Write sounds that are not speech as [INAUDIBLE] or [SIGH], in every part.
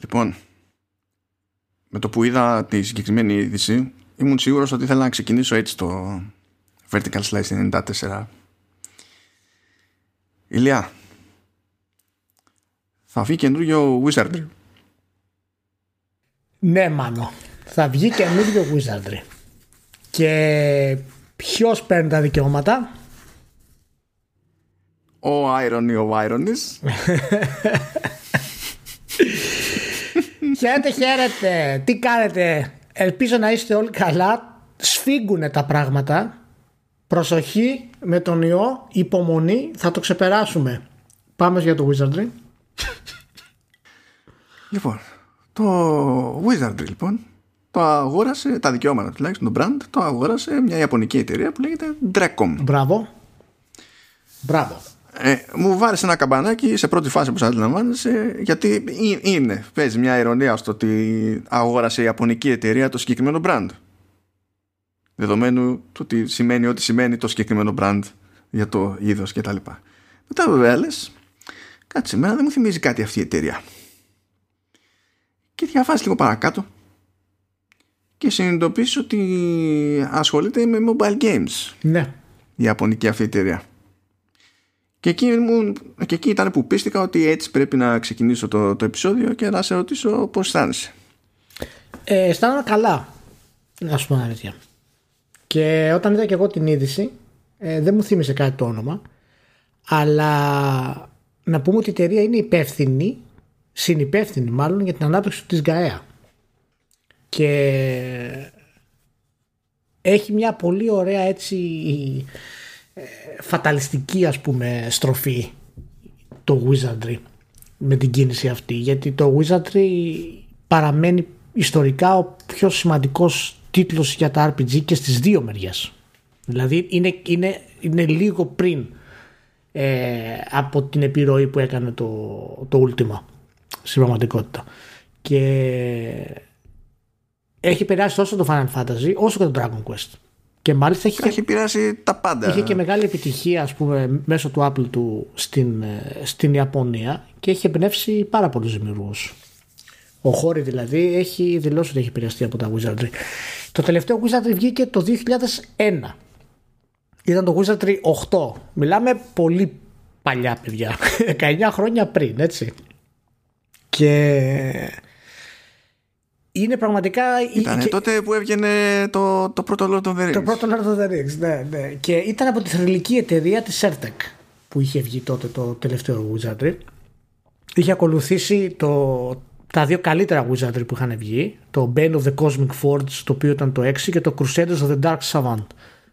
Λοιπόν, με το που είδα τη συγκεκριμένη είδηση, ήμουν σίγουρος ότι ήθελα να ξεκινήσω έτσι το Vertical Slice 94. Ηλιά, θα βγει καινούριο Wizardry. Ναι, μάνο. Θα βγει καινούριο Wizardry. Και ποιος παίρνει τα δικαιώματα; Ο Irony ο Ironies. [LAUGHS] χαίρετε, χαίρετε. Τι κάνετε; Ελπίζω να είστε όλοι καλά. Σφίγγουνε τα πράγματα. Προσοχή με τον ιό. Υπομονή. Θα το ξεπεράσουμε. Πάμε για το Wizardry. Λοιπόν, το Wizardry λοιπόν το αγόρασε, τα δικαιώματα τουλάχιστον, το brand, το αγόρασε μια ιαπωνική εταιρεία που λέγεται Dracom. Μπράβο. Μπράβο. Ε, μου βάρεσε ένα καμπανάκι σε πρώτη φάση που σας αντιλαμβάνεσαι γιατί είναι, παίζει μια ηρωνία στο ότι αγόρασε η ιαπωνική εταιρεία το συγκεκριμένο brand δεδομένου του ότι σημαίνει ό,τι σημαίνει το συγκεκριμένο brand για το είδος και τα λοιπά. Μετά βέβαια λες, κάτσε εμένα δεν μου θυμίζει κάτι αυτή η εταιρεία. Και διαβάζεις λίγο παρακάτω και συνειδητοποιήσεις ότι ασχολείται με mobile games. Ναι. Η Ιαπωνική αυτή εταιρεία. Και εκεί, μου, και εκεί ήταν που πίστηκα ότι έτσι πρέπει να ξεκινήσω το, το επεισόδιο και να σε ρωτήσω πώς αισθάνεσαι. Ε, αισθάνομαι καλά, να σου πω αλήθεια. Και όταν είδα και εγώ την είδηση, ε, δεν μου θύμισε κάτι το όνομα, αλλά να πούμε ότι η εταιρεία είναι υπεύθυνη, συνυπεύθυνη μάλλον, για την ανάπτυξη της ΓΑΕΑ. Και έχει μια πολύ ωραία έτσι ε, φαταλιστική ας πούμε στροφή το Wizardry με την κίνηση αυτή. Γιατί το Wizardry παραμένει ιστορικά ο πιο σημαντικός τίτλος για τα RPG και στις δύο μεριές. Δηλαδή είναι, είναι, είναι λίγο πριν ε, από την επιρροή που έκανε το, το Ultima στην πραγματικότητα. Και έχει περάσει τόσο το Final Fantasy όσο και το Dragon Quest και μάλιστα έχει, έχει πειράσει τα πάντα. Είχε και μεγάλη επιτυχία ας πούμε, μέσω του Apple του στην, ε, στην Ιαπωνία και έχει εμπνεύσει πάρα πολλούς δημιουργούς. Ο Χόρη δηλαδή έχει δηλώσει ότι έχει επηρεαστεί από τα Wizardry. Το τελευταίο Wizardry βγήκε το 2001. Ήταν το Wizardry 8. Μιλάμε πολύ παλιά παιδιά. [LAUGHS] 19 χρόνια πριν έτσι. Και είναι πραγματικά. Ήταν και... τότε που έβγαινε το, το πρώτο Lord of the Rings. Το πρώτο Lord of the Rings, ναι, ναι. Και ήταν από τη θρηλυκή εταιρεία της Certec που είχε βγει τότε το τελευταίο Wizardry. Είχε ακολουθήσει το, τα δύο καλύτερα Wizardry που είχαν βγει. Το Bane of the Cosmic Forge, το οποίο ήταν το 6, και το Crusaders of the Dark Savant.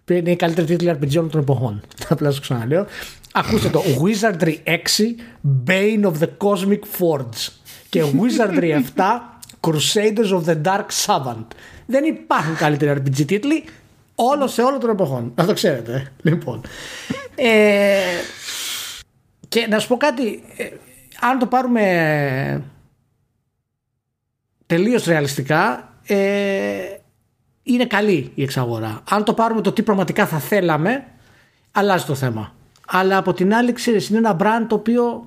Που είναι η καλύτερη τίτλη RPG όλων των εποχών. [LAUGHS] Απλά σου ξαναλέω. Ακούστε το [LAUGHS] Wizardry 6, Bane of the Cosmic Forge. Και Wizardry [LAUGHS] 7, Crusaders of the Dark Savant. Δεν υπάρχουν καλύτεροι RPG τίτλοι όλο σε όλο των εποχών. Να το ξέρετε. Λοιπόν. Ε, και να σου πω κάτι. Ε, αν το πάρουμε ε, τελείως ρεαλιστικά ε, είναι καλή η εξαγορά. Αν το πάρουμε το τι πραγματικά θα θέλαμε αλλάζει το θέμα. Αλλά από την άλλη ξέρεις είναι ένα brand το οποίο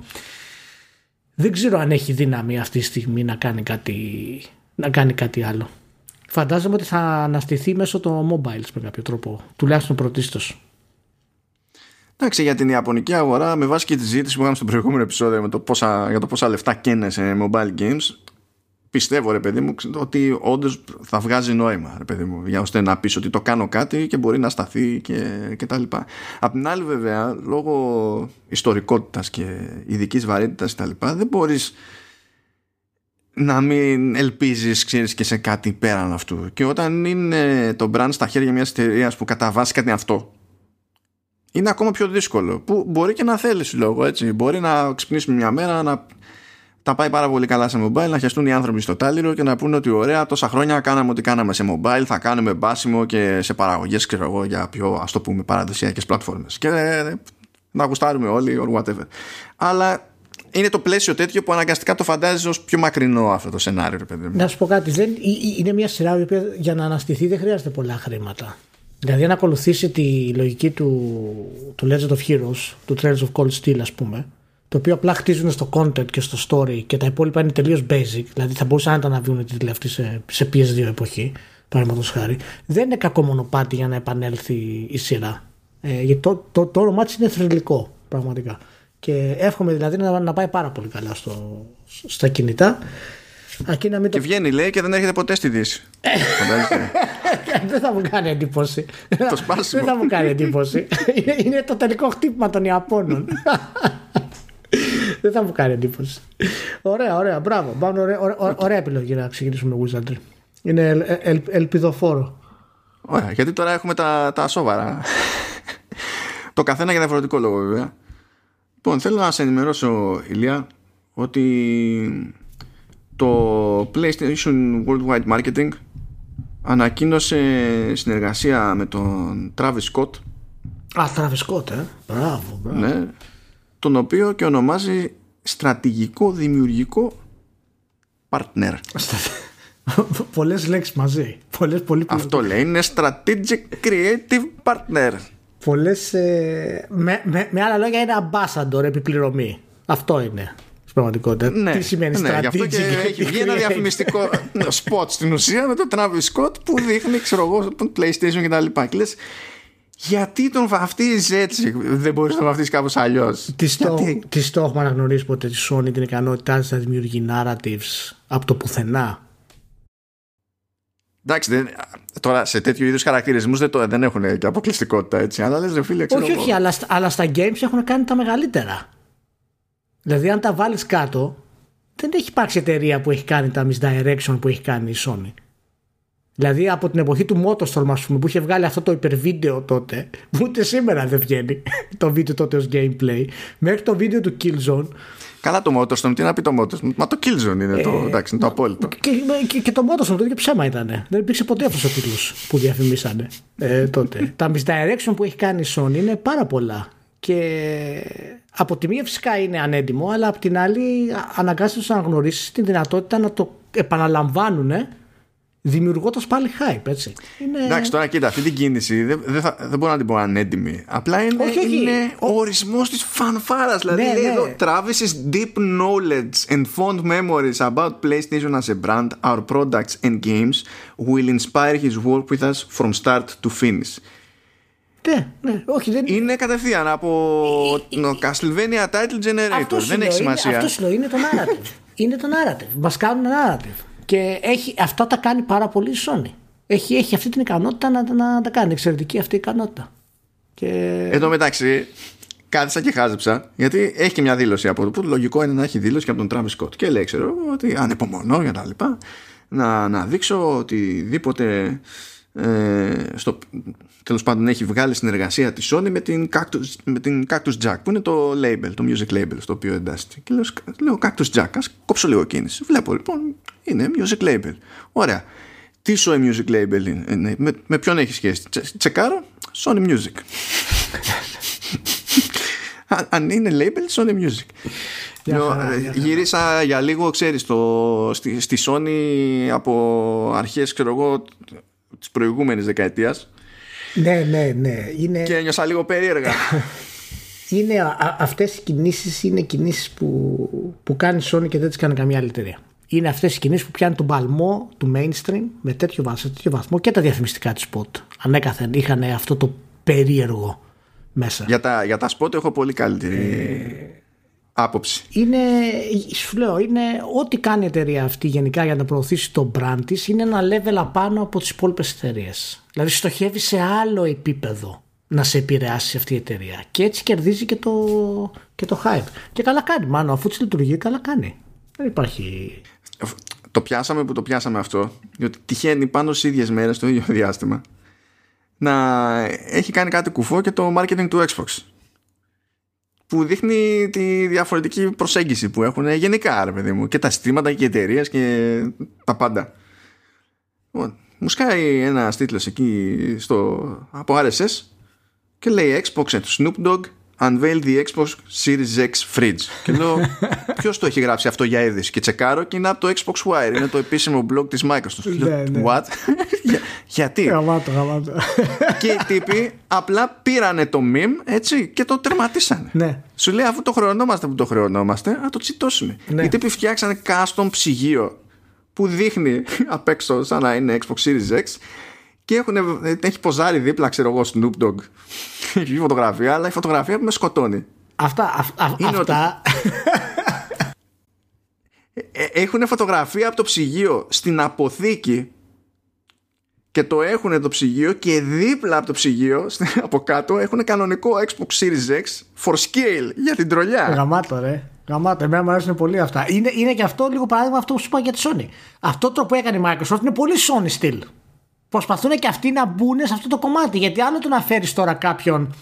δεν ξέρω αν έχει δύναμη αυτή τη στιγμή να κάνει κάτι, να κάνει κάτι άλλο. Φαντάζομαι ότι θα αναστηθεί μέσω των mobiles με κάποιο τρόπο, τουλάχιστον πρωτίστως. Εντάξει, για την Ιαπωνική αγορά, με βάση και τη ζήτηση που είχαμε στο προηγούμενο επεισόδιο με το πόσα, για το πόσα λεφτά καίνε σε mobile games, πιστεύω ρε παιδί μου ότι όντως θα βγάζει νόημα ρε παιδί μου για ώστε να πεις ότι το κάνω κάτι και μπορεί να σταθεί και, και τα λοιπά. Απ' την άλλη βέβαια λόγω ιστορικότητας και ειδικής βαρύτητας και τα λοιπά δεν μπορείς να μην ελπίζεις ξέρεις και σε κάτι πέραν αυτού. Και όταν είναι το brand στα χέρια μιας εταιρείας που κατά βάση κάτι αυτό είναι ακόμα πιο δύσκολο. Που μπορεί και να θέλεις λόγο έτσι. Μπορεί να ξυπνήσουμε μια μέρα να τα πάει πάρα πολύ καλά σε mobile, να χεστούν οι άνθρωποι στο τάλιρο και να πούνε ότι ωραία, τόσα χρόνια κάναμε ό,τι κάναμε σε mobile, θα κάνουμε μπάσιμο και σε παραγωγές, ξέρω εγώ, για πιο, ας το πούμε, παραδοσιακές πλατφόρμες. Και ε, να γουστάρουμε όλοι, or whatever. Αλλά είναι το πλαίσιο τέτοιο που αναγκαστικά το φαντάζεις ως πιο μακρινό αυτό το σενάριο, παιδί Να σου πω κάτι. Δεν, είναι μια σειρά που για να αναστηθεί δεν χρειάζεται πολλά χρήματα. Δηλαδή, αν ακολουθήσει τη λογική του, του Legend of Heroes, του Trails of Cold Steel, ας πούμε, το οποίο απλά χτίζουν στο content και στο story και τα υπόλοιπα είναι τελείως basic, δηλαδή θα μπορούσαν να βγουν τίτλοι αυτοί σε, σε PS2 εποχή, παραδείγματος χάρη, δεν είναι κακό μονοπάτι για να επανέλθει η σειρά. Ε, γιατί το, το, το όνομά της είναι θρηλυκό, πραγματικά. Και εύχομαι δηλαδή να, να πάει πάρα πολύ καλά στο, στα κινητά. Αρκεί να μην και βγαίνει λέει και δεν έρχεται ποτέ στη Δύση. [LAUGHS] δεν θα μου κάνει εντύπωση. το σπάσιμο. δεν θα μου κάνει εντύπωση. είναι το τελικό χτύπημα των Ιαπώνων. Δεν θα μου κάνει εντύπωση. Ωραία, ωραία, μπράβο. ωραία, ωραία, ωραία επιλογή να ξεκινήσουμε με Wizardry. Είναι ελ, ελ, ελπιδοφόρο. Ωραία, γιατί τώρα έχουμε τα, τα σοβαρά. το καθένα για διαφορετικό λόγο βέβαια. Λοιπόν, θέλω να σε ενημερώσω, Ηλία, ότι το PlayStation Worldwide Marketing ανακοίνωσε συνεργασία με τον Travis Scott. Α, Travis Scott, ε. Μπράβο, μπράβο. Ναι, τον οποίο και ονομάζει στρατηγικό δημιουργικό partner. [LAUGHS] Πολλές λέξεις μαζί. Πολλές, πολύ, Αυτό λέει, είναι strategic creative partner. Πολλές, ε, με, με, με, άλλα λόγια είναι ambassador επιπληρωμή. Αυτό είναι πραγματικότητα. Ναι, Τι σημαίνει ναι, γι' αυτό και έχει βγει ένα διαφημιστικό spot στην ουσία με τον Travis Scott που δείχνει, ξέρω εγώ, τον PlayStation και τα λοιπά. Και λες, γιατί τον βαφτίζει έτσι, δεν μπορείς να τον βαφτίσεις κάπως αλλιώς; Τι το έχουμε αναγνωρίσει ποτέ τη Sony την ικανότητά της να δημιουργεί narratives από το πουθενά; Εντάξει, δεν, τώρα σε τέτοιου είδους χαρακτηρισμούς δεν, δεν έχουν και αποκλειστικότητα έτσι. Αλλά λες, φίλε, ξέρω όχι, όχι, αλλά, αλλά στα games έχουν κάνει τα μεγαλύτερα. Δηλαδή, αν τα βάλεις κάτω, δεν έχει υπάρξει εταιρεία που έχει κάνει τα misdirection που έχει κάνει η Sony. Δηλαδή από την εποχή του Motostorm, ας πούμε, που είχε βγάλει αυτό το υπερβίντεο τότε, που ούτε σήμερα δεν βγαίνει το βίντεο τότε ως gameplay, μέχρι το βίντεο του Killzone. Καλά το Motostorm, τι να πει το Motostorm. Μα το Killzone είναι το, ε, εντάξει, είναι το απόλυτο. Και, και, και το Motostorm το ίδιο ψέμα ήταν. Δεν υπήρξε ποτέ αυτός ο τίτλος που διαφημίσανε ε, τότε. Τα misdirection που έχει κάνει η Sony είναι πάρα πολλά. Και από τη μία φυσικά είναι ανέντιμο, αλλά από την άλλη αναγκάζεται να αναγνωρίσεις την δυνατότητα να το επαναλαμβάνουν δημιουργώντας πάλι hype, έτσι. Είναι... Εντάξει, τώρα κοίτα, αυτή την κίνηση δεν, δεν, θα, δεν μπορώ να την πω ανέντιμη. Απλά είναι, όχι, όχι. είναι ο ορισμός της φανφάρας. Δηλαδή ναι, λέει ναι. εδώ Travis's deep knowledge and fond memories about PlayStation as a brand, our products and games will inspire his work with us from start to finish. Ναι, ναι, όχι, δεν... Είναι κατευθείαν από το Castlevania Title Generator. δεν έχει σημασία. Αυτό είναι, είναι το narrative. είναι το narrative. Μας κάνουν narrative. Και έχει, αυτά τα κάνει πάρα πολύ η Sony. Έχει, έχει αυτή την ικανότητα να, να, τα κάνει. Εξαιρετική αυτή η ικανότητα. Και... Εν τω μεταξύ, κάθισα και χάζεψα, γιατί έχει και μια δήλωση από το που λογικό είναι να έχει δήλωση και από τον Travis Scott. Και λέει, ξέρω ότι ανεπομονώ για τα λοιπά, να, να δείξω οτιδήποτε ε, στο, τέλος πάντων έχει βγάλει συνεργασία της Sony με την, Cactus, με την Cactus Jack που είναι το label, το music label στο οποίο εντάσσεται. Και λέω, λέω Cactus Jack ας κόψω λίγο κίνηση βλέπω λοιπόν είναι music label. Ωραία. Τι Sony music label είναι με, με ποιον έχει σχέση; Τσεκάρω Sony Music. [LAUGHS] Αν είναι label Sony Music. Γύρισα για λίγο, ξέρεις, το, στη, στη Sony από αρχές, ξέρω εγώ, της προηγούμενης δεκαετίας ναι, ναι, ναι. Είναι... Και ένιωσα λίγο περίεργα. [LAUGHS] είναι, α, αυτές οι κινήσεις είναι κινήσεις που, που κάνει Sony και δεν τις κάνει καμία άλλη εταιρεία. Είναι αυτές οι κινήσεις που πιάνουν τον παλμό του mainstream με τέτοιο, βαθμό, τέτοιο βαθμό και τα διαφημιστικά της spot. Ανέκαθεν είχαν αυτό το περίεργο μέσα. Για τα, για τα spot έχω πολύ καλύτερη ε, άποψη. Είναι, σου λέω, είναι ό,τι κάνει η εταιρεία αυτή γενικά για να προωθήσει το brand της είναι ένα level απάνω από τις υπόλοιπες εταιρείες. Δηλαδή στοχεύει σε άλλο επίπεδο να σε επηρεάσει αυτή η εταιρεία. Και έτσι κερδίζει και το, και το hype. Και καλά κάνει, μάλλον αφού της λειτουργεί, καλά κάνει. Δεν υπάρχει. Το πιάσαμε που το πιάσαμε αυτό, διότι τυχαίνει πάνω στις ίδιες μέρες, το ίδιο διάστημα, να έχει κάνει κάτι κουφό και το marketing του Xbox που δείχνει τη διαφορετική προσέγγιση που έχουν γενικά, ρε παιδί μου, και τα συστήματα και οι εταιρείες και τα πάντα. Μου σκάει ένας τίτλος εκεί στο, από RSS και λέει Xbox and Snoop Dogg unveil the Xbox Series X fridge. Και λέω, [LAUGHS] ποιος το έχει γράψει αυτό για είδηση; Και τσεκάρω και είναι από το Xbox Wire. Είναι το επίσημο blog της Microsoft. Ναι, ναι. What? [LAUGHS] Γιατί; Γαμάτο, γαμάτο. [LAUGHS] και οι τύποι απλά πήρανε το meme έτσι και το τερματίσανε. Ναι. Σου λέει αφού το χρεωνόμαστε που το χρεωνόμαστε, να το τσιτώσουμε. Ναι. Οι τύποι φτιάξανε custom ψυγείο που δείχνει απ' έξω σαν να είναι Xbox Series X και έχουν, έχει ποζάρει δίπλα, ξέρω εγώ, Snoop Dogg. [LAUGHS] Έχει φωτογραφία, αλλά η φωτογραφία που με σκοτώνει. Αυτά, α, α, Είναι αυτά Ε, έχουν φωτογραφία από το ψυγείο στην αποθήκη και το έχουν το ψυγείο και δίπλα από το ψυγείο στην- από κάτω έχουν κανονικό Xbox Series X for scale για την τρολιά. Γαμάτο, ρε. Γαμάτο. Εμένα μου αρέσουν πολύ αυτά. Είναι, είναι και αυτό λίγο παράδειγμα αυτό που σου είπα για τη Sony. Αυτό το που έκανε η Microsoft είναι πολύ Sony στυλ. Προσπαθούν και αυτοί να μπουν σε αυτό το κομμάτι. Γιατί άλλο το να φέρεις τώρα κάποιον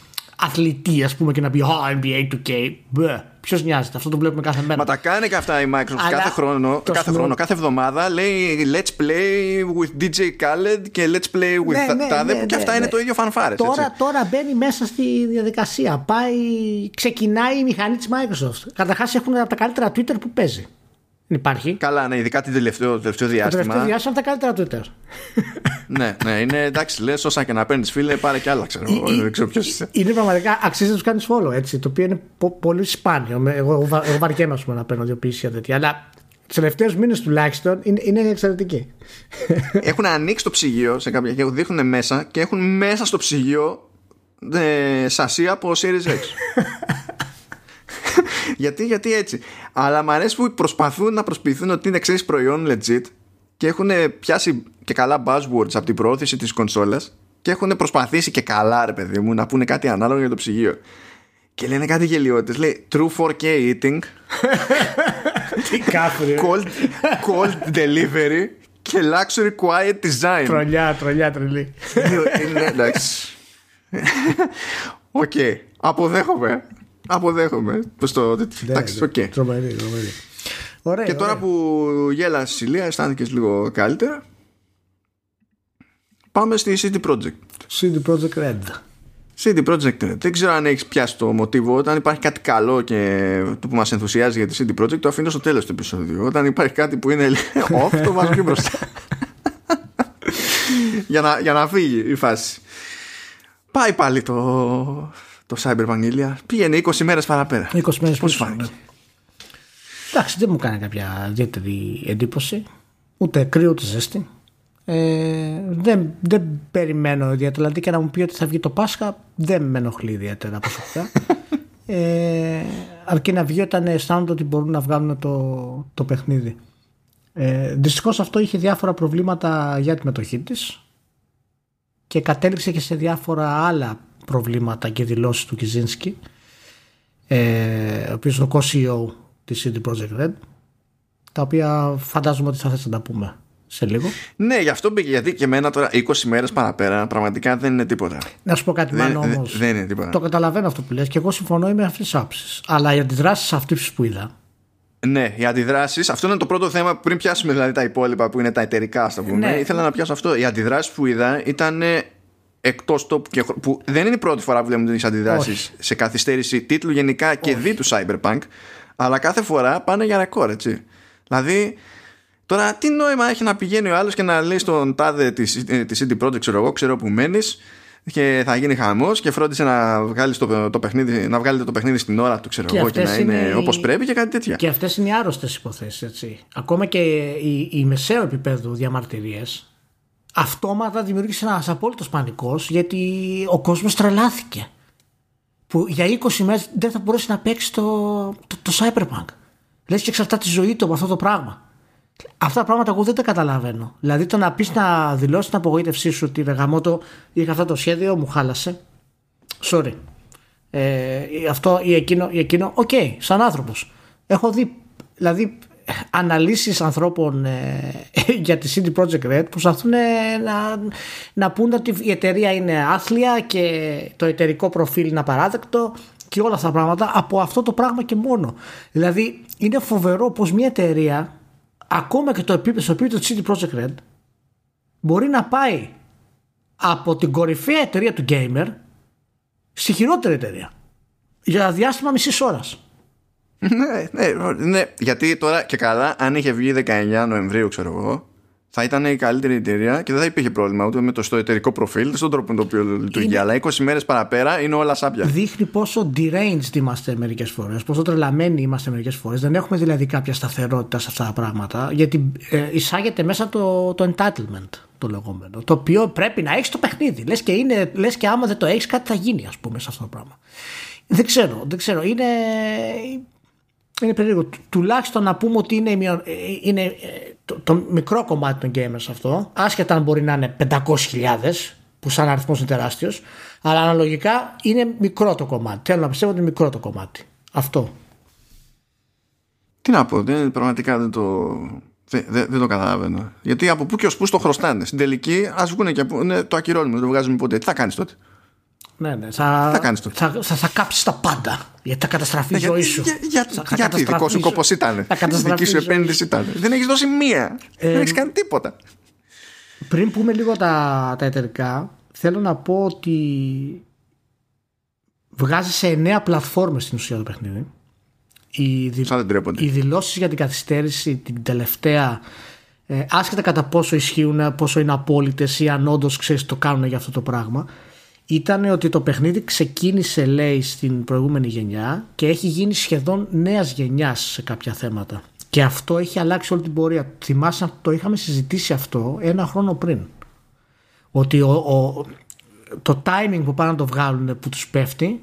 αθλητή, ας πούμε, και να πει Α, NBA 2K. Ποιος νοιάζεται, αυτό το βλέπουμε κάθε μέρα. Μα τα κάνει και αυτά η Microsoft Αλλά κάθε χρόνο, το κάθε σνο- χρόνο, κάθε εβδομάδα λέει Let's play with DJ Khaled και Let's play with Ναι, τα- ναι, τάδε ναι, που και ναι, αυτά ναι. είναι το ίδιο φανφάρες Τώρα, έτσι. τώρα μπαίνει μέσα στη διαδικασία. Πάει, ξεκινάει η μηχανή της Microsoft. Καταρχάς έχουν από τα καλύτερα Twitter που παίζει. Δεν υπάρχει. Καλά, ναι, ειδικά την τελευταίο, το τελευταίο Το τελευταίο διάστημα. διάστημα από τα καλύτερα Twitter. [LAUGHS] ναι, ναι, είναι εντάξει, λες, όσα και να παίρνεις, φίλε, πάρε κι άλλα, ξέρω. εγώ, Ε, Δεν ξέρω ποιος είσαι. Είναι πραγματικά αξίζει να τους κάνεις follow έτσι. Το οποίο είναι πο- πολύ σπάνιο. Με- Εγώ, εγώ, βα- εγώ βαριέμαι ας πούμε, να παίρνω δύο πίσια τέτοια. Αλλά τους τελευταίους μήνες τουλάχιστον είναι, είναι εξαιρετικοί. [LAUGHS] έχουν ανοίξει το ψυγείο σε κάποια και δείχνουν μέσα και έχουν μέσα στο ψυγείο ε, σασία από Series X. [LAUGHS] [LAUGHS] γιατί, γιατί έτσι. Αλλά μου αρέσει που προσπαθούν να προσποιηθούν ότι είναι ξέρεις προϊόν legit και έχουν πιάσει και καλά buzzwords από την προώθηση της κονσόλας και έχουν προσπαθήσει και καλά ρε παιδί μου να πούνε κάτι ανάλογο για το ψυγείο. Και λένε κάτι γελιότητες. Λέει True 4K eating, [LAUGHS] Τι κάφρι. cold, cold delivery και luxury quiet design. Τρολιά, τρολιά, τρελή. Είναι εντάξει. [LAUGHS] Οκ. Αποδέχομαι. Αποδέχομαι. Πώς το. Εντάξει, οκ. Τρομερή, τρομερή. Ωραία. Και τώρα ωραία. που γέλασε η Ηλία, αισθάνθηκες λίγο καλύτερα. Πάμε στη CD Projekt. CD Projekt Red. CD Projekt Red. Δεν ξέρω αν έχεις πιάσει το μοτίβο. Όταν υπάρχει κάτι καλό και το που μας ενθουσιάζει για τη CD Projekt, το αφήνω στο τέλος του επεισόδιου. Όταν υπάρχει κάτι που είναι [LAUGHS] off, το βάζω πιο μπροστά. [LAUGHS] για, να, για να φύγει η φάση. Πάει πάλι το, το Cyberpunk Ηλία. Πήγαινε 20 μέρες παραπέρα. 20 μέρες Πώς πίσω. φάνηκε; ναι. Εντάξει, δεν μου κάνει κάποια ιδιαίτερη εντύπωση. Ούτε κρύο ούτε ζέστη. Ε, δεν, δεν περιμένω ιδιαίτερα. Δηλαδή και να μου πει ότι θα βγει το Πάσχα, δεν με ενοχλεί ιδιαίτερα προσωπικά. [LAUGHS] ε, αρκεί να βγει όταν αισθάνονται ότι μπορούν να βγάλουν το, το παιχνίδι. Ε, Δυστυχώς αυτό είχε διάφορα προβλήματα για τη μετοχή της και κατέληξε και σε διάφορα άλλα προβλήματα και δηλώσεις του Κιζίνσκι ε, ο οποίος είναι ο co-CEO της CD Projekt Red τα οποία φαντάζομαι ότι θα θες να τα πούμε σε λίγο. Ναι, γι' αυτό μπήκε. Γιατί και εμένα τώρα 20 μέρες παραπέρα πραγματικά δεν είναι τίποτα. Να σου πω κάτι Δεν, μάλλον δεν- όμως. δεν είναι τίποτα. Το καταλαβαίνω αυτό που λες και εγώ συμφωνώ με αυτές τις άψεις. Αλλά οι αντιδράσεις αυτές που είδα Ναι, οι αντιδράσεις. Αυτό είναι το πρώτο θέμα πριν πιάσουμε δηλαδή τα υπόλοιπα που είναι τα εταιρικά, ας το πούμε. Ναι. Ήθελα να πιάσω αυτό. Οι αντιδράσεις που είδα ήταν εκτός τόπου και χρο- που δεν είναι η πρώτη φορά που βλέπουμε τις αντιδράσεις Όχι. σε καθυστέρηση τίτλου γενικά και δι του Cyberpunk. Αλλά κάθε φορά πάνε για ρεκόρ, έτσι. Δηλαδή, τώρα τι νόημα έχει να πηγαίνει ο άλλος και να λέει στον τάδε της της CD Projekt, ξέρω εγώ, ξέρω που μένεις και θα γίνει χαμός και φρόντισε να, βγάλεις το, το παιχνίδι, να βγάλετε το παιχνίδι στην ώρα του, ξέρω Και εγώ, και αυτές να είναι, είναι οι- όπως πρέπει και κάτι τέτοια. και αυτές είναι οι άρρωστες υποθέσεις έτσι. Ακόμα και οι, οι μεσαίου επίπεδου διαμαρτυρίες αυτόματα δημιούργησε ένας απόλυτος πανικός γιατί ο κόσμος τρελάθηκε που για 20 μέρες δεν θα μπορέσει να παίξει το, το, το Cyberpunk. Λες και εξαρτάται τη ζωή του από αυτό το πράγμα. Αυτά τα πράγματα εγώ δεν τα καταλαβαίνω. Δηλαδή το να πεις να δηλώσεις την απογοήτευσή σου ότι ρε γαμώτο είχα αυτό το σχέδιο, μου χάλασε. Sorry. Ε, αυτό ή εκείνο, ή εκείνο, οκ, σαν άνθρωπος. Έχω δει, δηλαδή, αναλύσεις ανθρώπων ε, [LAUGHS] για τη CD Projekt Red που προσπαθούν ε, να, να πούν ότι η εταιρεία είναι άθλια και το εταιρικό προφίλ είναι απαράδεκτο και όλα αυτά τα πράγματα από αυτό το πράγμα και μόνο. Δηλαδή, είναι φοβερό πως μια εταιρεία ακόμα και το επίπεδο, στο επίπεδο της CD Projekt Red μπορεί να πάει από την κορυφαία εταιρεία του gamer στη χειρότερη εταιρεία. Για διάστημα μισής ώρας. Ναι, ναι, ναι, γιατί τώρα και καλά, αν είχε βγει 19 Νοεμβρίου, ξέρω εγώ, θα ήταν η καλύτερη εταιρεία και δεν θα υπήρχε πρόβλημα ούτε με το στο εταιρικό προφίλ, ούτε στον τρόπο με τον οποίο λειτουργεί. Αλλά 20 μέρες παραπέρα είναι όλα σάπια. Δείχνει πόσο deranged είμαστε μερικές φορές, πόσο τρελαμένοι είμαστε μερικές φορές. Δεν έχουμε δηλαδή κάποια σταθερότητα σε αυτά τα πράγματα, γιατί ε, εισάγεται μέσα το, το entitlement το λεγόμενο. Το οποίο πρέπει να έχεις το παιχνίδι. Λες και, είναι, λες και άμα δεν το έχεις, κάτι θα γίνει, ας πούμε, σε αυτό το πράγμα. Δεν ξέρω, δεν ξέρω. Είναι, είναι περίεργο. Τουλάχιστον να πούμε ότι είναι, είναι ε, το, το, μικρό κομμάτι των gamers αυτό, άσχετα αν μπορεί να είναι 500.000, που σαν αριθμός είναι τεράστιος, αλλά αναλογικά είναι μικρό το κομμάτι. Θέλω να πιστεύω ότι είναι μικρό το κομμάτι. Αυτό. Τι να πω, δεν, πραγματικά δεν το, δεν, δεν, δεν το καταλαβαίνω. Γιατί από πού και ως πού το χρωστάνε. Στην τελική, ας βγουν και ναι, το ακυρώνουμε, δεν το βγάζουμε ποτέ. Τι θα κάνεις τότε; Ναι, ναι. Θα, θα, κάνεις τότε. θα, θα, θα κάψεις τα πάντα. Γιατί θα καταστραφεί η ζωή σου. Για, για, θα γιατί δικό σου κόπο ήταν. Δική σου επένδυση ήταν. Δεν έχεις δώσει μία. Ε, δεν έχεις κάνει τίποτα. Πριν πούμε λίγο τα, τα εταιρικά, θέλω να πω ότι βγάζεις σε εννέα πλατφόρμες στην ουσία το παιχνίδι. Οι, δη... οι δηλώσεις για την καθυστέρηση την τελευταία ε, άσχετα κατά πόσο ισχύουν, πόσο είναι απόλυτες ή αν όντως ξέρεις το κάνουν για αυτό το πράγμα ήταν ότι το παιχνίδι ξεκίνησε λέει στην προηγούμενη γενιά και έχει γίνει σχεδόν νέας γενιάς σε κάποια θέματα. Και αυτό έχει αλλάξει όλη την πορεία. Θυμάσαι το είχαμε συζητήσει αυτό ένα χρόνο πριν. Ότι ο, ο, το timing που πάνε να το βγάλουν που τους πέφτει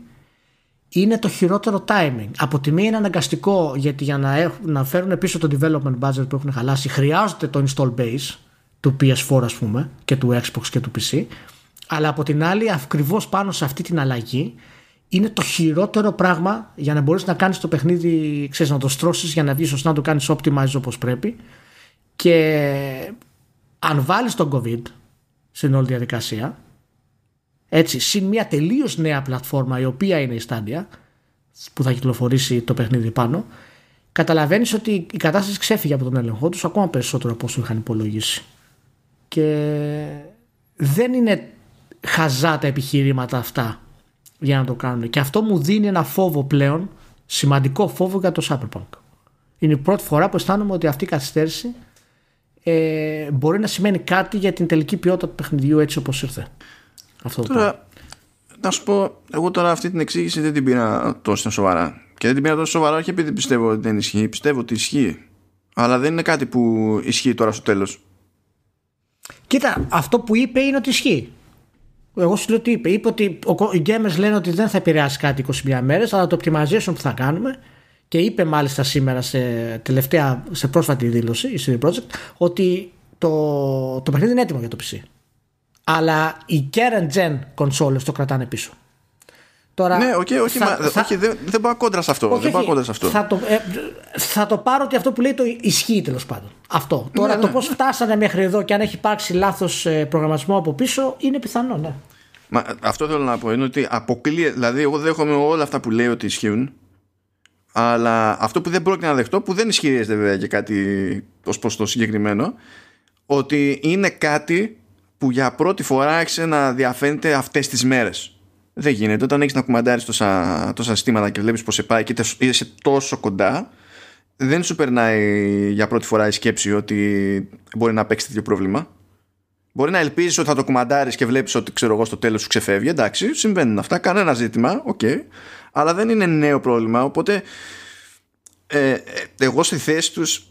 είναι το χειρότερο timing. Από τη μία είναι αναγκαστικό γιατί για να, έχουν, να φέρουν πίσω το development budget που έχουν χαλάσει χρειάζεται το install base του PS4 ας πούμε και του Xbox και του PC αλλά από την άλλη ακριβώς πάνω σε αυτή την αλλαγή είναι το χειρότερο πράγμα για να μπορείς να κάνεις το παιχνίδι ξέρεις, να το στρώσεις για να βγεις σωστά να το κάνεις optimize όπως πρέπει. Και αν βάλεις τον COVID στην όλη διαδικασία έτσι, συν μια τελείως νέα πλατφόρμα η οποία είναι η Stadia που θα κυκλοφορήσει το παιχνίδι πάνω καταλαβαίνεις ότι η κατάσταση ξέφυγε από τον έλεγχό τους ακόμα περισσότερο από όσο είχαν υπολογίσει. Και δεν είναι χαζά τα επιχειρήματα αυτά για να το κάνουν. Και αυτό μου δίνει ένα φόβο πλέον, σημαντικό φόβο για το Cyberpunk. Είναι η πρώτη φορά που αισθάνομαι ότι αυτή η καθυστέρηση ε, μπορεί να σημαίνει κάτι για την τελική ποιότητα του παιχνιδιού έτσι όπως ήρθε. Αυτό τώρα, να σου πω, εγώ τώρα αυτή την εξήγηση δεν την πήρα τόσο σοβαρά. Και δεν την πήρα τόσο σοβαρά όχι επειδή πιστεύω ότι δεν ισχύει. Πιστεύω ότι ισχύει. Αλλά δεν είναι κάτι που ισχύει τώρα στο τέλος. Κοίτα, αυτό που είπε είναι ότι ισχύει. Εγώ σου λέω τι είπε. Είπε ότι οι gamers λένε ότι δεν θα επηρεάσει κάτι 21 μέρες, αλλά το optimization που θα κάνουμε και είπε μάλιστα σήμερα σε, τελευταία, σε πρόσφατη δήλωση η CD Projekt ότι το, το παιχνίδι είναι έτοιμο για το PC. Αλλά οι current gen consoles το κρατάνε πίσω. Τώρα, ναι, okay, όχι, θα, μα, θα, όχι, δεν, δεν πάω κόντρα σε αυτό. Όχι, δεν πάω κόντρα σε αυτό. Θα το, ε, θα το πάρω ότι αυτό που λέει το ισχύει τέλος πάντων. Αυτό. Τώρα ναι, το ναι. πώς φτάσανε μέχρι εδώ και αν έχει υπάρξει λάθος ε, προγραμματισμό από πίσω είναι πιθανό, ναι. Μα, αυτό θέλω να πω είναι ότι αποκλείεται. Δηλαδή, εγώ δέχομαι όλα αυτά που λέει ότι ισχύουν. Αλλά αυτό που δεν πρόκειται να δεχτώ, που δεν ισχυρίζεται βέβαια και κάτι ως προς το συγκεκριμένο, ότι είναι κάτι που για πρώτη φορά άρχισε να διαφαίνεται αυτές τις μέρες. Δεν γίνεται. Όταν έχεις να κουμαντάρεις τόσα, τόσα συστήματα και βλέπεις πώς σε πάει και είσαι τόσο κοντά, δεν σου περνάει για πρώτη φορά η σκέψη ότι μπορεί να παίξει τέτοιο πρόβλημα. Μπορεί να ελπίζεις ότι θα το κουμαντάρεις και βλέπεις ότι ξέρω εγώ στο τέλος σου ξεφεύγει. Εντάξει, συμβαίνουν αυτά. Κανένα ζήτημα. OK. Okay. Αλλά δεν είναι νέο πρόβλημα. Οπότε ε, ε εγώ στη θέση τους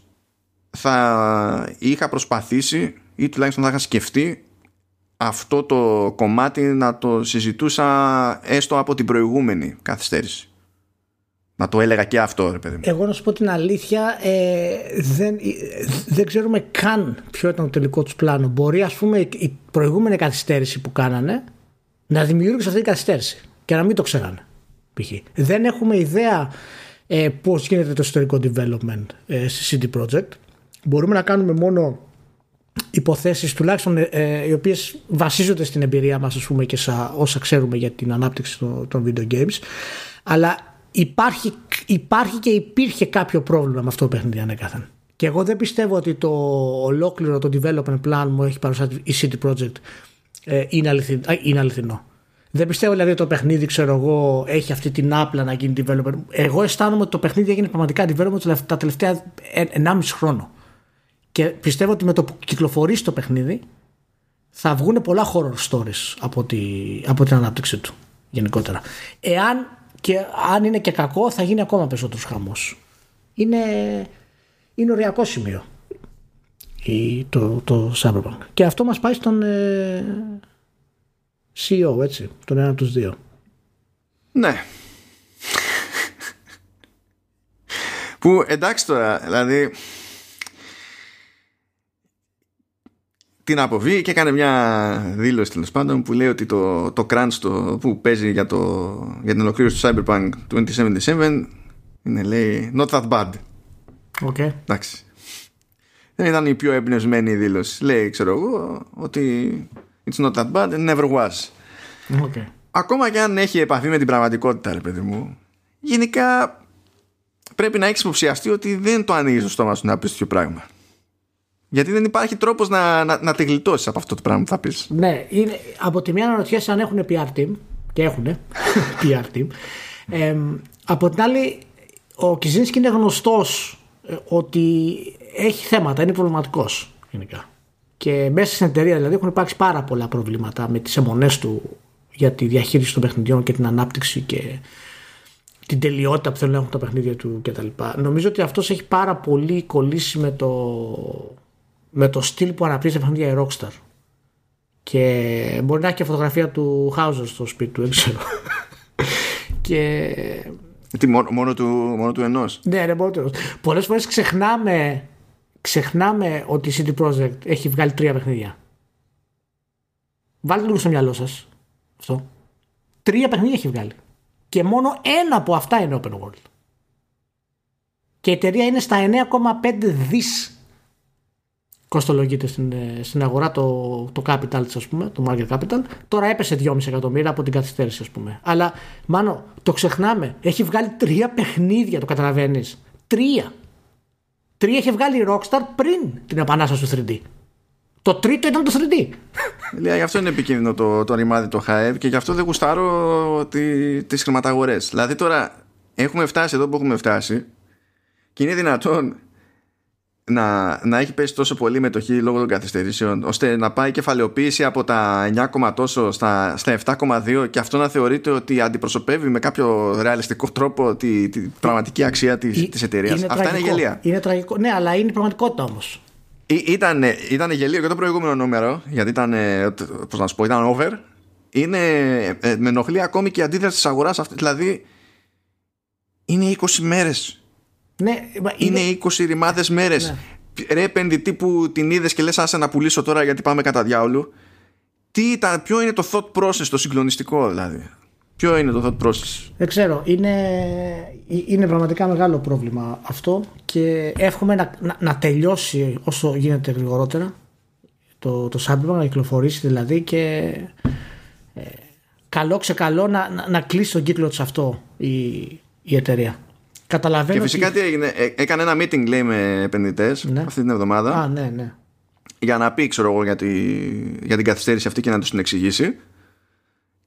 θα είχα προσπαθήσει ή τουλάχιστον θα είχα σκεφτεί αυτό το κομμάτι να το συζητούσα έστω από την προηγούμενη καθυστέρηση. Να το έλεγα και αυτό, ρε παιδί μου. Εγώ να σου πω την αλήθεια, ε, δεν, δεν ξέρουμε καν ποιο ήταν το τελικό τους πλάνο. Μπορεί, ας πούμε, η προηγούμενη καθυστέρηση που κάνανε να δημιούργησε αυτή την καθυστέρηση και να μην το ξέρανε. Π.χ. Δεν έχουμε ιδέα ε, πώς γίνεται το ιστορικό development ε, στη CD Projekt. Μπορούμε να κάνουμε μόνο υποθέσεις τουλάχιστον ε, ε, οι οποίες βασίζονται στην εμπειρία μας ας πούμε και σε όσα ξέρουμε για την ανάπτυξη των, των video games. Αλλά υπάρχει, υπάρχει και υπήρχε κάποιο πρόβλημα με αυτό το παιχνίδι ανέκαθεν. Και εγώ δεν πιστεύω ότι το ολόκληρο το development plan μου έχει παρουσιάσει η City Project ε, είναι, αληθι, είναι αληθινό. Δεν πιστεύω δηλαδή ότι το παιχνίδι, ξέρω εγώ, έχει αυτή την άπλα να γίνει development. Εγώ αισθάνομαι ότι το παιχνίδι έγινε πραγματικά development τα τελευταία 1,5 χρόνο Και πιστεύω ότι με το που κυκλοφορήσει το παιχνίδι θα βγουν πολλά horror stories από, τη, από την ανάπτυξη του γενικότερα. Εάν και αν είναι και κακό θα γίνει ακόμα περισσότερος χαμός. Είναι, είναι οριακό σημείο η, το, το Cyberpunk. Και αυτό μας πάει στον ε, CEO, έτσι, τον ένα από τους δύο. Ναι. Που εντάξει τώρα, δηλαδή την αποβεί και έκανε μια δήλωση τέλος πάντων που λέει ότι το, το crunch το, που παίζει για, το, για την ολοκλήρωση του Cyberpunk 2077 είναι λέει not that bad. Okay. Εντάξει. Δεν ήταν η πιο εμπνευσμένη δήλωση. Λέει, ξέρω εγώ, ότι it's not that bad and never was. Okay. Ακόμα και αν έχει επαφή με την πραγματικότητα, ρε παιδί μου, γενικά πρέπει να έχεις υποψιαστεί ότι δεν το ανοίγεις στο στόμα σου να πεις τέτοιο πράγμα. Γιατί δεν υπάρχει τρόπος να, να, να τη γλιτώσεις από αυτό το πράγμα που θα πεις. Ναι, είναι, από τη μία αναρωτιέσαι αν έχουν PR team και έχουν [LAUGHS] PR team. Ε, από την άλλη, ο Κιζίνσκι είναι γνωστός ε, ότι έχει θέματα, είναι προβληματικός γενικά. Και μέσα στην εταιρεία δηλαδή έχουν υπάρξει πάρα πολλά προβλήματα με τις αιμονές του για τη διαχείριση των παιχνιδιών και την ανάπτυξη και την τελειότητα που θέλουν να έχουν τα παιχνίδια του κτλ. Νομίζω ότι αυτός έχει πάρα πολύ κολλήσει με το, με το στυλ που αναπτύσσει τα παιχνίδια η Rockstar. Και μπορεί να έχει και φωτογραφία του Hauser στο σπίτι του, δεν ξέρω. [LAUGHS] και... Τι, μόνο, μόνο, του, μόνο του ενός; Ναι, ναι, μόνο του ενός. Πολλές φορές ξεχνάμε, ξεχνάμε ότι η CD Projekt έχει βγάλει τρία παιχνίδια. Βάλτε λίγο στο μυαλό σας αυτό. Τρία παιχνίδια έχει βγάλει. Και μόνο ένα από αυτά είναι open world. Και η εταιρεία είναι στα 9,5 δις κοστολογείται στην, ε, στην αγορά το, το capital της ας πούμε, το market capital. Τώρα έπεσε 2,5 εκατομμύρια από την καθυστέρηση ας πούμε. Αλλά μάνο το ξεχνάμε. Έχει βγάλει τρία παιχνίδια, το καταλαβαίνεις. Τρία. Τρία έχει βγάλει η Rockstar πριν την επανάσταση του 3D. Το τρίτο ήταν το 3D. Λέει, γι' αυτό είναι επικίνδυνο το, το ρημάδι το Hive και γι' αυτό δεν γουστάρω τι, τις χρηματαγορές. Δηλαδή τώρα έχουμε φτάσει εδώ που έχουμε φτάσει και είναι δυνατόν να, να έχει πέσει τόσο πολύ μετοχή λόγω των καθυστερήσεων ώστε να πάει η κεφαλαιοποίηση από τα 9, τόσο στα, στα 7,2 και αυτό να θεωρείται ότι αντιπροσωπεύει με κάποιο ρεαλιστικό τρόπο τη, τη πραγματική αξία της, της εταιρείας. Αυτά τραγικό. είναι γελία. Είναι τραγικό. Ναι, αλλά είναι η πραγματικότητα όμως. Ήταν, ήταν γελίο και το προηγούμενο νούμερο, γιατί ήταν, πώς να σου πω, ήταν over. Είναι, ε, με ενοχλεί ακόμη και η αντίδραση της αγοράς αυτή. Δηλαδή, είναι 20 μέρες. Ναι, είναι, είναι 20 ρημάδες μέρες. Ναι. Ρε επενδυτή που την είδες και λες άσε να πουλήσω τώρα γιατί πάμε κατά διάολου. Τι ήταν, ποιο είναι το thought process, το συγκλονιστικό δηλαδή; Ποιο είναι το thought process; Δεν ξέρω. Είναι, είναι πραγματικά μεγάλο πρόβλημα αυτό και εύχομαι να, να, να τελειώσει όσο γίνεται γρηγορότερα το, το Cyberpunk να κυκλοφορήσει δηλαδή και ε, καλό ξεκαλό να, να, να κλείσει τον κύκλο της αυτό η, η εταιρεία. Καταλαβαίνω και φυσικά ότι... τι έγινε, ε, έκανε ένα meeting λέει με επενδυτές ναι. αυτή την εβδομάδα. Α, ναι, ναι. Για να πει, ξέρω εγώ, για, τη, για την καθυστέρηση αυτή και να τους την εξηγήσει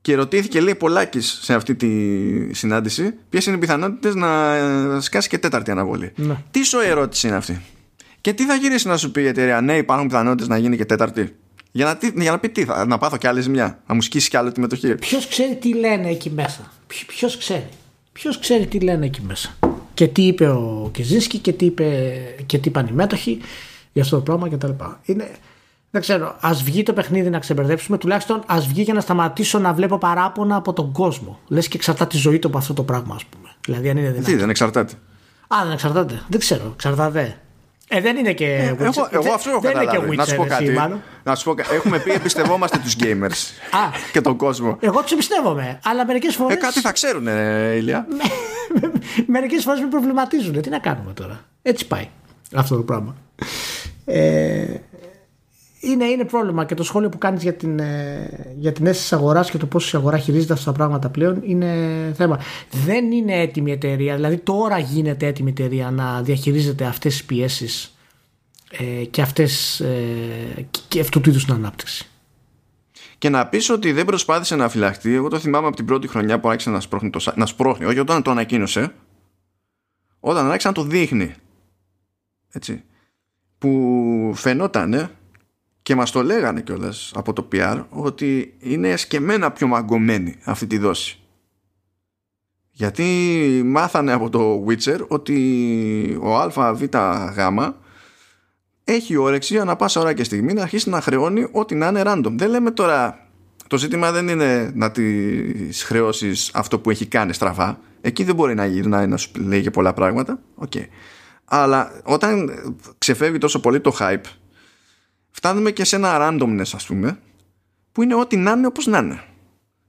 και ρωτήθηκε λέει Πολάκης σε αυτή τη συνάντηση ποιες είναι οι πιθανότητες να σκάσει και τέταρτη αναβολή. Ναι. Τι σου ερώτηση είναι αυτή; Και τι θα γυρίσει να σου πει η εταιρεία, Ναι, υπάρχουν πιθανότητες να γίνει και τέταρτη; Για να, για να πει τι, θα, να πάθω κι άλλη ζημιά, να μου σκίσει κι άλλο τη μετοχή. Ποιος ξέρει τι λένε εκεί μέσα; Ποιος ξέρει; Ποιος ξέρει τι λένε εκεί μέσα; Και τι είπε ο Κεζίσκι και τι, είπε, και τι είπαν οι μέτοχοι για αυτό το πράγμα κτλ. Είναι, δεν ξέρω, ας βγει το παιχνίδι να ξεμπερδέψουμε, τουλάχιστον ας βγει για να σταματήσω να βλέπω παράπονα από τον κόσμο. Λες και εξαρτάται τη ζωή του από αυτό το πράγμα, ας πούμε. Δηλαδή, αν είναι δυνατό. Τι, δεν εξαρτάται. Α, δεν εξαρτάται. Δεν ξέρω, εξαρτάται. Ε, δεν είναι και. Ε, εγώ, εγώ αυτό έχω καταλάβει. Να σου πω κάτι. Να σου πω, έχουμε πει εμπιστευόμαστε τους gamers και τον κόσμο. Εγώ τους εμπιστεύομαι. Αλλά μερικές φορέ. Ε, κάτι θα ξέρουν, Ηλία. [LAUGHS] [LAUGHS] μερικές φορές με προβληματίζουν. Τι να κάνουμε τώρα; Έτσι πάει αυτό το πράγμα. Ε, είναι, είναι πρόβλημα και το σχόλιο που κάνεις για την, ε, για την αίσθηση αγοράς και το πώς η αγορά χειρίζεται αυτά τα πράγματα πλέον είναι θέμα. Δεν είναι έτοιμη η εταιρεία, δηλαδή τώρα γίνεται έτοιμη η εταιρεία να διαχειρίζεται αυτές τις πιέσεις ε, και, αυτές, ε, και αυτού του είδους την ανάπτυξη. Και να πεις ότι δεν προσπάθησε να φυλαχτεί, εγώ το θυμάμαι από την πρώτη χρονιά που άρχισε να σπρώχνει, το, να σπρώχνει όχι όταν το ανακοίνωσε, όταν άρχισε να το δείχνει. Έτσι που φαινόταν και μας το λέγανε κιόλας από το PR ότι είναι εσκεμμένα πιο μαγκωμένη αυτή τη δόση. Γιατί μάθανε από το Witcher ότι ο ΑΒΓ έχει όρεξη ανά πάσα ώρα και στιγμή να αρχίσει να χρεώνει ό,τι να είναι random. Δεν λέμε τώρα το ζήτημα δεν είναι να τη χρεώσεις αυτό που έχει κάνει στραβά. Εκεί δεν μπορεί να γυρνάει να σου λέει και πολλά πράγματα. Okay. Αλλά όταν ξεφεύγει τόσο πολύ το hype, φτάνουμε και σε ένα randomness, ας πούμε, που είναι ό,τι να είναι όπως να είναι.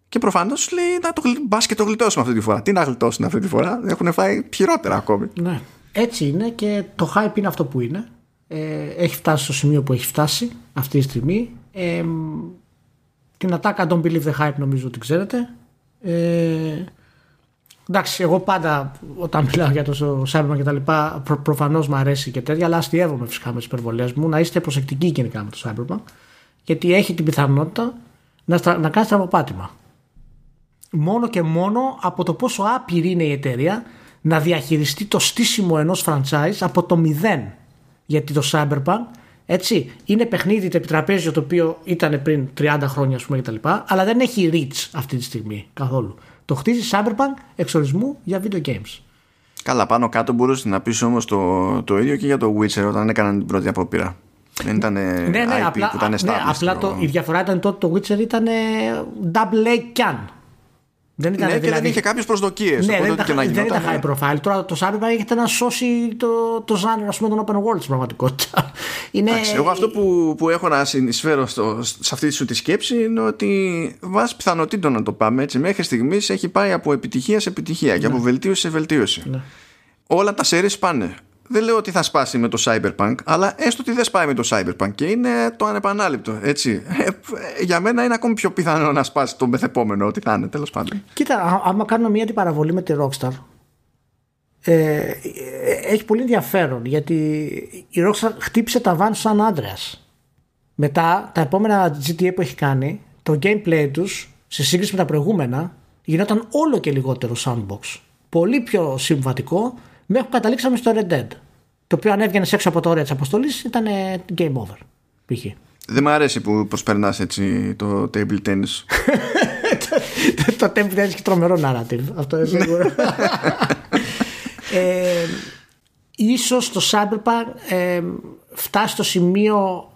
Και προφανώς λέει να το μπας και το γλιτώσουμε αυτή τη φορά. Τι να γλιτώσουν αυτή τη φορά, έχουν φάει χειρότερα ακόμη. Ναι. Έτσι είναι και το hype είναι αυτό που είναι. Ε, έχει φτάσει στο σημείο που έχει φτάσει αυτή τη στιγμή. Ε, την ατάκα Don't Believe the Hype νομίζω ότι ξέρετε. Ε, εντάξει, εγώ πάντα όταν μιλάω για το Cyberpunk και τα λοιπά προ, προφανώς μου αρέσει και τέτοια αλλά αστείευομαι φυσικά με τις υπερβολές μου να είστε προσεκτικοί γενικά με το Cyberpunk γιατί έχει την πιθανότητα να, στρα, να κάνει στραβοπάτημα. Μόνο και μόνο από το πόσο άπειρη είναι η εταιρεία να διαχειριστεί το στήσιμο ενός franchise από το μηδέν. Γιατί το Cyberpunk έτσι, είναι παιχνίδι το επιτραπέζιο το οποίο ήταν πριν 30 χρόνια, ας πούμε, κτλ. Αλλά δεν έχει reach αυτή τη στιγμή καθόλου. Το χτίζει Cyberpunk εξορισμού για video games. Καλά, πάνω κάτω μπορούσες να πεις όμως το, το ίδιο και για το Witcher όταν έκαναν την πρώτη απόπειρα. Δεν ήταν ναι, ναι, IP απλά, που ήταν ναι, απλά το, η διαφορά ήταν τότε το Witcher ήταν double A can. Δεν ήταν, ναι, δηλαδή... και δεν δηλαδή- είχε κάποιες προσδοκίες. Ναι, δεν, ήταν, δεν ήταν high profile. Τώρα το Cyberpunk έχετε να σώσει το, το genre πούμε, των open world στην πραγματικότητα. [LAUGHS] Είναι... Εντάξει, εγώ αυτό που, που έχω να συνεισφέρω στο, σε αυτή σου τη σκέψη είναι ότι βάσει πιθανότητων να το πάμε έτσι, μέχρι στιγμής έχει πάει από επιτυχία σε επιτυχία ναι. και από βελτίωση σε βελτίωση. Ναι. Όλα τα series πάνε δεν λέω ότι θα σπάσει με το Cyberpunk, αλλά έστω ότι δεν σπάει με το Cyberpunk και είναι το ανεπανάληπτο. Έτσι. Ε, για μένα είναι ακόμη πιο πιθανό να σπάσει το μεθεπόμενο, ό,τι θα είναι, τέλος πάντων. Κοίτα, άμα κάνουμε μια αντιπαραβολή με τη Rockstar, ε, έχει πολύ ενδιαφέρον γιατί η Rockstar χτύπησε τα βάνη σαν άντρα. Μετά, τα επόμενα GTA που έχει κάνει, το gameplay τους σε σύγκριση με τα προηγούμενα γινόταν όλο και λιγότερο sandbox. Πολύ πιο συμβατικό μέχρι που καταλήξαμε στο Red Dead. Το οποίο αν έβγαινες έξω από το όριο της αποστολή ήταν game over. Π.χ. Δεν μου αρέσει που προσπερνάς έτσι το table tennis. [LAUGHS] το table tennis έχει τρομερό narrative. Αυτό είναι σίγουρο. ε, ίσως το Cyberpunk ε, φτάσει στο σημείο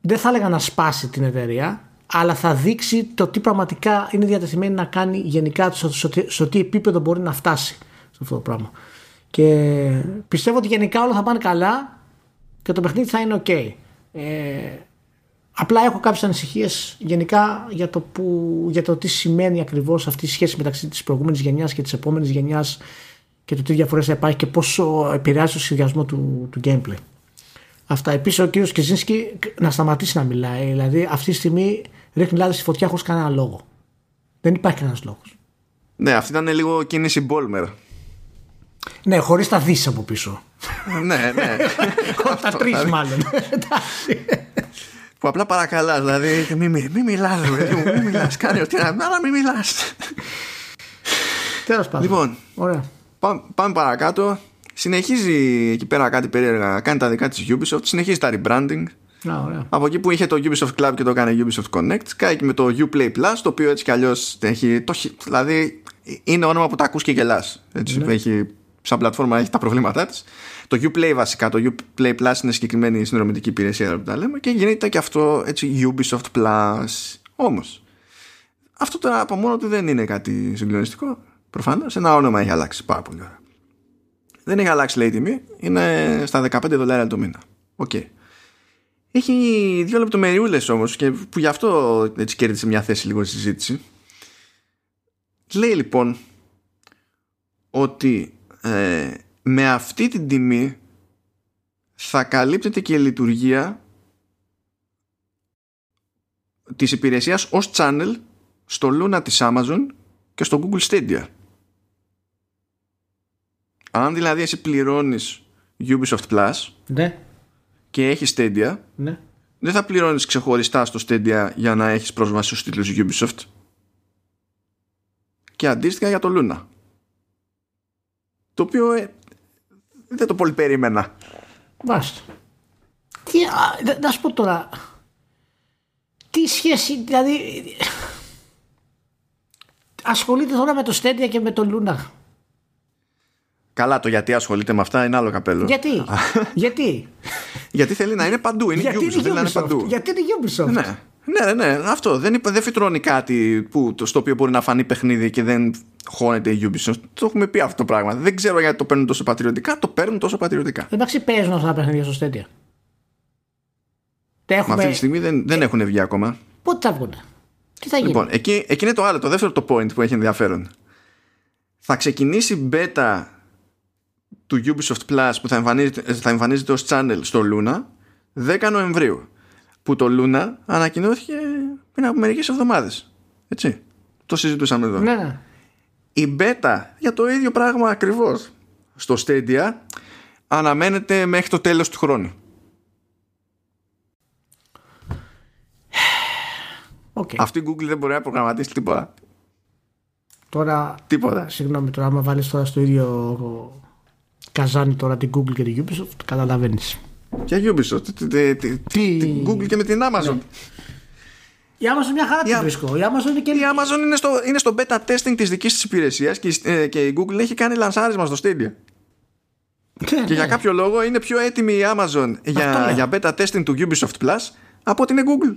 δεν θα έλεγα να σπάσει την εταιρεία αλλά θα δείξει το τι πραγματικά είναι διατεθειμένη να κάνει γενικά στο, τι επίπεδο μπορεί να φτάσει σε αυτό το πράγμα. Και πιστεύω ότι γενικά όλα θα πάνε καλά και το παιχνίδι θα είναι ok. Ε, απλά έχω κάποιες ανησυχίες γενικά για το, που, για το τι σημαίνει ακριβώς αυτή η σχέση μεταξύ της προηγούμενης γενιάς και της επόμενης γενιάς και το τι διαφορές θα υπάρχει και πόσο επηρεάζει το σχεδιασμό του, του gameplay. Αυτά. Επίσης ο κύριος Κιζίνσκι να σταματήσει να μιλάει. Δηλαδή αυτή τη στιγμή ρίχνει λάδι στη φωτιά χωρίς κανένα λόγο. Δεν υπάρχει κανένας λόγος. Ναι, αυτή ήταν λίγο κίνηση Μπόλμερ. Ναι, χωρίς τα δις από πίσω. ναι, ναι. [LAUGHS] τα τρεις μάλλον. Που απλά παρακαλάς, δηλαδή μην μη, μη μιλάς, μην μιλάς. Κάνε ό,τι να αλλά μην μιλάς. Τέλος πάντων. Λοιπόν, Ωραία. Πάμε, παρακάτω. Συνεχίζει εκεί πέρα κάτι περίεργα. Κάνει τα δικά της Ubisoft. Συνεχίζει τα rebranding. Α, Από εκεί που είχε το Ubisoft Club και το έκανε Ubisoft Connect, κάνει και με το Uplay Plus, το οποίο έτσι κι αλλιώς έχει. Το, δηλαδή είναι όνομα που τα ακούς και γελάς. Ναι. Έχει σαν πλατφόρμα έχει τα προβλήματά της. Το Uplay βασικά, το Uplay Plus είναι συγκεκριμένη συνδρομητική υπηρεσία που τα λέμε και γίνεται και αυτό έτσι Ubisoft Plus. Όμως, αυτό τώρα από μόνο του δεν είναι κάτι συγκλονιστικό. Προφανώς ένα όνομα έχει αλλάξει πάρα πολύ ώρα. Δεν έχει αλλάξει λέει η τιμή, είναι στα 15 δολάρια το μήνα. OK. Okay. Έχει δύο λεπτομεριούλες όμως και που γι' αυτό έτσι κέρδισε μια θέση λίγο στη συζήτηση. Λέει λοιπόν ότι ε, με αυτή την τιμή θα καλύπτεται και η λειτουργία της υπηρεσίας ως channel στο Luna της Amazon και στο Google Stadia. Αν δηλαδή εσύ πληρώνεις Ubisoft Plus ναι. και έχεις Stadia ναι. δεν θα πληρώνεις ξεχωριστά στο Stadia για να έχεις πρόσβαση στους τίτλους Ubisoft και αντίστοιχα για το Luna το οποίο ε, δεν το πολύ περίμενα. Μάλιστα. τι, α, να σου πω τώρα. Τι σχέση, δηλαδή. Ασχολείται τώρα με το Στέντια και με το Λούνα. Καλά, το γιατί ασχολείται με αυτά είναι άλλο καπέλο. Γιατί, [LAUGHS] γιατί; γιατί θέλει να είναι παντού. Είναι γιατί Ubisoft, θέλει να είναι παντού. Γιατί είναι Ubisoft; Ναι. Ναι, ναι, αυτό. Δεν, δεν φυτρώνει κάτι που, στο οποίο μπορεί να φανεί παιχνίδι και δεν χώνεται η Ubisoft. Το έχουμε πει αυτό το πράγμα. Δεν ξέρω γιατί το παίρνουν τόσο πατριωτικά. Το παίρνουν τόσο πατριωτικά. Εντάξει, παίζουν αυτά τα παιχνίδια στο Stadia. Έχουμε... Μα αυτή τη στιγμή δεν, δεν έχουν βγει ακόμα. Πότε θα βγουν. Τι θα γίνει; Λοιπόν, εκεί, εκεί είναι το άλλο, το δεύτερο το point που έχει ενδιαφέρον. Θα ξεκινήσει beta του Ubisoft Plus που θα εμφανίζεται, θα εμφανίζεται ως channel στο Luna 10 Νοεμβρίου που το Luna ανακοινώθηκε πριν από μερικές εβδομάδες έτσι το συζητούσαμε εδώ ναι, ναι. η beta για το ίδιο πράγμα ακριβώς στο Stadia αναμένεται μέχρι το τέλος του χρόνου Okay. Αυτή η Google δεν μπορεί να προγραμματίσει τίποτα. Τώρα, τίποτα. Συγγνώμη, τώρα άμα βάλεις τώρα στο ίδιο καζάνι τώρα την Google και την Ubisoft, καταλαβαίνεις. Ποια Ubisoft, την Google και με την Amazon. Ναι. Η Amazon μια χαρά την βρίσκω. Η Amazon είναι, και... η Amazon είναι, στο, είναι στο beta testing της δικής της υπηρεσίας και, ε, και η Google έχει κάνει λανσάρισμα στο Stadia. Ναι, και για ναι. κάποιο λόγο είναι πιο έτοιμη η Amazon για, για beta testing του Ubisoft Plus από ότι είναι Google.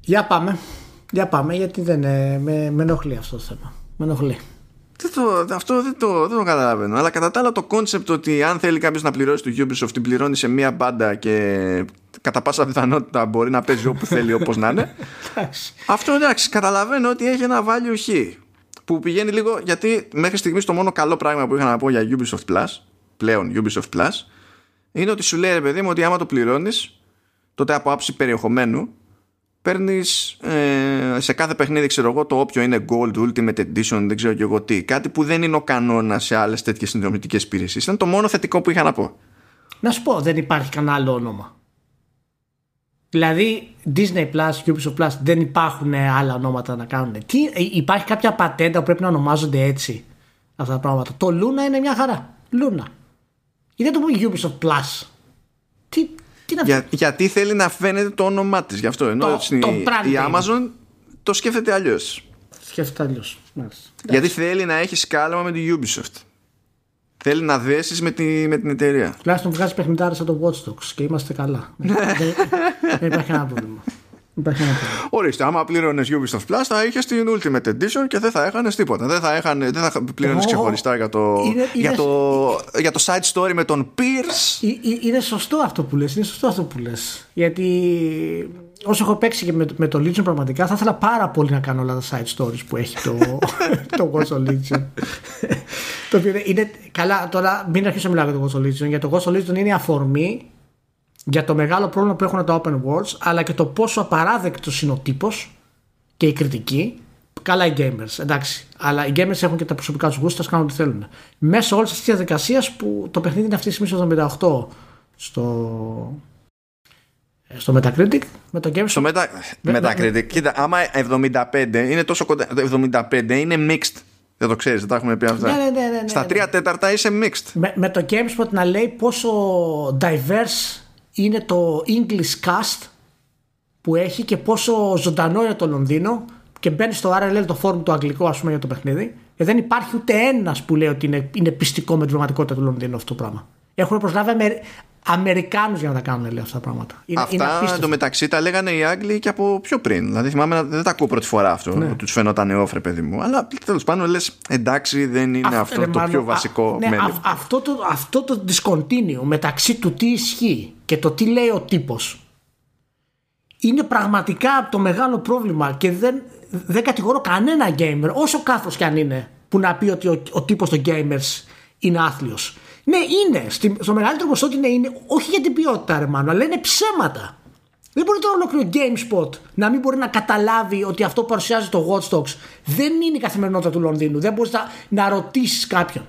Για πάμε. Για πάμε γιατί δεν με, με ενοχλεί αυτό το θέμα. Με ενοχλεί. Δεν το, αυτό δεν το, δεν το καταλαβαίνω. Αλλά κατά τα άλλα το concept ότι αν θέλει κάποιος να πληρώσει το Ubisoft την πληρώνει σε μία μπάντα και κατά πάσα πιθανότητα μπορεί να παίζει όπου θέλει όπως να είναι. αυτό εντάξει καταλαβαίνω ότι έχει ένα value χ που πηγαίνει λίγο γιατί μέχρι στιγμής το μόνο καλό πράγμα που είχα να πω για Ubisoft Plus πλέον Ubisoft Plus είναι ότι σου λέει ρε παιδί μου ότι άμα το πληρώνεις τότε από άψη περιεχομένου παίρνεις ε, σε κάθε παιχνίδι, ξέρω εγώ, το όποιο είναι Gold, Ultimate Edition, δεν ξέρω και εγώ τι. Κάτι που δεν είναι ο κανόνας σε άλλες τέτοιες συνδρομητικές υπηρεσίες. Ήταν το μόνο θετικό που είχα να πω. Να σου πω, δεν υπάρχει κανένα άλλο όνομα. Δηλαδή, Disney Plus, Ubisoft Plus δεν υπάρχουν άλλα ονόματα να κάνουν. Τι, ε, υπάρχει κάποια πατέντα που πρέπει να ονομάζονται έτσι αυτά τα πράγματα. Το Luna είναι μια χαρά. Luna. Γιατί δεν το πούμε Ubisoft Plus; Τι, για, γιατί θέλει να φαίνεται το όνομά της. Γι' αυτό. Ενώ το, στην, το η Amazon το σκέφτεται αλλιώς. Σκέφτεται αλλιώς. Γιατί θέλει να έχεις σκάλαμα με τη Ubisoft. Θέλει να δέσεις με, τη, με την εταιρεία. Τουλάχιστον βγάζει παιχνιδάρες από το Watch Dogs και είμαστε καλά. δεν, [LAUGHS] δεν υπάρχει κανένα πρόβλημα. Ορίστε, άμα πλήρωνες Ubisoft Plus θα είχες την Ultimate Edition και δεν θα έχανες τίποτα. Δεν θα, έχανε, δεν θα πλήρωνες oh, ξεχωριστά για το, είναι, για, είναι, το, για το side story με τον Pierce. Είναι σωστό αυτό που λες, είναι σωστό αυτό που λες. Γιατί όσο έχω παίξει και με, με το Legion πραγματικά θα ήθελα πάρα πολύ να κάνω όλα τα side stories που έχει το, [LAUGHS] το Ghost of Legion. το οποίο είναι, είναι, καλά, τώρα μην αρχίσω να μιλάω για το Ghost of Legion, γιατί το Ghost of Legion είναι η αφορμή για το μεγάλο πρόβλημα που έχουν τα open worlds αλλά και το πόσο απαράδεκτος είναι ο τύπος και η κριτική. Καλά οι gamers, εντάξει. Αλλά οι gamers έχουν και τα προσωπικά τους γούστα, κάνουν ό,τι θέλουν. Μέσω όλης αυτής της διαδικασίας που το παιχνίδι είναι αυτή τη στιγμή στο 78 στο. Στο Metacritic, με το Games. Στο Meta... με, Metacritic, με... κοίτα, άμα 75 είναι τόσο κοντά. 75 είναι mixed. Δεν το ξέρεις, δεν τα έχουμε πει αυτά. Ναι, ναι, ναι, ναι Στα ναι, τρία τέταρτα είσαι mixed. Με, με το GameSpot να λέει πόσο diverse είναι το English cast που έχει και πόσο ζωντανό είναι το Λονδίνο και μπαίνει στο RLL το φόρουμ το αγγλικό ας πούμε για το παιχνίδι και δεν υπάρχει ούτε ένας που λέει ότι είναι, είναι πιστικό με την πραγματικότητα του Λονδίνου αυτό το πράγμα. Έχουν προσλάβει Αμερ... Αμερικάνους για να τα κάνουν λέει, αυτά τα πράγματα. Είναι, αυτά είναι μεταξύ τα λέγανε οι Άγγλοι και από πιο πριν. Δηλαδή θυμάμαι δεν τα ακούω πρώτη φορά αυτό. Ναι. Ότι τους φαίνονταν νεόφρε, παιδί μου. Αλλά τέλος πάντων λες εντάξει, δεν είναι αυτό, αυτό το πιο βασικό ναι, α, αυτό, το, αυτό το discontinue μεταξύ του τι ισχύει και το τι λέει ο τύπος είναι πραγματικά το μεγάλο πρόβλημα και δεν, δεν κατηγορώ κανένα gamer, όσο κάθος κι αν είναι, που να πει ότι ο, ο τύπος των gamers είναι άθλιος ναι, είναι. Στο μεγαλύτερο ποσοστό είναι, είναι. Όχι για την ποιότητα, ρε μάλλον, αλλά είναι ψέματα. Δεν μπορεί το ολόκληρο GameSpot να μην μπορεί να καταλάβει ότι αυτό που παρουσιάζει το Watch Dogs δεν είναι η καθημερινότητα του Λονδίνου. Δεν μπορείς να, να ρωτήσεις κάποιον.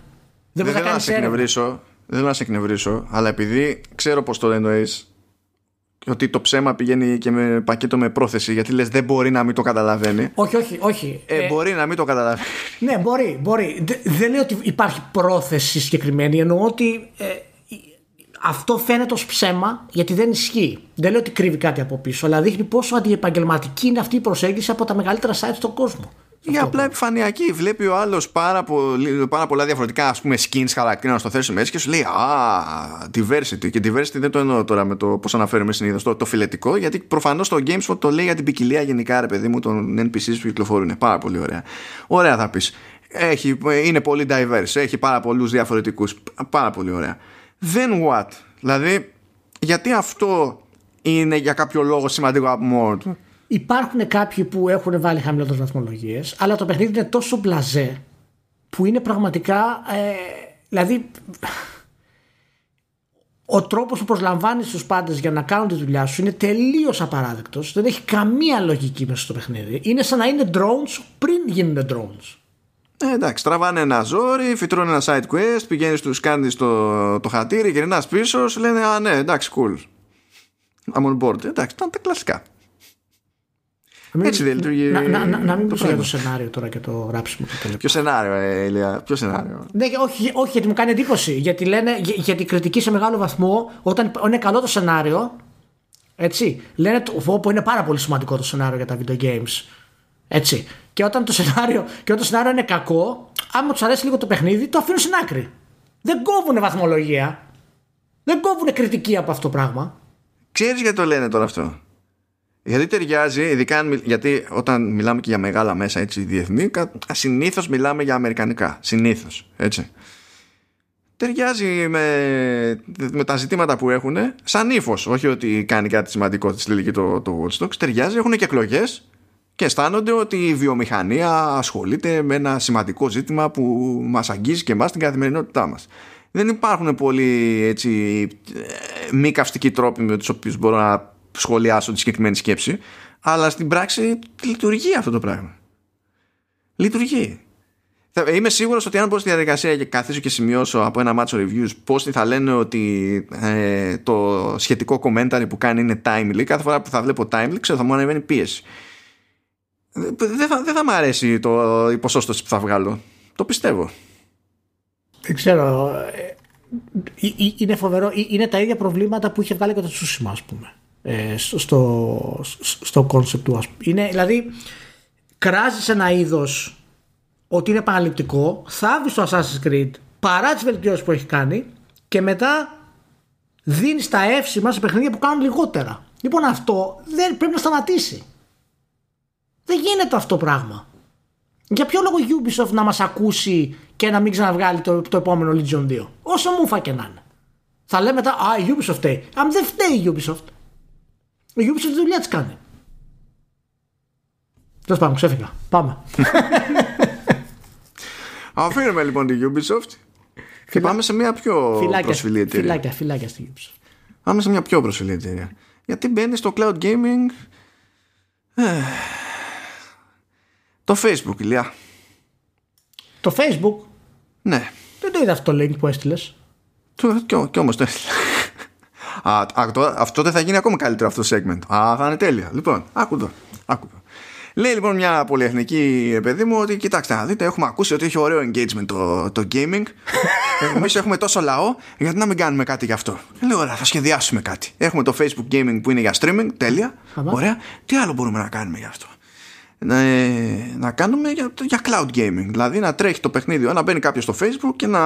Δεν, δεν θέλω να σε εκνευρίσω, δεν θέλω να σε εκνευρίσω, αλλά επειδή ξέρω πώς το εννοείς, ότι το ψέμα πηγαίνει και με πακέτο με πρόθεση γιατί λες δεν μπορεί να μην το καταλαβαίνει όχι όχι όχι ε, ε μπορεί να μην το καταλαβαίνει ναι μπορεί μπορεί δεν λέω ότι υπάρχει πρόθεση συγκεκριμένη εννοώ ότι ε, αυτό φαίνεται ως ψέμα γιατί δεν ισχύει. Δεν λέω ότι κρύβει κάτι από πίσω, αλλά δείχνει πόσο αντιεπαγγελματική είναι αυτή η προσέγγιση από τα μεγαλύτερα sites στον κόσμο. Ή απλά επιφανειακή. Βλέπει ο άλλος πάρα, πάρα πολλά διαφορετικά ας πούμε, skins χαρακτήρα στο θέσουμε έτσι και σου λέει Α, diversity. Και diversity δεν το εννοώ τώρα με το πώς αναφέρουμε συνήθως το, το φιλετικό, γιατί προφανώς το GameSpot το λέει για την ποικιλία γενικά, ρε παιδί μου, των NPCs που κυκλοφορούν. Πάρα πολύ ωραία. Ωραία θα πεις. είναι πολύ diverse, έχει πάρα πολλούς διαφορετικούς. Πάρα πολύ ωραία. Then what? Δηλαδή, γιατί αυτό είναι για κάποιο λόγο σημαντικό από μόνο του. Υπάρχουν κάποιοι που έχουν βάλει χαμηλότερες βαθμολογίες, αλλά το παιχνίδι είναι τόσο μπλαζέ που είναι πραγματικά. Ε, δηλαδή. Ο τρόπος που προσλαμβάνεις τους πάντες για να κάνουν τη δουλειά σου είναι τελείως απαράδεκτος. Δεν έχει καμία λογική μέσα στο παιχνίδι. Είναι σαν να είναι drones πριν γίνουν drones. Ε, εντάξει, τραβάνε ένα ζόρι, φυτρώνει ένα side quest, πηγαίνεις τους, κάνεις το, το χατήρι, γυρνάς πίσω, σου λένε Α, ναι, εντάξει, cool. I'm on board. Εντάξει, ήταν τα κλασικά. Μην, Έτσι δεν λειτουργεί. Να, να, να, να μην πεις για το σενάριο τώρα και το γράψιμο του τελευταίου. Ποιο σενάριο, ε, Ηλία, ποιο σενάριο; Ναι, όχι, όχι, γιατί μου κάνει εντύπωση. Γιατί λένε, για, γιατί κριτική σε μεγάλο βαθμό, όταν είναι καλό το σενάριο, έτσι, λένε που είναι πάρα πολύ σημαντικό το σενάριο για τα video games. Έτσι. Και όταν το σενάριο, και όταν το σενάριο είναι κακό, άμα τους αρέσει λίγο το παιχνίδι, το αφήνουν στην άκρη. Δεν κόβουν βαθμολογία. Δεν κόβουν κριτική από αυτό το πράγμα. Ξέρεις γιατί το λένε τώρα αυτό; Γιατί ταιριάζει, ειδικά γιατί όταν μιλάμε και για μεγάλα μέσα έτσι διεθνή, συνήθω μιλάμε για αμερικανικά. Συνήθως. Έτσι. Ταιριάζει με, με τα ζητήματα που έχουν, σαν ύφος. Όχι ότι κάνει κάτι σημαντικό στη λογική το, το Watch Dogs. Ταιριάζει, έχουν και εκλογές και αισθάνονται ότι η βιομηχανία ασχολείται με ένα σημαντικό ζήτημα που μας αγγίζει και εμάς στην καθημερινότητά μας. Δεν υπάρχουν πολλοί έτσι, ε, μη καυστικοί τρόποι με τους οποίους μπορώ να σχολιάσω τη συγκεκριμένη σκέψη αλλά στην πράξη λειτουργεί αυτό το πράγμα. Λειτουργεί. Είμαι σίγουρο ότι αν μπω στη διαδικασία και καθίσω και σημειώσω από ένα μάτσο reviews πόσοι θα λένε ότι ε, το σχετικό commentary που κάνει είναι timely, κάθε φορά που θα βλέπω timely, ξέρω θα μου ανεβαίνει πίεση δεν θα, δεν θα μ' αρέσει το, η ποσόστοση που θα βγάλω. Το πιστεύω. Δεν ξέρω. Ε, ε, ε, είναι φοβερό. Είναι τα ίδια προβλήματα που είχε βγάλει και το Tsushima, ας πούμε. Στο, στο concept του. Είναι, δηλαδή, κράζεις ένα είδος ότι είναι επαναληπτικό, θα βγει στο Assassin's Creed παρά τις βελτιώσεις που έχει κάνει και μετά δίνεις τα εύσημα σε παιχνίδια που κάνουν λιγότερα. Λοιπόν, αυτό δεν πρέπει να σταματήσει. Δεν γίνεται αυτό το πράγμα. Για ποιο λόγο η Ubisoft να μας ακούσει και να μην ξαναβγάλει το, το επόμενο Legion 2. Όσο μου φακε να είναι. Θα λέμε μετά, α, η Ubisoft φταίει. Αν δεν φταίει η Ubisoft. Η Ubisoft τη δουλειά της κάνει. Τέλος πάντων, ξέφυγα. Πάμε. [LAUGHS] Αφήνουμε λοιπόν την Ubisoft και πάμε σε μια πιο φυλάκια, προσφυλή εταιρεία. Φυλάκια, φυλάκια στη Ubisoft. Πάμε σε μια πιο προσφυλή εταιρεία. Γιατί μπαίνει στο cloud gaming. Ε, το Facebook, Ηλία. Το Facebook? Ναι. Δεν το είδα αυτό το link που έστειλες. Και, και όμως το έστειλε. Α, αυτό δεν θα γίνει ακόμα καλύτερο αυτό το segment. Α, θα είναι τέλεια. Λοιπόν, άκου το. Άκου το. Λέει λοιπόν μια πολυεθνική παιδί μου ότι κοιτάξτε να δείτε, έχουμε ακούσει ότι έχει ωραίο engagement το, το gaming. [LAUGHS] Εμείς έχουμε τόσο λαό, γιατί να μην κάνουμε κάτι γι' αυτό; Λέω, ωραία, θα σχεδιάσουμε κάτι. Έχουμε το Facebook gaming που είναι για streaming, τέλεια. Ωραία. Τι άλλο μπορούμε να κάνουμε γι' αυτό; Να, να κάνουμε για, για cloud gaming. Δηλαδή να τρέχει το παιχνίδι, να μπαίνει κάποιος στο facebook και να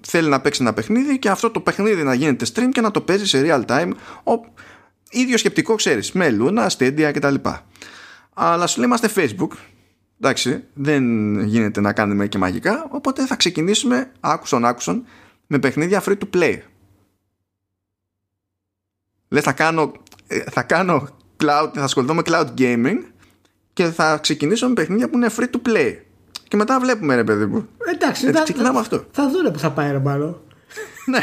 θέλει να παίξει ένα παιχνίδι και αυτό το παιχνίδι να γίνεται stream και να το παίζει σε real time. Ο, ίδιο σκεπτικό ξέρεις, με Luna, Stadia κτλ. Αλλά σου λέει είμαστε facebook, εντάξει, δεν γίνεται να κάνουμε και μαγικά, οπότε θα ξεκινήσουμε άκουσον άκουσον με παιχνίδια free to play. Λες θα κάνω, ε, θα κάνω cloud, θα ασχοληθώ με cloud gaming και θα ξεκινήσω με παιχνίδια που είναι free to play. Και μετά βλέπουμε ρε παιδί μου. Εντάξει, θα, ξεκινάμε αυτό. Θα δούμε που θα πάει ρε μάλλον. ναι.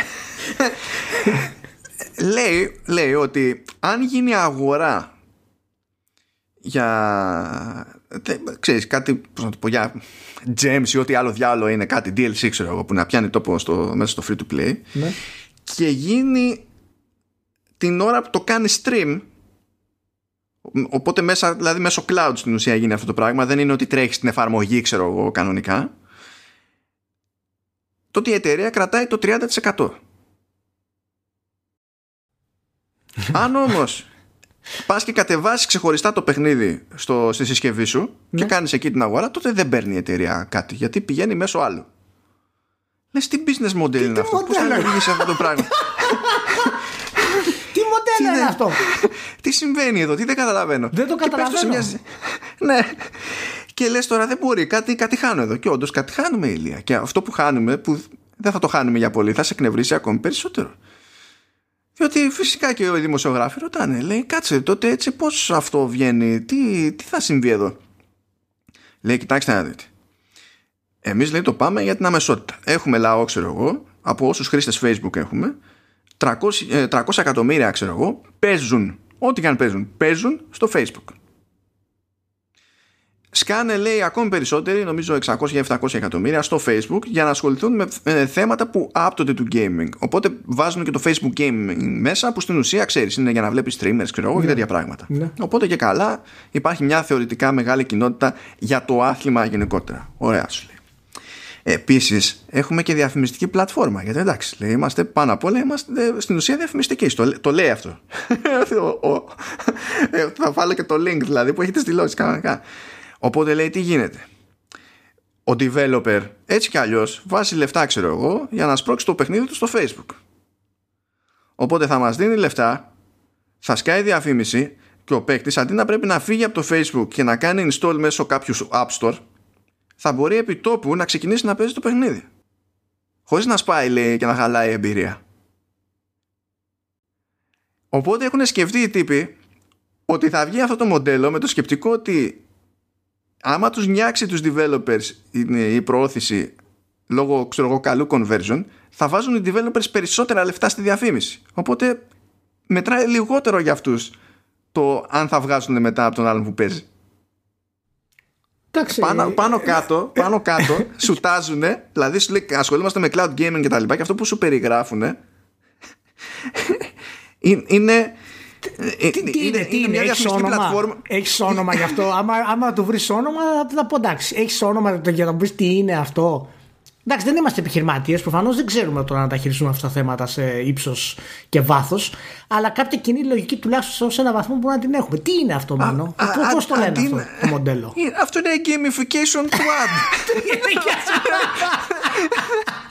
λέει, λέει ότι αν γίνει αγορά για ξέρεις κάτι πώς να το πω για gems ή ό,τι άλλο διάλογο είναι κάτι DLC ξέρω εγώ που να πιάνει τόπο στο, μέσα στο free to play ναι. και γίνει την ώρα που το κάνει stream Οπότε μέσα, δηλαδή μέσω cloud στην ουσία γίνει αυτό το πράγμα. Δεν είναι ότι τρέχεις στην εφαρμογή, ξέρω εγώ, κανονικά. Τότε η εταιρεία κρατάει το 30%. [LAUGHS] Αν όμως πας και κατεβάσεις ξεχωριστά το παιχνίδι στο, στη συσκευή σου και κάνεις εκεί την αγορά, τότε δεν παίρνει η εταιρεία κάτι γιατί πηγαίνει μέσω άλλου. Λες τι business model είναι αυτό, πώς θα λειτουργήσει αυτό το πράγμα; [LAUGHS] Τι μοντέλο είναι αυτό; [LAUGHS] τι συμβαίνει εδώ, τι δεν καταλαβαίνω. Δεν το Και πέφτω σε καταλαβαίνω. μια- [LAUGHS] Ναι. Και λες τώρα δεν μπορεί, κάτι, κάτι χάνω εδώ. Και όντως κάτι χάνουμε, Ηλία. Και αυτό που χάνουμε, που δεν θα το χάνουμε για πολύ, θα σε εκνευρίσει ακόμη περισσότερο. Διότι φυσικά και οι δημοσιογράφοι ρωτάνε, λέει, κάτσε τότε έτσι πώς αυτό βγαίνει, τι, τι θα συμβεί εδώ; Λέει, κοιτάξτε να δείτε. Εμείς λέει το πάμε για την αμεσότητα. Έχουμε λαό, ξέρω εγώ, από όσους χρήστες Facebook έχουμε, 300, ε, 300 εκατομμύρια, ξέρω εγώ, παίζουν, ό,τι και αν παίζουν, παίζουν στο Facebook. Σκάνε λέει ακόμη περισσότεροι, νομίζω 600 ή 700 εκατομμύρια στο Facebook για να ασχοληθούν με ε, θέματα που άπτονται του gaming. Οπότε βάζουν και το Facebook gaming μέσα που στην ουσία ξέρεις είναι για να βλέπεις streamers ξέρω εγώ και τέτοια πράγματα. Ναι. Οπότε και καλά υπάρχει μια θεωρητικά μεγάλη κοινότητα για το άθλημα γενικότερα. Ωραία σου λέει. Επίσης, έχουμε και διαφημιστική πλατφόρμα. Γιατί εντάξει, λέει, είμαστε πάνω απ' όλα είμαστε στην ουσία διαφημιστικοί. Το, το λέει αυτό. [LAUGHS] Ο- ο- ε, θα βάλω και το link δηλαδή που έχει τι δηλώσει κανονικά. Οπότε λέει τι γίνεται; Ο developer έτσι κι αλλιώς βάζει λεφτά, ξέρω εγώ, για να σπρώξει το παιχνίδι του στο Facebook. Οπότε θα μας δίνει λεφτά, θα σκάει διαφήμιση και ο παίκτης αντί να πρέπει να φύγει από το Facebook και να κάνει install μέσω κάποιου App Store, θα μπορεί επί τόπου να ξεκινήσει να παίζει το παιχνίδι. Χωρίς να σπάει λέει και να χαλάει η εμπειρία. Οπότε έχουν σκεφτεί οι τύποι ότι θα βγει αυτό το μοντέλο με το σκεπτικό ότι άμα τους νιάξει τους developers η, η προώθηση λόγω ξέρω εγώ, καλού conversion θα βάζουν οι developers περισσότερα λεφτά στη διαφήμιση. Οπότε μετράει λιγότερο για αυτούς το αν θα βγάζουν μετά από τον άλλον που παίζει Εντάξει, πάνω, πάνω κάτω, πάνω κάτω [LAUGHS] σουτάζουνε, δηλαδή σου λέει ασχολούμαστε με cloud gaming και τα λοιπά και αυτό που σου περιγράφουνε [LAUGHS] είναι, είναι, τι, τι είναι, τι είναι, μια έχεις διαφημιστική όνομα, πλατφόρμα έχεις όνομα γι' αυτό, [LAUGHS] άμα, άμα του βρεις όνομα θα, θα πω εντάξει, έχεις όνομα για να μου πεις τι είναι αυτό. Εντάξει, δεν είμαστε επιχειρηματίες. Προφανώς δεν ξέρουμε τώρα να τα χειριστούμε αυτά τα θέματα σε ύψος και βάθος. Αλλά κάποια κοινή λογική τουλάχιστον σε ένα βαθμό μπορούμε να την έχουμε. Τι είναι αυτό, Μάνο, α, Πώ α, το λένε αντί αυτό να- το μοντέλο; Είναι- Αυτό είναι gamification [LAUGHS] [LAUGHS]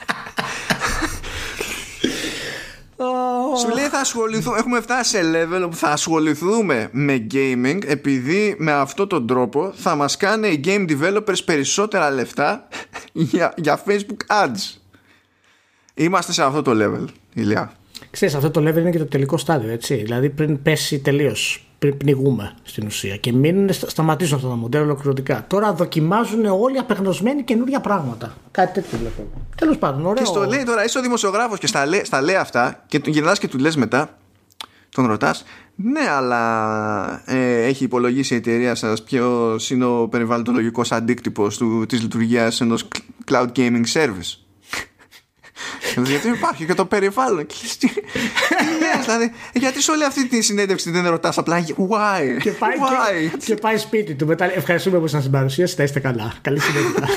quad Σου λέει θα ασχοληθούμε Έχουμε φτάσει σε level όπου θα ασχοληθούμε με gaming επειδή με αυτόν τον τρόπο θα μας κάνει οι game developers περισσότερα λεφτά [LAUGHS] για, για Facebook ads. Είμαστε σε αυτό το level, Ηλιά. Ξέρεις, αυτό το level είναι και το τελικό στάδιο, έτσι. Δηλαδή πριν πέσει τελείως, πριν πνιγούμε στην ουσία και μην στα- σταματήσουν αυτά τα μοντέλα ολοκληρωτικά. Τώρα δοκιμάζουν όλοι απεγνωσμένοι καινούργια πράγματα. Κάτι τέτοιο βλέπω. Τέλος πάντων, ωραίο. Και στο λέει τώρα, είσαι ο δημοσιογράφος και στα λέει, στα λέει αυτά και του γυρνάς και του λες μετά, τον ρωτάς, ναι, αλλά ε, έχει υπολογίσει η εταιρεία σας ποιος είναι ο περιβαλλοντολογικός αντίκτυπος του, της λειτουργίας ενός cloud gaming service. Γιατί υπάρχει και το περιβάλλον. Και λες, τι, τι λες, δηλαδή, γιατί σε όλη αυτή τη συνέντευξη δεν ρωτάς απλά why, Και πάει, why; και, και πάει σπίτι του. Μετά, ευχαριστούμε που ήσασταν στην παρουσίαση. Θα είστε καλά. Καλή συνέχεια. [LAUGHS]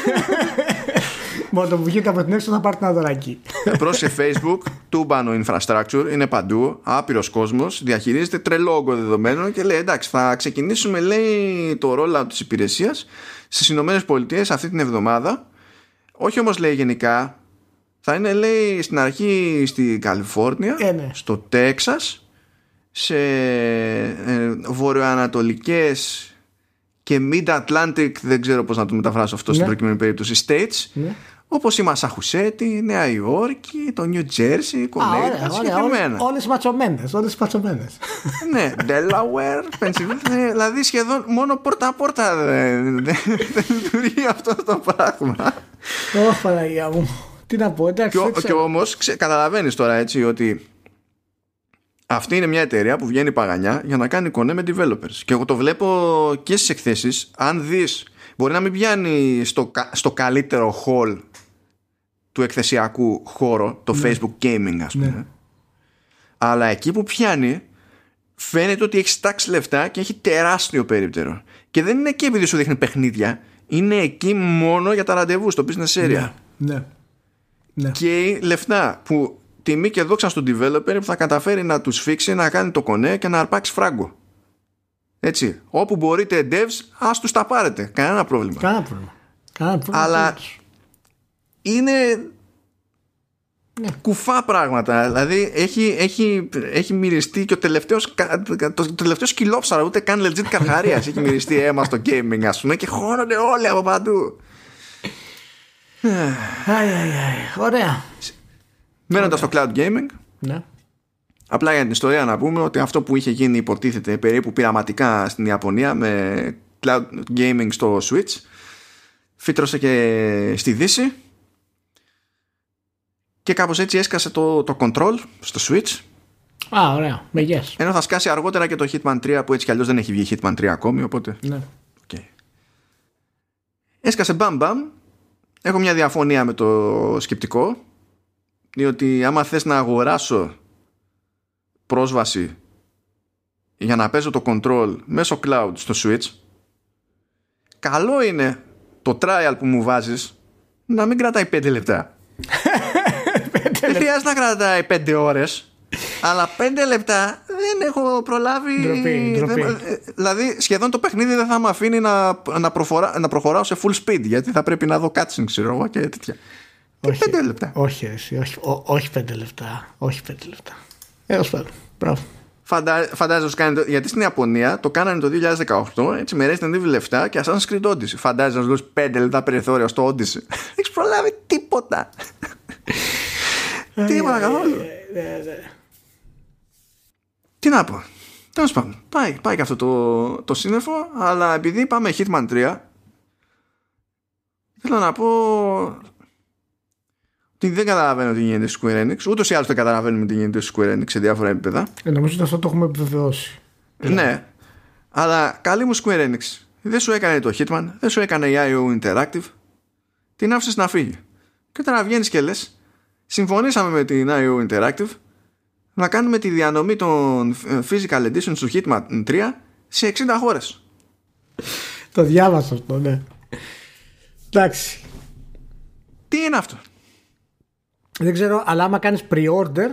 Μόνο το που βγείτε από την έξω θα πάρετε ένα δωράκι. Πρόσεχε Facebook, τούμπανο infrastructure, είναι παντού, άπειρος κόσμος, διαχειρίζεται τρελό όγκο δεδομένων και λέει εντάξει θα ξεκινήσουμε λέει το rollout της υπηρεσίας στις Ηνωμένες Πολιτείες αυτή την εβδομάδα όχι όμως λέει γενικά θα είναι λέει στην αρχή στη Καλιφόρνια, Ε, ναι. στο Τέξας σε ε, βορειοανατολικές και mid-Atlantic δεν ξέρω πώς να το μεταφράσω αυτό στην Ναι. προκειμένη περίπτωση states Ναι. όπως η Μασαχουσέτη, η Νέα Υόρκη, το Νιου Τζέρσι, η Α, Κονέιτ, ωραία, ωραία. συγκεκριμένα. Όλες ματσωμένε. Όλες ματσωμένε. ναι, Delaware, Pennsylvania, δηλαδή σχεδόν μόνο πόρτα-πόρτα δεν, δεν, δεν λειτουργεί αυτό το πράγμα. Ωχ, Παναγία μου. Τι να πω, εντάξει. και, δεν ο- και ξέρω. όμως ξε- καταλαβαίνεις τώρα έτσι ότι αυτή είναι μια εταιρεία που βγαίνει παγανιά για να κάνει κονέ με developers. Και εγώ το βλέπω και στις εκθέσεις. Αν δεις, μπορεί να μην πιάνει στο, κα- στο καλύτερο hall του εκθεσιακού χώρο, το Facebook Gaming ας πούμε. Ναι. Αλλά εκεί που πιάνει φαίνεται ότι έχει στάξει λεφτά και έχει τεράστιο περίπτερο. Και δεν είναι εκεί επειδή σου δείχνει παιχνίδια. Είναι εκεί μόνο για τα ραντεβού στο business area Ναι. Ναι. Καίει λεφτά που τιμή και δόξα στον developer που θα καταφέρει να τους φίξει, να κάνει το κονέ και να αρπάξει φράγκο. Έτσι. Όπου μπορείτε devs, ας τους τα πάρετε. Κανένα πρόβλημα. Κανένα πρόβλημα. Κανένα πρόβλημα. Αλλά είναι Ναι. κουφά πράγματα. Δηλαδή έχει, έχει, έχει μυριστεί και ο τελευταίος, κα- το τελευταίο σκυλόψαρο, ούτε καν legit καρχαρίας έχει μυριστεί αίμα στο gaming, ας πούμε, και χώνονται όλοι από παντού. Αϊ, αϊ, αϊ. Ωραία. Μένοντας στο cloud gaming, Ναι. Απλά για την ιστορία να πούμε ότι αυτό που είχε γίνει υποτίθεται περίπου πειραματικά στην Ιαπωνία με cloud gaming στο Switch φύτρωσε και στη Δύση και κάπως έτσι έσκασε το, το Control στο Switch Α, ωραία. Με yes. ενώ θα σκάσει αργότερα και το Hitman 3 που έτσι κι αλλιώς δεν έχει βγει Hitman 3 ακόμη οπότε Ναι. οκ. έσκασε μπαμ μπαμ έχω μια διαφωνία με το σκεπτικό διότι άμα θες να αγοράσω πρόσβαση για να παίζω το control μέσω cloud στο switch καλό είναι το trial που μου βάζεις να μην κρατάει 5 λεπτά. [LAUGHS] Δεν χρειάζεται να κρατάει 5 ώρες αλλά 5 λεπτά δεν έχω προλάβει Ντροπή, ντροπή. δεν- ε, δηλαδή σχεδόν το παιχνίδι δεν θα με αφήνει να, να, προχωρά, να προχωράω σε full speed γιατί θα πρέπει να δω cutscene ξέρω εγώ και τέτοια και Όχι. 5 λεπτά Όχι, εσύ, όχι, ό- όχι πέντε λεπτά. Όχι πέντε λεπτά. Έως πάντων. Μπράβο. Φαντα... Φαντάζεσαι πως κάνει το... γιατί στην Ιαπωνία το κάνανε το 2018 έτσι με Resident Evil 7 και Assassin's Creed Odyssey. Φαντάζεσαι να σου δώσει 5 λεπτά περιθώρια στο Odyssey. [LAUGHS] Έχεις προλάβει τίποτα. τίποτα καθόλου. Τι να πω. Τέλος πάντων, πάει, πάει και αυτό το, το σύννεφο, αλλά επειδή πάμε Hitman 3, θέλω να πω ότι δεν καταλαβαίνω τι γίνεται στη Square Enix. Ούτως ή άλλως δεν καταλαβαίνουμε τι γίνεται στη Square Enix σε διάφορα επίπεδα. Ε, νομίζω ότι αυτό το έχουμε επιβεβαιώσει. Ναι, αλλά καλή μου Square Enix. Δεν σου έκανε το Hitman, δεν σου έκανε η IO Interactive. Την άφησες να φύγει. Και τώρα βγαίνεις και λες, συμφωνήσαμε με την IO Interactive να κάνουμε τη διανομή των ε, Physical Editions του Hitman 3 σε 60 χώρες. Το διάβασα αυτό, ναι. Εντάξει. Τι είναι αυτό; Δεν ξέρω, αλλά άμα κάνεις pre-order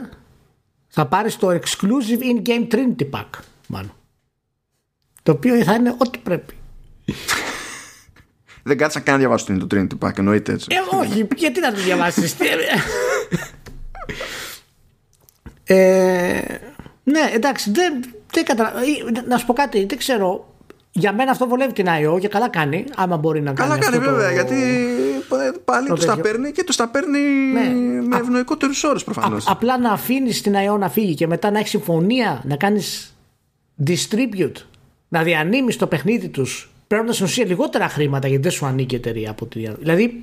θα πάρεις το exclusive in-game Trinity Pack μάλλον. Το οποίο θα είναι ό,τι πρέπει. Δεν κάτσα καν να διαβάσω το Trinity Pack, εννοείται έτσι. Ε, όχι, γιατί να το διαβάσεις; [LAUGHS] Τι- ε, ναι, εντάξει, δεν, δεν κατα... ε, Να σου πω κάτι, δεν ξέρω. Για μένα αυτό βολεύει την IO και καλά κάνει, άμα μπορεί να Καλά κάνει. κάνει αυτό το- βέβαια, γιατί πάλι το τους τα τέτοιο. παίρνει και τους τα παίρνει Ναι. με Α- ευνοϊκότερους όρους Α- προφανώ. απλά να αφήνεις την IO να φύγει και μετά να έχεις συμφωνία να κάνεις distribute, να διανύμεις το παιχνίδι τους παίρνοντας στην ουσία λιγότερα χρήματα γιατί δεν σου ανήκει η εταιρεία από τη διανομή. Δηλαδή.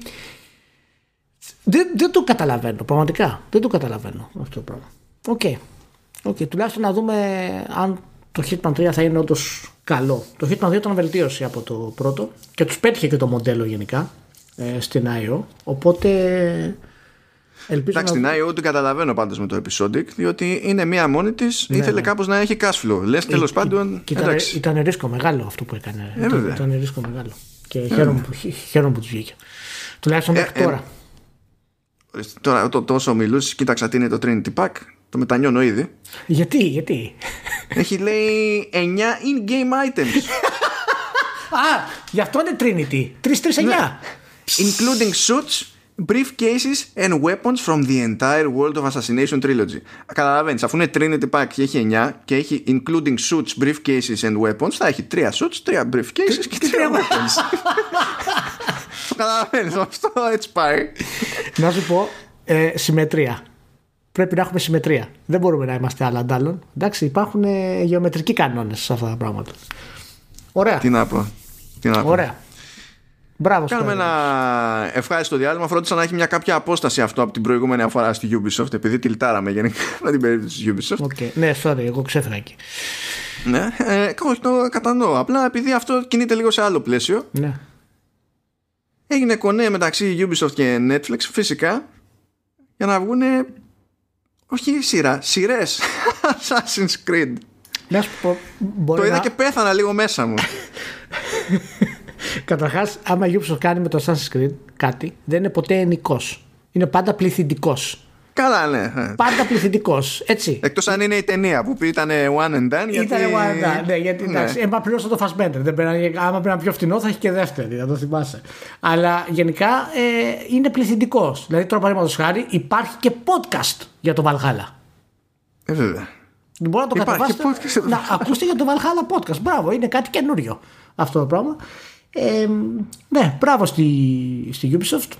Δεν, δεν το καταλαβαίνω, πραγματικά. Δεν το καταλαβαίνω αυτό το πράγμα. OK. OK, τουλάχιστον να δούμε αν το Hitman 3 θα είναι όντως καλό. Το Hitman 2 ήταν βελτίωση από το πρώτο και τους πέτυχε και το μοντέλο γενικά ε, στην IO. Οπότε ελπίζω Εντάξει, να... την IO την καταλαβαίνω πάντως με το Episodic, διότι είναι μία μόνη της, ήθελε ναι. κάπως να έχει cash flow. Λες τέλος πάντων. Και ήταν, εντάξει. ήταν ρίσκο μεγάλο αυτό που έκανε. Ε, βέβαια. ήταν ρίσκο μεγάλο. Και χαίρομαι, που, χαίρομαι που τους βγήκε. Τουλάχιστον μέχρι ε, τώρα. Ορίστε, Τώρα, το, τόσο μιλούσες, κοίταξα τι είναι το Trinity Pack. Το μετανιώνω ήδη. Γιατί, γιατί. Έχει λέει 9 in-game items. Α, γι' αυτό είναι Trinity. 3-3-9. Ναι. including suits, briefcases and weapons from the entire world of Assassination Trilogy. Καταλαβαίνεις, αφού είναι Trinity Pack και έχει 9 και έχει including suits, briefcases and weapons, θα έχει 3 suits, 3 briefcases και 3 weapons. Το καταλαβαίνεις, αυτό έτσι πάει. Να σου πω, ε, συμμετρία. Πρέπει να έχουμε συμμετρία. Δεν μπορούμε να είμαστε άλλα αντ' άλλων. Εντάξει, υπάρχουν ε, γεωμετρικοί κανόνες σε αυτά τα πράγματα. Ωραία. Τι να πω. Τι να πω. Ωραία. Μπράβο Κάνουμε Σπέρο. ένα ευχάριστο διάλειμμα. Φρόντισα να έχει μια κάποια απόσταση αυτό από την προηγούμενη φορά στη Ubisoft, επειδή τιλτάραμε γενικά [LAUGHS] με την περίπτωση της Ubisoft. OK. Ναι, sorry, εγώ ξέφερα εκεί. Ναι, ε, όχι, το κατανοώ. Απλά επειδή αυτό κινείται λίγο σε άλλο πλαίσιο, Ναι. έγινε κονέ μεταξύ Ubisoft και Netflix φυσικά για να βγουν όχι σειρά, σειρές [LAUGHS] Assassin's Creed. Να σου πω, μπορεί Το είδα να... και πέθανα λίγο μέσα μου. [LAUGHS] Καταρχάς, άμα η Ubisoft κάνει με το Assassin's Creed κάτι, δεν είναι ποτέ ενικός. Είναι πάντα πληθυντικός. Καλά, ναι. Πάντα πληθυντικός. Έτσι. Εκτός αν είναι η ταινία που ήταν one and done. Γιατί... Ήταν one and done. Ναι, γιατί ναι. εντάξει. Έμα πλήρωσε το Fassbender. Δεν πέρα, άμα πρέπει να πιο φθηνό, θα έχει και δεύτερη. Θα το θυμάσαι. Αλλά γενικά ε, είναι πληθυντικός. Δηλαδή, τώρα παραδείγματος χάρη, υπάρχει και podcast για το Valhalla. Ε, βέβαια. Μπορεί να το κατεβάσετε. Να ακούστε για το Valhalla podcast. Μπράβο, είναι κάτι καινούριο αυτό το πράγμα. Ε, ναι, μπράβο στη, στη Ubisoft.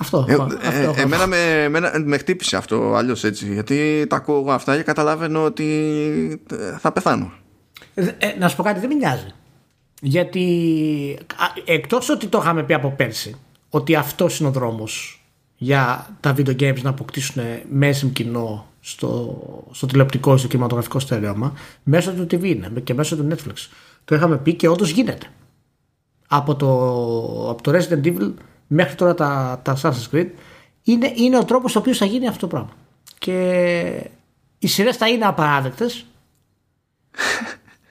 Αυτό. Ε, αυτό, ε, εμένα, με, εμένα με χτύπησε αυτό αλλιώς έτσι. Γιατί τα ακούω εγώ αυτά και καταλαβαίνω ότι ε, θα πεθάνω. Ε, να σου πω κάτι, δεν με νοιάζει. Γιατί εκτός ότι το είχαμε πει από πέρσι, ότι αυτός είναι ο δρόμος για τα video games να αποκτήσουν μέσιμ κοινό στο, στο τηλεοπτικό ή στο κινηματογραφικό στερεώμα, μέσω του TV είναι και μέσω του Netflix. Το είχαμε πει και όντως γίνεται. Από το, από το Resident Evil μέχρι τώρα τα, τα Assassin's Creed είναι, είναι ο τρόπος στο οποίο θα γίνει αυτό το πράγμα. Και οι σειρές θα είναι απαράδεκτες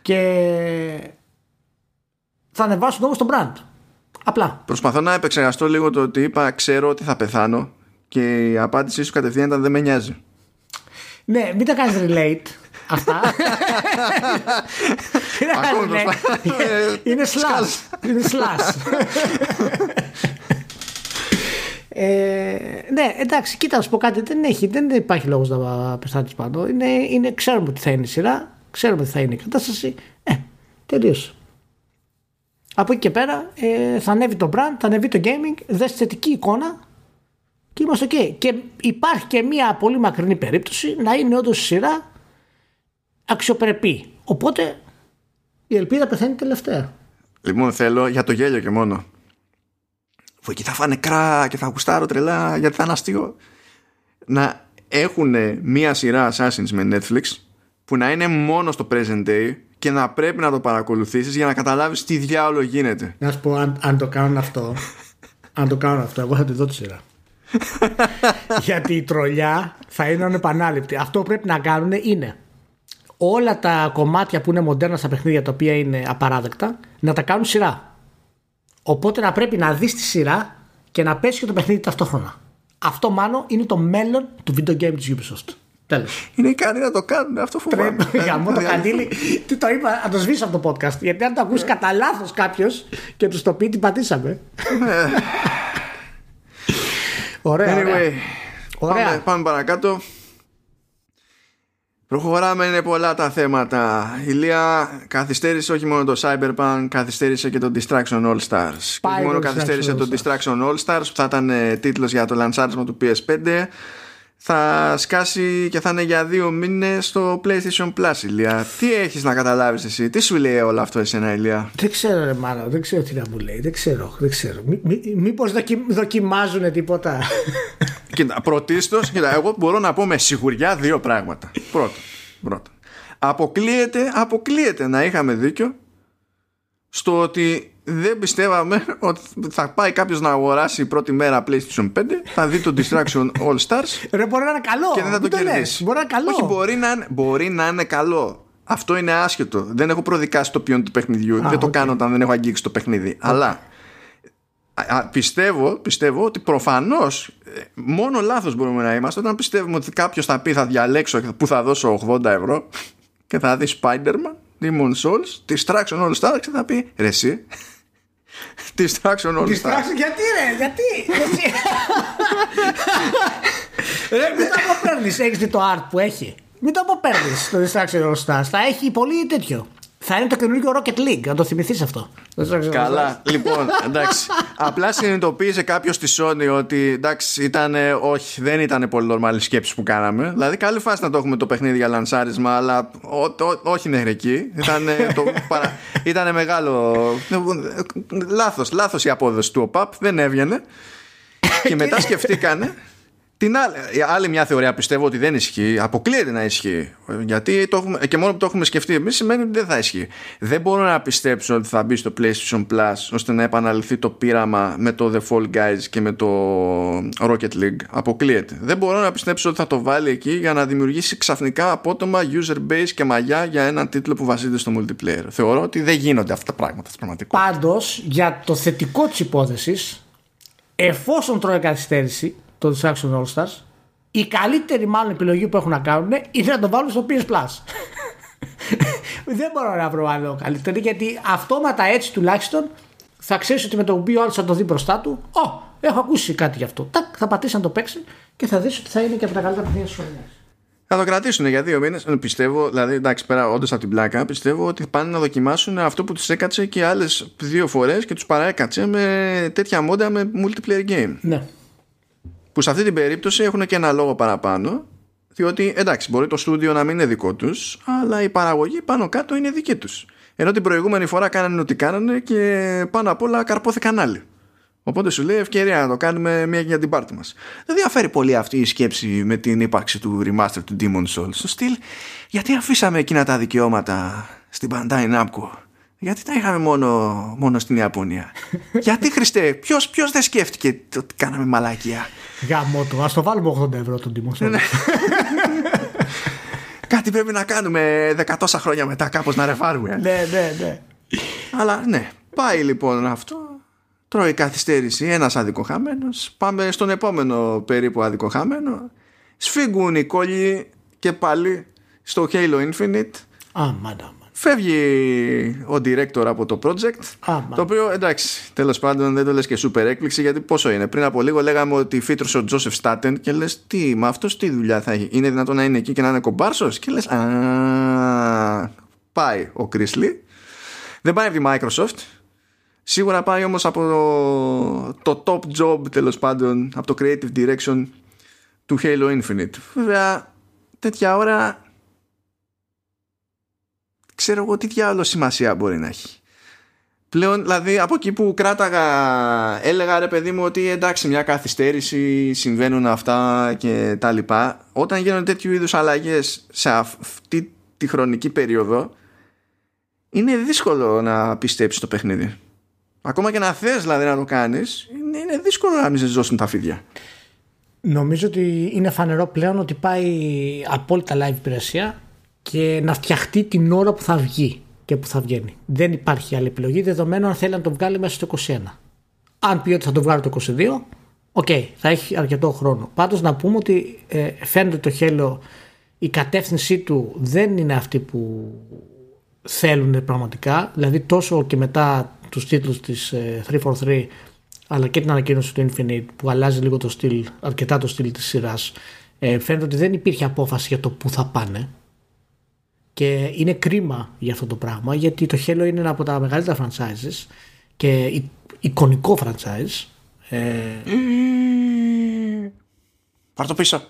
και θα ανεβάσουν όμως τον brand. Απλά. Προσπαθώ να επεξεργαστώ λίγο το ότι είπα ξέρω ότι θα πεθάνω και η απάντησή σου κατευθείαν ήταν δεν με νοιάζει. Ναι, μην τα κάνεις relate αυτά. Είναι slash. Είναι slash. Ε, ναι, εντάξει, κοίτα να σου πω κάτι. Δεν, έχει, δεν υπάρχει λόγος να πεθάνεις πάνω. Είναι, είναι, ξέρουμε ότι θα είναι η σειρά, ξέρουμε ότι θα είναι η κατάσταση. Ε, τελείωσε. Από εκεί και πέρα ε, θα ανέβει το brand, θα ανέβει το gaming, δες θετική εικόνα και είμαστε ok. Και υπάρχει και μια πολύ μακρινή περίπτωση να είναι όντως η σειρά αξιοπρεπή. Οπότε η ελπίδα πεθαίνει τελευταία. Λοιπόν, θέλω για το γέλιο και μόνο που εκεί θα φάνε κρά και θα γουστάρω τρελά γιατί θα είναι αστείο να έχουν μία σειρά Assassins με Netflix που να είναι μόνο στο present day και να πρέπει να το παρακολουθήσεις για να καταλάβεις τι διάολο γίνεται. Να σου πω αν, αν το κάνουν αυτό [LAUGHS] αν το κάνουν αυτό εγώ θα τη δω τη σειρά. [LAUGHS] γιατί η τρολιά θα είναι ανεπανάληπτη. Αυτό που πρέπει να κάνουν είναι όλα τα κομμάτια που είναι μοντέρνα στα παιχνίδια τα οποία είναι απαράδεκτα να τα κάνουν σειρά. Οπότε να πρέπει να δεις τη σειρά και να πέσει και το παιχνίδι ταυτόχρονα. Αυτό μάλλον είναι το μέλλον του video game της Ubisoft. Τέλος. Είναι ικανοί να το κάνουν αυτό φοβάμαι. Πρέπει για το καντήλι. Τι το είπα, να το σβήσω από το podcast. Γιατί αν το ακούσει ναι. κατά λάθος κάποιος και τους το πει, τι πατήσαμε. Ναι. ωραία. Anyway, ωραία. Πάμε, πάμε παρακάτω. Προχωράμε, είναι πολλά τα θέματα. Η Λία καθυστέρησε όχι μόνο το Cyberpunk, καθυστέρησε και το Distraction All Stars. Και όχι μόνο καθυστέρησε το Distraction All Stars, που θα ήταν ε, τίτλος για το λανσάρισμα του PS5, θα σκάσει και θα είναι για δύο μήνες στο PlayStation Plus, Ηλία. Τι έχεις να καταλάβεις εσύ, τι σου λέει όλο αυτό εσένα, Ηλία; Δεν ξέρω, ρε Μάρα, δεν ξέρω τι να μου λέει, δεν ξέρω, δεν ξέρω. μήπως δοκι, δοκιμάζουν τίποτα. [LAUGHS] Κοίτα, πρωτίστως, κοίτα, εγώ μπορώ να πω με σιγουριά δύο πράγματα. Πρώτον, πρώτον. Αποκλείεται, αποκλείεται να είχαμε δίκιο στο ότι δεν πιστεύαμε ότι θα πάει κάποιος να αγοράσει πρώτη μέρα PlayStation 5, θα δει το Distraction All Stars. Ρε, μπορεί να είναι καλό. Και δεν θα το, το κερδίσει. Μπορεί να είναι καλό. Όχι, μπορεί να, είναι, μπορεί να είναι καλό. Αυτό είναι άσχετο. Δεν έχω προδικάσει το ποιόν του παιχνιδιού. δεν το κάνω όταν δεν έχω αγγίξει το παιχνίδι. Αλλά πιστεύω, πιστεύω ότι προφανώς ε, μόνο λάθος μπορούμε να είμαστε όταν πιστεύουμε ότι κάποιος θα πει θα διαλέξω που θα δώσω 80 ευρώ και θα δει Spider-Man, Demon Souls, Distraction All Stars και θα πει ρε εσύ Distraction All Stars Distraction γιατί ρε γιατί [LAUGHS] Ρε μην το αποπέρνεις. Έχεις δει το art που έχει; Μην το αποπέρνεις το Distraction All Stars. Θα έχει πολύ τέτοιο θα είναι το καινούργιο Rocket League, να το θυμηθείς αυτό. Καλά, λοιπόν, εντάξει. Απλά συνειδητοποίησε κάποιος στη Sony ότι εντάξει, ήταν, όχι, δεν ήταν πολύ νορμάλη σκέψη που κάναμε. Δηλαδή, καλή φάση να το έχουμε το παιχνίδι για λανσάρισμα, αλλά όχι νεχρική. Ήταν, το, ήταν μεγάλο. Λάθος, λάθος η απόδοση του ΟΠΑΠ, δεν έβγαινε. και [LAUGHS] μετά σκεφτήκανε την άλλη, άλλη μια θεωρία πιστεύω ότι δεν ισχύει, αποκλείεται να ισχύει. Γιατί το έχουμε, και μόνο που το έχουμε σκεφτεί εμείς σημαίνει ότι δεν θα ισχύει. Δεν μπορώ να πιστέψω ότι θα μπει στο PlayStation Plus ώστε να επαναληφθεί το πείραμα με το The Fall Guys και με το Rocket League. Αποκλείεται. Δεν μπορώ να πιστέψω ότι θα το βάλει εκεί για να δημιουργήσει ξαφνικά απότομα user base και μαγιά για έναν τίτλο που βασίζεται στο multiplayer. Θεωρώ ότι δεν γίνονται αυτά τα πράγματα στην πραγματικότητα. Πάντως, για το θετικό της υπόθεσης, εφόσον τρώει καθυστέρηση, το Distraction All Stars, η καλύτερη μάλλον επιλογή που έχουν να κάνουν είναι να το βάλουν στο PS Plus. [LAUGHS] Δεν μπορώ να βρω άλλο καλύτερο γιατί αυτόματα έτσι τουλάχιστον θα ξέρεις ότι με το που ο άλλο θα το δει μπροστά του. Ω, έχω ακούσει κάτι γι' αυτό. Τάκ, θα πατήσει να το παίξει και θα δεις ότι θα είναι και από τα καλύτερα παιχνίδια της χρονιάς. Θα το κρατήσουν για δύο μήνες. Πιστεύω, δηλαδή, εντάξει, πέρα όντως από την πλάκα, πιστεύω ότι πάνε να δοκιμάσουν αυτό που τους έκατσε και άλλες δύο φορές και τους παραέκατσε με τέτοια μόντα με multiplayer game. Ναι. Που σε αυτή την περίπτωση έχουν και ένα λόγο παραπάνω. Διότι εντάξει, μπορεί το στούντιο να μην είναι δικό τους, αλλά η παραγωγή πάνω κάτω είναι δική τους. Ενώ την προηγούμενη φορά κάνανε ό,τι κάνανε και πάνω απ' όλα καρπόθηκαν άλλοι. Οπότε σου λέει ευκαιρία να το κάνουμε μια για την πάρτι μας. Δεν διαφέρει πολύ αυτή η σκέψη με την ύπαρξη του remaster του Demon Souls. Στο στυλ, γιατί αφήσαμε εκείνα τα δικαιώματα στην Bandai Namco; Γιατί τα είχαμε μόνο, μόνο στην Ιαπωνία; [LAUGHS] γιατί Χριστέ, ποιος ποιος δεν σκέφτηκε ότι κάναμε μαλακία. Γάμο το, ας το βάλουμε 80 ευρώ τον Demon Souls. [LAUGHS] Κάτι πρέπει να κάνουμε δεκατόσα χρόνια μετά κάπως να ρεφάρουμε. ναι, ναι, ναι. Αλλά ναι, πάει λοιπόν αυτό. Τρώει καθυστέρηση ένας αδικοχαμένος. Πάμε στον επόμενο περίπου αδικοχαμένο. Σφίγγουν οι κόλλοι και πάλι στο Halo Infinite. Α, μάνα, Φεύγει ο director από το project. Α, το οποίο εντάξει, τέλος πάντων δεν το λες και super έκπληξη γιατί πόσο είναι. Πριν από λίγο λέγαμε ότι φύτρωσε ο Τζόσεφ Στάτεν και λες τι, μα αυτός τι δουλειά θα έχει; Είναι δυνατόν να είναι εκεί και να είναι κομπάρσος; Και λες, Α, πάει ο Κρίσλι. Δεν πάει από τη Microsoft. Σίγουρα πάει όμως από το, το top job τέλος πάντων από το creative direction του Halo Infinite. Βέβαια τέτοια ώρα ξέρω εγώ τι διάλογο σημασία μπορεί να έχει. Πλέον, δηλαδή, από εκεί που κράταγα, έλεγα ρε παιδί μου ότι εντάξει, μια καθυστέρηση, συμβαίνουν αυτά και τα λοιπά. Όταν γίνονται τέτοιου είδους αλλαγές σε αυτή τη χρονική περίοδο, είναι δύσκολο να πιστέψεις το παιχνίδι. Ακόμα και να θες δηλαδή να το κάνεις, είναι, είναι δύσκολο να μην σε ζώσουν τα φίδια. Νομίζω ότι είναι φανερό πλέον ότι πάει απόλυτα live υπηρεσία και να φτιαχτεί την ώρα που θα βγει και που θα βγαίνει. Δεν υπάρχει άλλη επιλογή δεδομένου αν θέλει να το βγάλει μέσα στο 21. Αν πει ότι θα το βγάλει το 22, OK, okay, θα έχει αρκετό χρόνο. Πάντως να πούμε ότι ε, φαίνεται το Halo η κατεύθυνσή του δεν είναι αυτή που θέλουν πραγματικά. Δηλαδή τόσο και μετά τους τίτλους της ε, 343 αλλά και την ανακοίνωση του Infinite που αλλάζει λίγο το στυλ, αρκετά το στυλ της σειράς ε, φαίνεται ότι δεν υπήρχε απόφαση για το που θα πάνε και είναι κρίμα για αυτό το πράγμα γιατί το Halo είναι ένα από τα μεγαλύτερα franchises και εικονικό franchise. Ε... Πάρ' το πίσω.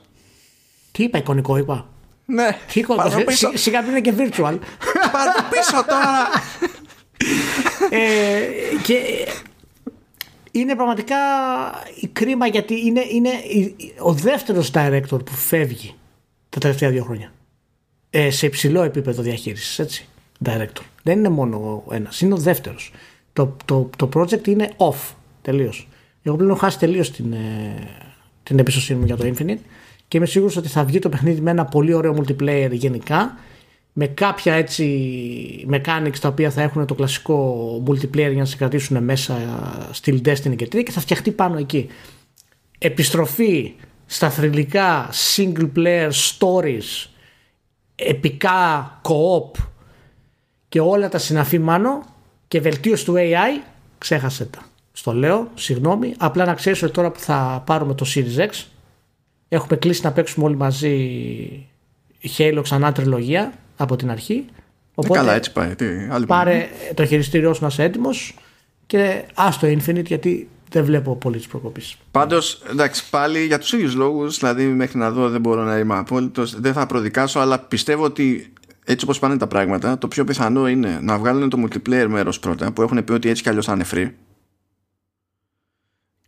Τι είπα, εικονικό είπα; Ναι, Τι εικονικό, σιγά είναι και virtual. [LAUGHS] Πάρ' το πίσω τώρα. ε, και είναι πραγματικά η κρίμα γιατί είναι, είναι ο δεύτερος director που φεύγει τα τελευταία δύο χρόνια ε, σε υψηλό επίπεδο διαχείρισης. Έτσι. Director. Δεν είναι μόνο ο ένας, είναι ο δεύτερος. Το, το, το project είναι off τελείως. Εγώ πλέον έχω χάσει τελείως την, ε, την εμπιστοσύνη μου για το Infinite και είμαι σίγουρος ότι θα βγει το παιχνίδι με ένα πολύ ωραίο multiplayer γενικά με κάποια έτσι mechanics τα οποία θα έχουν το κλασικό multiplayer για να σε κρατήσουν μέσα στυλ Destiny και τέτοια και θα φτιαχτεί πάνω εκεί. Επιστροφή στα θρηλυκά single player stories επικά co-op και όλα τα συναφή μάνο και βελτίωση του AI, ξέχασε τα. Στο λέω, συγγνώμη, απλά να ξέρεις ότι τώρα που θα πάρουμε το Series X έχουμε κλείσει να παίξουμε όλοι μαζί Halo ξανά τριλογία από την αρχή. Οπότε, καλά έτσι πάει. Τι, άλλη πάρε το χειριστήριό σου να είσαι έτοιμος και άστο Infinite γιατί δεν βλέπω πολύ τη προκοπή. Πάντως, εντάξει, πάλι για τους ίδιους λόγους, δηλαδή μέχρι να δω δεν μπορώ να είμαι απόλυτος, δεν θα προδικάσω, αλλά πιστεύω ότι έτσι όπως πάνε τα πράγματα, το πιο πιθανό είναι να βγάλουν το multiplayer μέρος πρώτα, που έχουν πει ότι έτσι κι αλλιώς θα είναι free.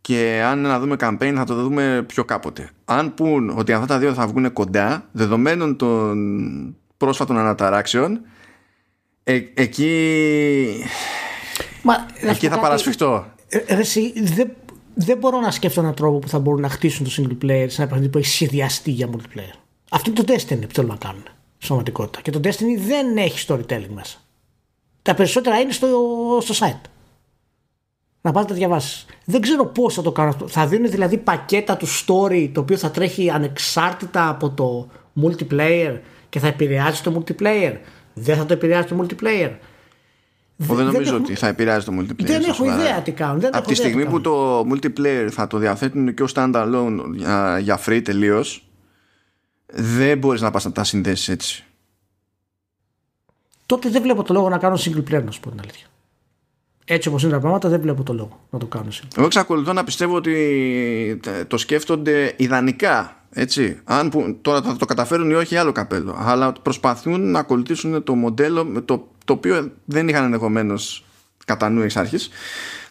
Και αν να δούμε campaign θα το δούμε πιο κάποτε. Αν πούν ότι αυτά τα δύο θα βγουν κοντά, δεδομένων των πρόσφατων αναταράξεων, ε, εκεί. Μα, εκεί θα παρασφιχτώ. Ε, εσύ, δεν, δεν μπορώ να σκέφτω έναν τρόπο που θα μπορούν να χτίσουν το single player σε ένα παιχνίδι που έχει σχεδιαστεί για multiplayer. Αυτό είναι το Destiny που θέλουν να κάνουν. Σωματικότητα. Και το Destiny δεν έχει storytelling μέσα. Τα περισσότερα είναι στο, στο site. Να πας να τα διαβάσεις. Δεν ξέρω πώς θα το κάνω αυτό. Θα δίνουν δηλαδή πακέτα του story το οποίο θα τρέχει ανεξάρτητα από το multiplayer και θα επηρεάζει το multiplayer. Δεν θα το επηρεάζει το multiplayer. Δεν νομίζω ότι θα επηρεάζει το multiplayer. Δεν έχω ιδέα τι κάνουν. Από τη στιγμή που το multiplayer θα το διαθέτουν και ως standalone για, για free τελείως, δεν μπορείς να πας να τα συνδέσεις έτσι. Τότε δεν βλέπω το λόγο να κάνω single player, να σου πω την αλήθεια. Έτσι όπως είναι τα πράγματα, δεν βλέπω το λόγο να το κάνω. Εγώ εξακολουθώ να πιστεύω ότι το σκέφτονται ιδανικά έτσι. Αν που, τώρα θα το καταφέρουν ή όχι άλλο καπέλο. Αλλά προσπαθούν να ακολουθήσουν το μοντέλο το, το οποίο δεν είχαν ενδεχομένως κατά νου εξ αρχής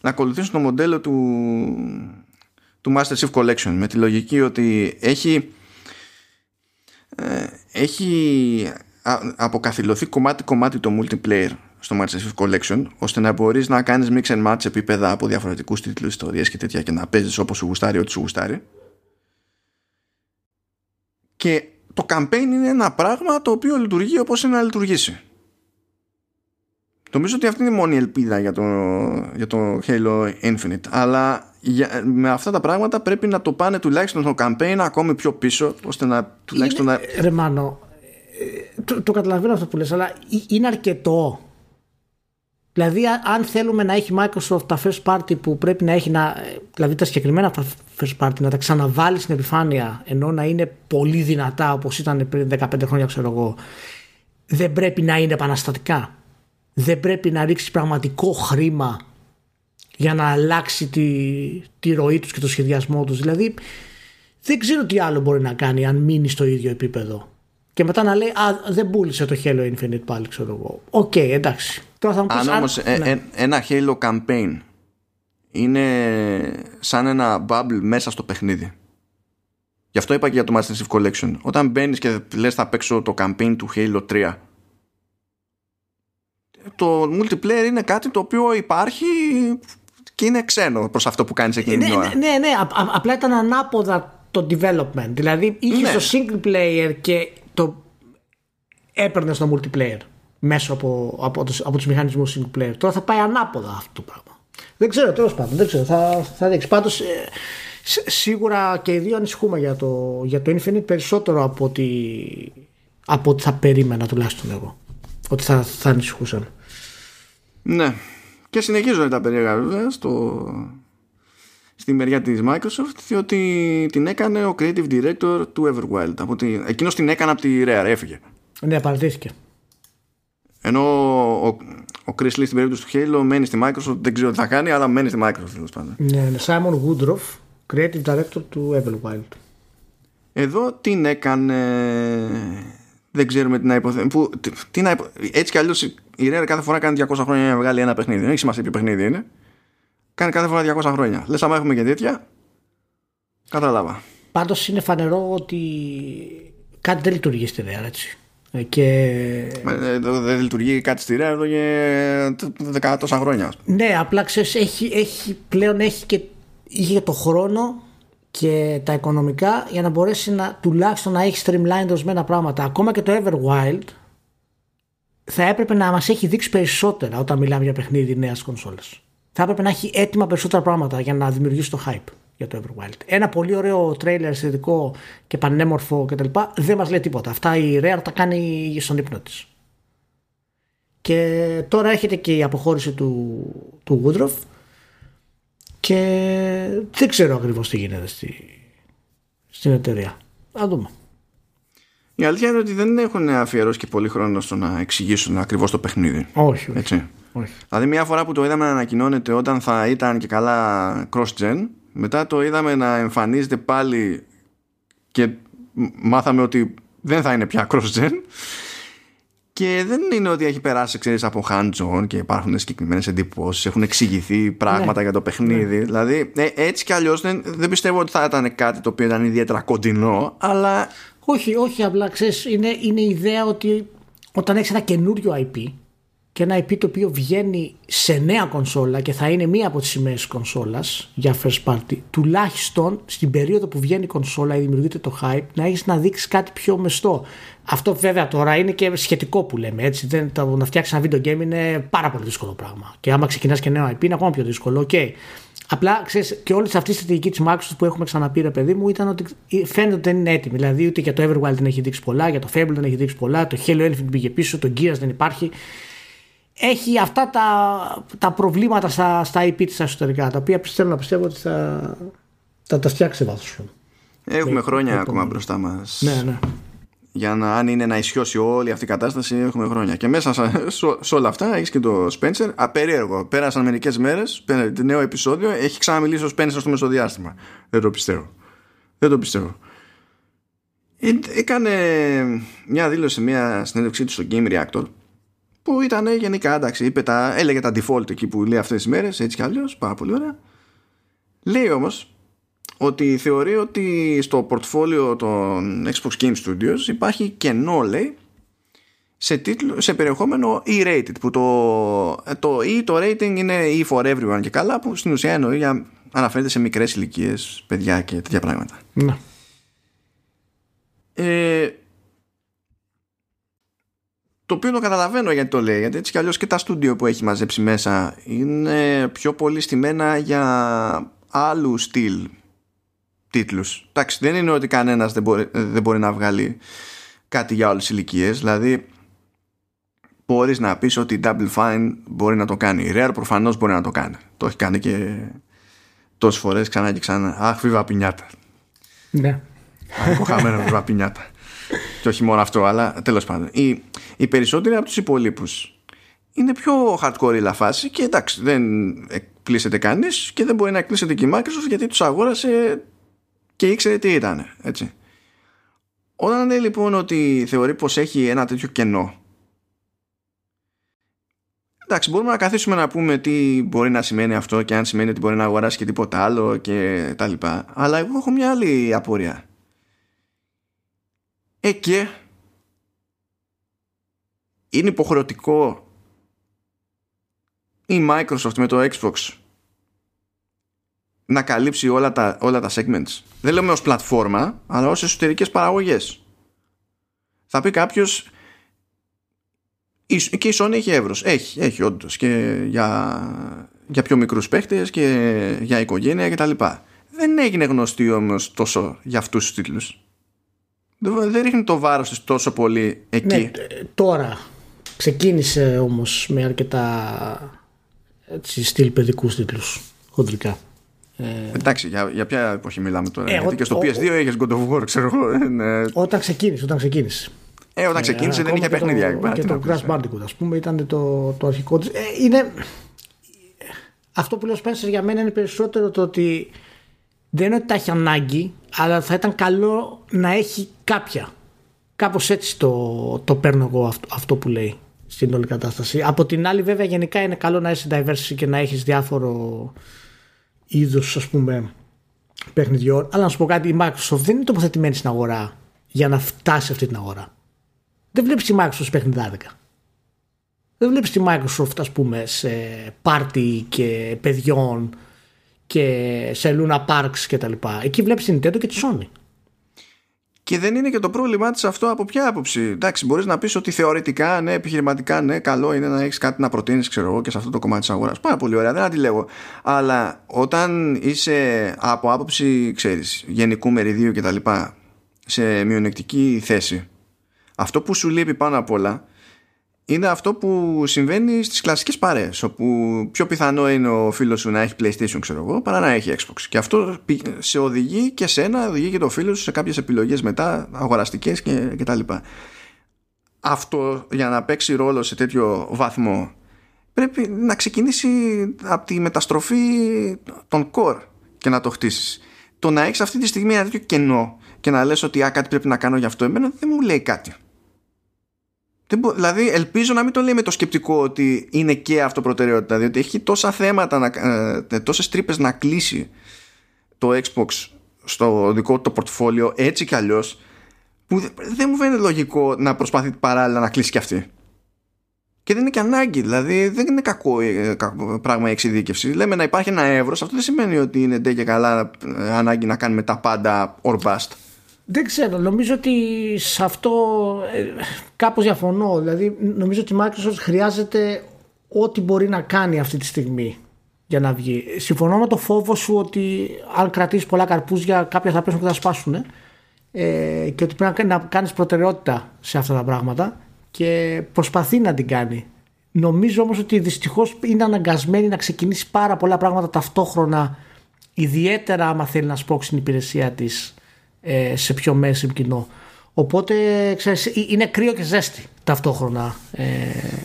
να ακολουθήσουν το μοντέλο του, του Master Chief Collection με τη λογική ότι έχει ε, έχει αποκαθιλωθεί κομμάτι-κομμάτι το multiplayer στο Master Chief Collection ώστε να μπορείς να κάνεις mix and match επίπεδα από διαφορετικούς τίτλους ιστορίες και τέτοια και να παίζεις όπως σου γουστάρει ό,τι σου γουστάρει και το campaign είναι ένα πράγμα το οποίο λειτουργεί όπως είναι να λειτουργήσει. Νομίζω ότι αυτή είναι η μόνη ελπίδα για το, για το Halo Infinite. Αλλά για, με αυτά τα πράγματα πρέπει να το πάνε τουλάχιστον το campaign ακόμη πιο πίσω ώστε να τουλάχιστον είναι, να... Ρε Μάνο, ε, το, το καταλαβαίνω αυτό που λες αλλά είναι αρκετό Δηλαδή, αν θέλουμε να έχει Microsoft τα first party που πρέπει να έχει, να, δηλαδή τα συγκεκριμένα first party, να τα ξαναβάλει στην επιφάνεια ενώ να είναι πολύ δυνατά όπως ήταν πριν 15 χρόνια, ξέρω εγώ, δεν πρέπει να είναι επαναστατικά. Δεν πρέπει να ρίξει πραγματικό χρήμα για να αλλάξει τη, τη ροή τους και το σχεδιασμό τους. Δηλαδή, δεν ξέρω τι άλλο μπορεί να κάνει αν μείνει στο ίδιο επίπεδο. Και μετά να λέει, Α, δεν πούλησε το Halo Infinite πάλι, ξέρω εγώ. OK, okay, εντάξει. Τώρα θα μου πεις, Αν όμως ε, ναι. ε, ένα Halo campaign είναι σαν ένα bubble μέσα στο παιχνίδι. Γι' αυτό είπα και για το Master Chief Collection. Όταν μπαίνεις και λες θα παίξω το campaign του Halo 3 το multiplayer είναι κάτι το οποίο υπάρχει και είναι ξένο προς αυτό που κάνεις εκείνη την ναι, ώρα. Ναι, ναι, απλά ήταν ανάποδα το development. Δηλαδή είχε ναι. το single player και το έπαιρνες στο multiplayer μέσω από, από, τους, από τους μηχανισμούς single player. Τώρα θα πάει ανάποδα αυτό το πράγμα. Δεν ξέρω, τέλος πάντων, δεν ξέρω, θα, θα δείξεις. Πάντως, ε, σίγουρα και οι δύο ανησυχούμε για το, για το Infinite περισσότερο από ότι, από ότι θα περίμενα τουλάχιστον εγώ. Ότι θα, θα ανησυχούσαν. Ναι. Και συνεχίζουν τα περίεργα βέβαια στο, στη μεριά της Microsoft διότι την έκανε ο Creative Director του Everwild. Από τη, εκείνος την έκανε από τη Rare, έφυγε. Ναι, παρατήθηκε. Ενώ ο, ο Chris Lee στην περίπτωση του Halo μένει στη Microsoft, δεν ξέρω τι θα κάνει, αλλά μένει στη Microsoft τέλος πάντων. Ναι, είναι Simon Woodruff, Creative Director του Everwild. Εδώ την έκανε δεν ξέρουμε τι να υποθέσουμε. Τι, να Έτσι κι αλλιώς η Rare κάθε φορά κάνει 200 χρόνια να βγάλει ένα παιχνίδι. Δεν έχει σημασία ποιο παιχνίδι είναι. Κάνει κάθε φορά 200 χρόνια. Λες, άμα έχουμε και τέτοια. Κατάλαβα. Πάντως είναι φανερό ότι κάτι δεν λειτουργεί στη Rare, έτσι. Ε, και... Ε, δεν λειτουργεί κάτι στη Rare εδώ και τόσα χρόνια. Ναι, απλά ξέρεις, έχει, έχει, πλέον έχει και είχε το χρόνο και τα οικονομικά για να μπορέσει να τουλάχιστον να έχεις streamline ορισμένα πράγματα. Ακόμα και το Everwild θα έπρεπε να μας έχει δείξει περισσότερα όταν μιλάμε για παιχνίδι νέας κονσόλες. Θα έπρεπε να έχει έτοιμα περισσότερα πράγματα για να δημιουργήσει το hype για το Everwild. Ένα πολύ ωραίο τρέιλερ αισθητικό και πανέμορφο κτλ. δεν μας λέει τίποτα. Αυτά η Rare τα κάνει στον ύπνο της. Και τώρα έρχεται και η αποχώρηση του, του Woodruff και δεν ξέρω ακριβώς τι γίνεται στη, στην εταιρεία. Να δούμε. Η αλήθεια είναι ότι δεν έχουν αφιερώσει και πολύ χρόνο στο να εξηγήσουν ακριβώς το παιχνίδι. Όχι. Έτσι. όχι. Δηλαδή, μια φορά που το είδαμε να ανακοινώνεται όταν θα ήταν και καλά cross-gen, μετά το είδαμε να εμφανίζεται πάλι και μάθαμε ότι δεν θα είναι πια cross-gen και δεν είναι ότι έχει περάσει ξέρεις, από hands-on και υπάρχουν συγκεκριμένες εντυπώσεις, έχουν εξηγηθεί πράγματα ναι. για το παιχνίδι. Ναι. Δηλαδή, ε, έτσι κι αλλιώς δεν, δεν πιστεύω ότι θα ήταν κάτι το οποίο ήταν ιδιαίτερα κοντινό, αλλά. Όχι, όχι, απλά ξέρεις, είναι, είναι η ιδέα ότι όταν έχεις ένα καινούριο IP και ένα IP το οποίο βγαίνει σε νέα κονσόλα και θα είναι μία από τις σημαίες κονσόλας για first party, τουλάχιστον στην περίοδο που βγαίνει η κονσόλα ή δημιουργείται το hype, να έχεις να δείξεις κάτι πιο μεστό. Αυτό βέβαια τώρα είναι και σχετικό που λέμε έτσι. Δεν, το, να φτιάξεις ένα video game είναι πάρα πολύ δύσκολο πράγμα. Και άμα ξεκινάς και νέο IP είναι ακόμα πιο δύσκολο. Okay. Απλά ξέρεις και όλη αυτή η στρατηγική της Microsoft που έχουμε ξαναπεί, ρε παιδί μου, ήταν ότι φαίνεται ότι δεν είναι έτοιμη. Δηλαδή, ούτε για το Everwild δεν έχει δείξει πολλά, για το Fable δεν έχει δείξει πολλά, το Halo Infinite πήγε πίσω, το Gears δεν υπάρχει. Έχει αυτά τα, τα προβλήματα στα, στα IP της εσωτερικά, τα οποία πιστεύω να πιστεύω ότι θα, θα τα φτιάξει σε βάθος. Έχουμε χρόνια ακόμα μπροστά μας. Ναι, ναι. Για να αν είναι να ισιώσει όλη αυτή η κατάσταση έχουμε χρόνια. Και μέσα σε, όλα αυτά έχεις και το Spencer. Απερίεργο. Πέρασαν μερικές μέρες το νέο επεισόδιο. Έχει ξαναμιλήσει ο Spencer στο μεσοδιάστημα. Δεν το πιστεύω. Δεν το πιστεύω. Ε, έκανε μια δήλωση μια συνέντευξή του στο Game Reactor που ήταν γενικά εντάξει είπε τα, έλεγε τα default εκεί που λέει αυτές τις μέρες έτσι κι αλλιώς πάρα πολύ ωραία λέει όμως ότι θεωρεί ότι στο πορτφόλιο των Xbox Game Studios υπάρχει κενό λέει σε, τίτλο, σε περιεχόμενο E-rated που το, το E το rating είναι E for everyone και καλά που στην ουσία εννοεί για, αναφέρεται σε μικρές ηλικίες, παιδιά και τέτοια πράγματα ναι. ε, το οποίο το καταλαβαίνω γιατί το λέει γιατί έτσι κι αλλιώς και τα στούντιο που έχει μαζέψει μέσα είναι πιο πολύ στημένα για άλλου στυλ τίτλους. Εντάξει, δεν είναι ότι κανένας δεν μπορεί, δεν μπορεί να βγάλει κάτι για όλες τις ηλικίες. Δηλαδή, μπορείς να πεις ότι η Double Fine μπορεί να το κάνει. Η Rare προφανώς μπορεί να το κάνει. Το έχει κάνει και τόσες φορές ξανά και ξανά. Αχ, βίβα πινιάτα. Ναι. Έχω χαμένο βίβα πινιάτα. Και όχι μόνο αυτό, αλλά τέλος πάντων. Οι, οι περισσότεροι από τους υπολείπους είναι πιο hardcore η φάση και εντάξει, δεν εκπλήσεται κανείς και δεν μπορεί να εκπλήσεται και η Microsoft γιατί τους αγόρασε και ήξερε τι ήταν. Έτσι. Όταν λέει λοιπόν ότι θεωρεί πως έχει ένα τέτοιο κενό εντάξει μπορούμε να καθίσουμε να πούμε τι μπορεί να σημαίνει αυτό και αν σημαίνει ότι μπορεί να αγοράσει και τίποτα άλλο και τα λοιπά αλλά εγώ έχω μια άλλη απορία ε και είναι υποχρεωτικό η Microsoft με το Xbox να καλύψει όλα τα, όλα τα segments. Δεν λέμε ως πλατφόρμα, αλλά ως εσωτερικές παραγωγές. Θα πει κάποιος και η Sony έχει εύρος. Έχει, έχει όντως και για, για πιο μικρούς παίχτες και για οικογένεια κτλ. Δεν έγινε γνωστή όμως τόσο για αυτούς τους τίτλους. Δεν ρίχνει το βάρος της τόσο πολύ εκεί. Ναι, τώρα ξεκίνησε όμως με αρκετά έτσι, στυλ παιδικούς τίτλους χοντρικά. Ε... Εντάξει, για, για ποια εποχή μιλάμε τώρα. Ε, Γιατί και στο ο, PS2 είχες God of War, ξέρω εγώ. Ε, όταν ξεκίνησε, όταν ξεκίνησε. Ε, όταν ξεκίνησε ε, δεν είχε παιχνίδια. Και το, και το Crash Bandicoot, ας πούμε, ήταν το, το αρχικό της. Ε, είναι. Αυτό που λέω Spencer για μένα είναι περισσότερο το ότι δεν είναι ότι τα έχει ανάγκη, αλλά θα ήταν καλό να έχει κάποια. Κάπως έτσι το, το παίρνω εγώ αυτό, αυτό που λέει στην όλη κατάσταση. Από την άλλη βέβαια γενικά είναι καλό να έχει diversity και να έχεις διάφορο είδου ας πούμε παιχνιδιών. Αλλά να σου πω κάτι, η Microsoft δεν είναι τοποθετημένη στην αγορά για να φτάσει σε αυτή την αγορά. Δεν βλέπεις τη Microsoft παιχνιδάδικα. Δεν βλέπεις τη Microsoft, ας πούμε, σε πάρτι και παιδιών και σε Luna Parks κτλ. Εκεί βλέπεις την Nintendo και τη Sony. Και δεν είναι και το πρόβλημά της αυτό από ποια άποψη. Εντάξει, μπορείς να πεις ότι θεωρητικά, ναι, επιχειρηματικά, ναι, καλό είναι να έχεις κάτι να προτείνεις, ξέρω εγώ, και σε αυτό το κομμάτι της αγοράς. Πάρα πολύ ωραία, δεν αντιλέγω. Αλλά όταν είσαι από άποψη, ξέρεις, γενικού μεριδίου κτλ. σε μειονεκτική θέση, αυτό που σου λείπει πάνω απ' όλα είναι αυτό που συμβαίνει στις κλασικές παρέες όπου πιο πιθανό είναι ο φίλος σου να έχει PlayStation ξέρω εγώ παρά να έχει Xbox. Και αυτό σε οδηγεί και σε ένα οδηγεί και το φίλο σου σε κάποιες επιλογές μετά αγοραστικές και, και τα λοιπά. Αυτό για να παίξει ρόλο σε τέτοιο βαθμό πρέπει να ξεκινήσει από τη μεταστροφή των core και να το χτίσεις. το να έχεις αυτή τη στιγμή ένα τέτοιο κενό και να λες ότι α, κάτι πρέπει να κάνω γι' αυτό εμένα δεν μου λέει κάτι Δηλαδή, ελπίζω να μην το λέει με το σκεπτικό ότι είναι και αυτό προτεραιότητα, διότι έχει τόσα θέματα, να, ε, τόσες τρύπες να κλείσει το Xbox στο δικό του το πορτφόλιο έτσι κι αλλιώς που δεν μου φαίνεται λογικό να προσπαθεί παράλληλα να κλείσει κι αυτή. Και δεν είναι και ανάγκη, δηλαδή δεν είναι κακό, ε, κακό πράγμα η εξειδίκευση. Λέμε να υπάρχει ένα εύρος, αυτό δεν σημαίνει ότι είναι ντε και καλά ε, ανάγκη να κάνουμε τα πάντα or bust. Δεν ξέρω, νομίζω ότι σε αυτό ε, κάπως διαφωνώ. Δηλαδή νομίζω ότι η Microsoft χρειάζεται ό,τι μπορεί να κάνει αυτή τη στιγμή για να βγει. Συμφωνώ με το φόβο σου ότι αν κρατήσεις πολλά καρπούζια κάποια θα πέσουν και θα σπάσουν ε, και ότι πρέπει να κάνεις προτεραιότητα σε αυτά τα πράγματα και προσπαθεί να την κάνει. Νομίζω όμως ότι δυστυχώς είναι αναγκασμένη να ξεκινήσει πάρα πολλά πράγματα ταυτόχρονα ιδιαίτερα άμα θέλει να σπρώξει την υπηρεσία της ε, σε πιο μέση κοινό. Οπότε ξέρεις, ε, είναι κρύο και ζέστη ταυτόχρονα ε,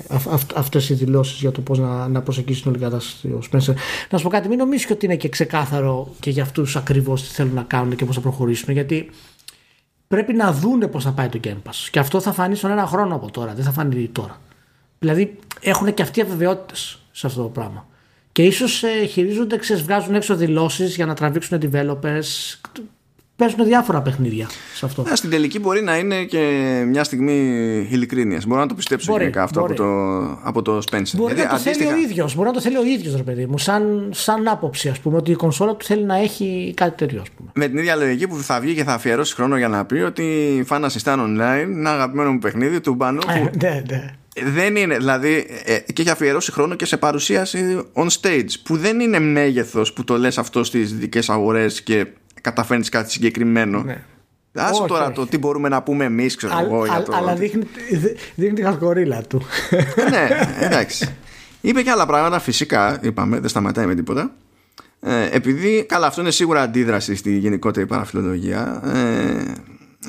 αυ, αυτές οι δηλώσεις για το πώς να, να προσεγγίσει την όλη κατάσταση ο Spencer. Να σου πω κάτι, μην νομίζεις ότι είναι και ξεκάθαρο και για αυτούς ακριβώς τι θέλουν να κάνουν και πώς θα προχωρήσουν γιατί πρέπει να δούνε πώς θα πάει το Game Pass και αυτό θα φανεί στον ένα χρόνο από τώρα, δεν θα φανεί τώρα. Δηλαδή έχουν και αυτοί αβεβαιότητες σε αυτό το πράγμα. Και ίσως ε, χειρίζονται, ξέρεις, βγάζουν έξω δηλώσεις για να τραβήξουν developers παίζουν διάφορα παιχνίδια σε αυτό. Ε, στην τελική μπορεί να είναι και μια στιγμή ειλικρίνειας. Μπορώ να το πιστέψω μπορεί, γενικά αυτό από το, από το Spencer. Μπορεί να το θέλει ο ίδιος. Μπορεί να το θέλει ο ίδιος, ρε παιδί μου. Σαν, σαν άποψη, ας πούμε, ότι η κονσόλα του θέλει να έχει κάτι τέτοιο, ας πούμε. Με την ίδια λογική που θα βγει και θα αφιερώσει χρόνο για να πει ότι Fan Assistant Online είναι αγαπημένο μου παιχνίδι του Μπάνου. Ε, ναι, ναι. Δεν είναι, δηλαδή, ε, και έχει αφιερώσει χρόνο και σε παρουσίαση on stage, που δεν είναι μέγεθος που το λες αυτό στις δικές αγορές και καταφέρνεις κάτι συγκεκριμένο. Ναι. Άσο τώρα το τι μπορούμε να πούμε εμείς, ξέρω εγώ. Για το... Αλλά δείχνει, δείχνει τη χαλκορίλα του. ναι, [LAUGHS] εντάξει. Είπε και άλλα πράγματα, φυσικά, είπαμε, δεν σταματάει με τίποτα. Ε, επειδή, καλά, αυτό είναι σίγουρα αντίδραση στη γενικότερη παραφιλολογία. Ε,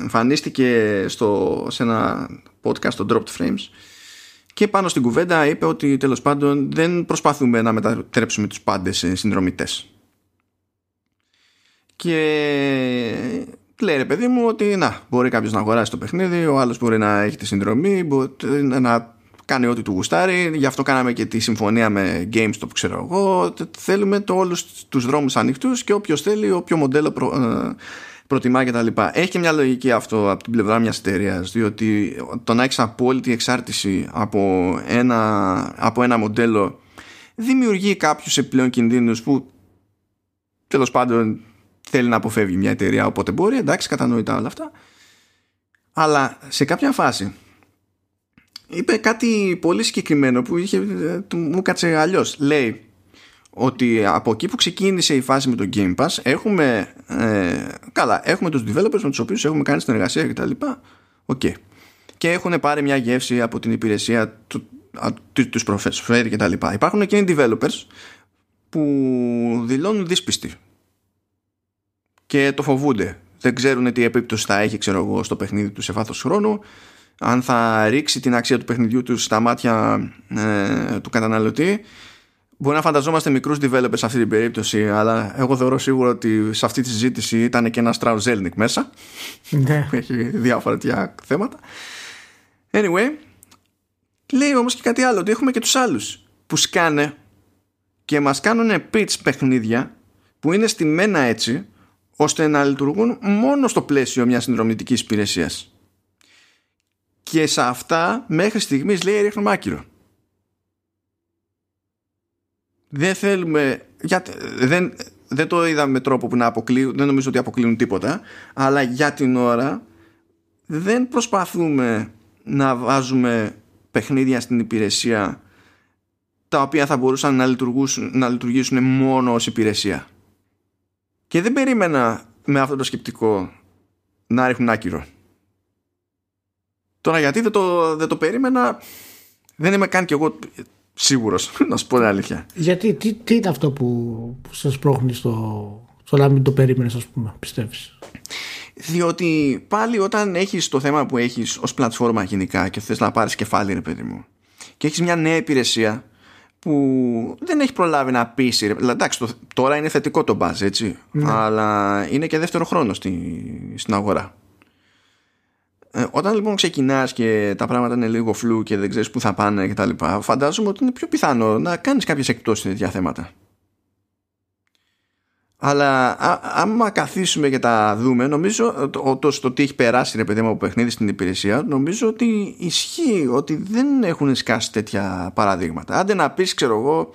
εμφανίστηκε στο, σε ένα podcast, το Dropped Frames, και πάνω στην κουβέντα είπε ότι τέλος πάντων δεν προσπαθούμε να μετατρέψουμε τους πάντες σε συνδρομητές. Και λέει ρε παιδί μου ότι να, μπορεί κάποιος να αγοράσει το παιχνίδι, ο άλλος μπορεί να έχει τη συνδρομή, μπορεί να κάνει ό,τι του γουστάρει. Γι' αυτό κάναμε και τη συμφωνία με GameStop, ξέρω εγώ. Θέλουμε το, όλους τους δρόμους ανοιχτούς και όποιος θέλει, όποιο μοντέλο προ, ε, προτιμά κτλ. Έχει και μια λογική αυτό από την πλευρά μιας εταιρείας, διότι το να έχεις απόλυτη εξάρτηση από ένα, από ένα μοντέλο δημιουργεί κάποιους επιπλέον κινδύνους που τέλος πάντων θέλει να αποφεύγει μια εταιρεία όποτε μπορεί, εντάξει, κατανοητά όλα αυτά. Αλλά σε κάποια φάση είπε κάτι πολύ συγκεκριμένο που είχε, μου κάτσε αλλιώς. Λέει ότι από εκεί που ξεκίνησε η φάση με το Game Pass έχουμε, ε, καλά, έχουμε τους developers με τους οποίους έχουμε κάνει συνεργασία κτλ. OK. Okay. Και έχουν πάρει μια γεύση από την υπηρεσία του, τους προσφέρει κτλ. Υπάρχουν εκείνοι developers που δηλώνουν δύσπιστοι και το φοβούνται. Δεν ξέρουν τι επίπτωση θα έχει ξέρω εγώ, στο παιχνίδι τους σε βάθος χρόνου αν θα ρίξει την αξία του παιχνιδιού τους στα μάτια ε, του καταναλωτή Μπορεί να φανταζόμαστε μικρούς developers σε αυτή την περίπτωση αλλά εγώ θεωρώ σίγουρο ότι σε αυτή τη συζήτηση ήταν και ένας Strauss Zelnick μέσα ναι. [LAUGHS] έχει διάφορα τέτοια θέματα Anyway λέει όμως και κάτι άλλο ότι έχουμε και τους άλλους που σκάνε και μας κάνουν pitch παιχνίδια που είναι στημένα έτσι ώστε να λειτουργούν μόνο στο πλαίσιο μιας συνδρομητικής υπηρεσίας. Και σε αυτά μέχρι στιγμής λέει ρίχνουμε άκυρο. Δεν θέλουμε... Για, δεν, δεν το είδαμε με τρόπο που να αποκλείουν, δεν νομίζω ότι αποκλείουν τίποτα, αλλά για την ώρα δεν προσπαθούμε να βάζουμε παιχνίδια στην υπηρεσία τα οποία θα μπορούσαν να λειτουργήσουν, να λειτουργήσουν μόνο ως υπηρεσία. Και δεν περίμενα με αυτό το σκεπτικό να ρίχνουν άκυρο. Τώρα γιατί δεν το, δεν το περίμενα δεν είμαι καν κι εγώ σίγουρος [LAUGHS] να σου πω την αλήθεια. Γιατί τι, τι είναι αυτό που, που σας πρόχνει στο, στο να μην το περίμενες ας πούμε πιστεύεις; Διότι πάλι όταν έχεις το θέμα που έχεις ως πλατφόρμα γενικά και θες να πάρεις κεφάλι ρε παιδί μου και έχεις μια νέα υπηρεσία που δεν έχει προλάβει να πείσει. Εντάξει, τώρα είναι θετικό το μπάζ, έτσι. Ναι. Αλλά είναι και δεύτερο χρόνο στη, στην αγορά. Ε, όταν λοιπόν ξεκινάς και τα πράγματα είναι λίγο φλού και δεν ξέρεις πού θα πάνε και τα λοιπά, φαντάζομαι ότι είναι πιο πιθανό να κάνεις κάποιες εκπτώσεις σε τέτοια θέματα. Αλλά α, άμα καθίσουμε και τα δούμε, νομίζω το, το, το τι έχει περάσει ρε παιδί μου από παιχνίδι στην υπηρεσία, νομίζω ότι ισχύει ότι δεν έχουν σκάσει τέτοια παραδείγματα. Άντε να πεις, ξέρω εγώ,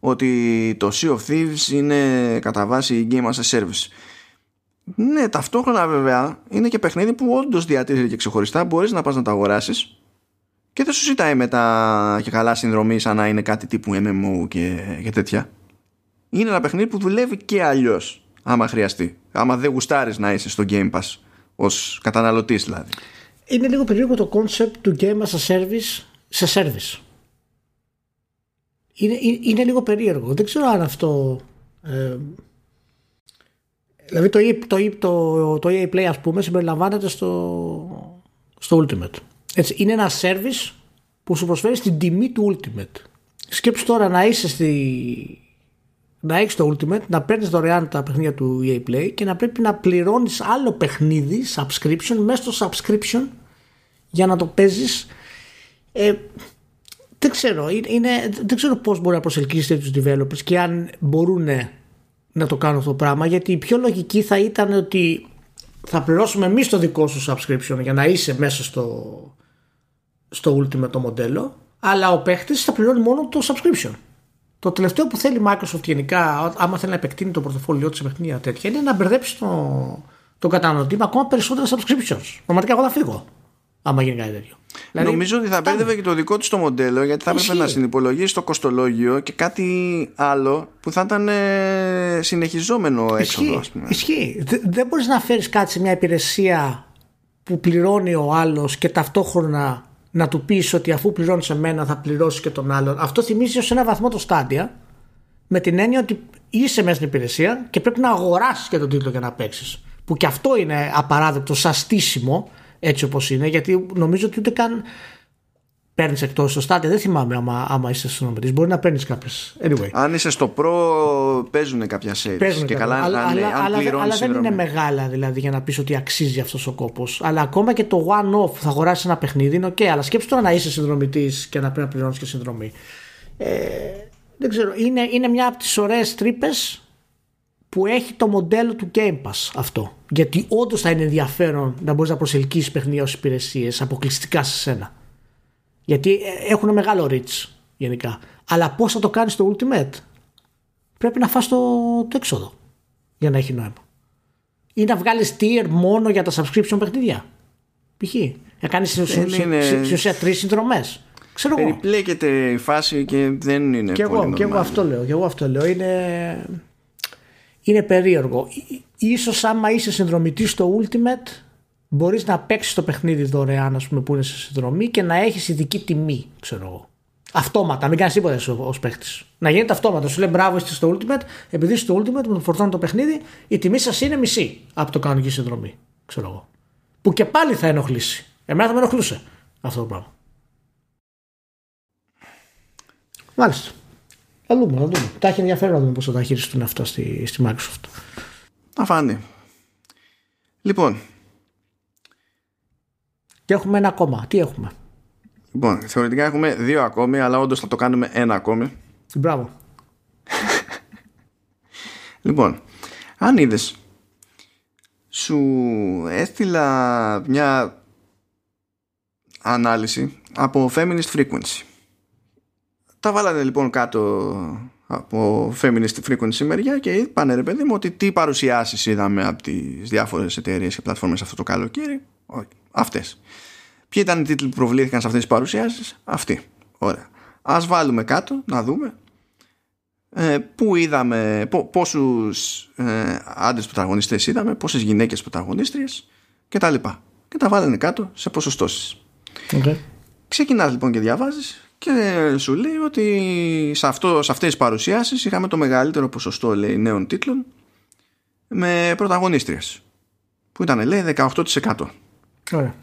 ότι το Sea of Thieves είναι κατά βάση game as a service. Ναι, ταυτόχρονα βέβαια είναι και παιχνίδι που όντως διατηρείται και ξεχωριστά. Μπορείς να πας να τα αγοράσεις και δεν σου ζητάει μετά και καλά συνδρομή σαν να είναι κάτι τύπου MMO και, και τέτοια. Είναι ένα παιχνίδι που δουλεύει και αλλιώς, άμα χρειαστεί. Άμα δεν γουστάρεις να είσαι στο Game Pass ως καταναλωτής δηλαδή. Είναι λίγο περίεργο το concept του Game as a Service σε service. Είναι, είναι, λίγο περίεργο. Δεν ξέρω αν αυτό. Ε, δηλαδή το, το, το, το EA Play, ας πούμε, συμπεριλαμβάνεται στο, στο Ultimate. Έτσι, είναι ένα service που σου προσφέρει στην τιμή του Ultimate. Σκέψου τώρα να είσαι στη... να έχεις το Ultimate, να παίρνεις δωρεάν τα παιχνίδια του EA Play και να πρέπει να πληρώνεις άλλο παιχνίδι, subscription, μέσα στο subscription για να το παίζεις. Ε, δεν ξέρω, είναι, δεν ξέρω πώς μπορεί να προσελκύσεις τους developers και αν μπορούν να το κάνουν αυτό το πράγμα γιατί η πιο λογική θα ήταν ότι θα πληρώσουμε εμείς το δικό σου subscription για να είσαι μέσα στο, στο Ultimate το μοντέλο, αλλά ο παίχτης θα πληρώνει μόνο το subscription. Το τελευταίο που θέλει η Microsoft γενικά, άμα θέλει να επεκτείνει το πορτοφόλιό της σε παιχνίδια τέτοια, είναι να μπερδέψει τον το καταναλωτή με ακόμα περισσότερα subscriptions. Πραγματικά εγώ θα φύγω, άμα γίνει κάτι τέτοιο. Δηλαδή, Νομίζω ότι θα μπέρδευε και το δικό του το μοντέλο γιατί θα έπρεπε να συνυπολογίσει το κοστολόγιο και κάτι άλλο που θα ήταν ε, συνεχιζόμενο έξοδο. Ισχύει. Ισχύει. Δεν μπορείς να φέρεις κάτι σε μια υπηρεσία που πληρώνει ο άλλος και ταυτόχρονα να του πεις ότι αφού πληρώνεις εμένα θα πληρώσει και τον άλλον. Αυτό θυμίζει ως ένα βαθμό το στάντια με την έννοια ότι είσαι μέσα στην υπηρεσία και πρέπει να αγοράσεις και τον τίτλο για να παίξεις. Που και αυτό είναι απαράδεκτο, σαν στήσιμο έτσι όπως είναι, γιατί νομίζω ότι ούτε καν παίρνεις εκτός στο στάδιο. Δεν θυμάμαι άμα, άμα είσαι συνομιλητή. Μπορεί να παίρνεις κάποιες. Anyway. Αν είσαι στο προ, παίζουν κάποια sales. Παίζουν και καλά, αλλά, αν, αλλά, αλλά, αλλά δεν είναι μεγάλα δηλαδή για να πεις ότι αξίζει αυτός ο κόπος. Αλλά ακόμα και το one-off που θα αγοράσεις ένα παιχνίδι είναι OK. Αλλά σκέψτε τώρα να είσαι συνδρομητής και να πρέπει να πληρώνεις και συνδρομή. Ε, δεν ξέρω. Είναι, είναι μια από τις ωραίες τρύπες που έχει το μοντέλο του Game Pass αυτό. Γιατί όντως θα είναι ενδιαφέρον να μπορείς να προσελκύσεις παιχνίδια ως υπηρεσίες αποκλειστικά σε σένα. Γιατί ε, έχουν μεγάλο reach γενικά. Αλλά πώς θα το κάνεις στο Ultimate, πρέπει να φας το, το έξοδο για να έχει νόημα. Ή να βγάλεις tier μόνο για τα subscription παιχνίδια. Π.χ. Να κάνεις στην ουσία τρεις συνδρομές. Ξέρω Περιπλέκεται η φάση και δεν είναι και πολύ εγώ, και εγώ αυτό λέω. Και εγώ αυτό λέω. Είναι, είναι περίεργο. Ίσως άμα είσαι συνδρομητής στο Ultimate μπορείς να παίξεις το παιχνίδι δωρεάν ας πούμε, που είναι σε συνδρομή και να έχεις ειδική τιμή ξέρω εγώ. Αυτόματα, μην κάνεις τίποτα ως παίχτης. Να γίνεται αυτόματα. Σου λέει μπράβο, είστε στο Ultimate. Επειδή είστε στο Ultimate, μου φορτώνει το παιχνίδι, η τιμή σας είναι μισή από το κανονική συνδρομή. Ξέρω εγώ. Που και πάλι θα ενοχλήσει. Εμένα θα με ενοχλούσε αυτό το πράγμα. Μάλιστα. Θα δούμε, θα δούμε. Τα έχει ενδιαφέρον να δούμε πώς θα τα χειριστούν αυτά στη, στη Microsoft. Να φάνει. Λοιπόν. Και έχουμε ένα ακόμα. Τι έχουμε; Λοιπόν, θεωρητικά έχουμε δύο ακόμη, αλλά όντως θα το κάνουμε ένα ακόμη. Μπράβο. [LAUGHS] λοιπόν, αν είδες, σου έστειλα μια ανάλυση από feminist frequency. Τα βάλανε λοιπόν κάτω από feminist frequency μεριά και είπανε ρε παιδί μου ότι τι παρουσιάσεις είδαμε από τις διάφορες εταιρείες και πλατφόρμες αυτό το καλοκαίρι. Αυτές. Ποιοι ήταν οι τίτλοι που προβλήθηκαν σε αυτές τις παρουσιάσεις; Αυτοί. Ωραία. Ας βάλουμε κάτω να δούμε ε, πού είδαμε, πό, πόσους ε, άντρες πρωταγωνιστές είδαμε, πόσες γυναίκες πρωταγωνίστριες και τα λοιπά. Και τα βάλανε κάτω σε ποσοστώσεις. Okay. Ξεκινάς λοιπόν και διαβάζεις και σου λέει ότι σε, αυτό, σε αυτές τις παρουσιάσεις είχαμε το μεγαλύτερο ποσοστό λέει, νέων τίτλων με πρωταγωνίστριες που ήταν λέει 18%. Ωραία.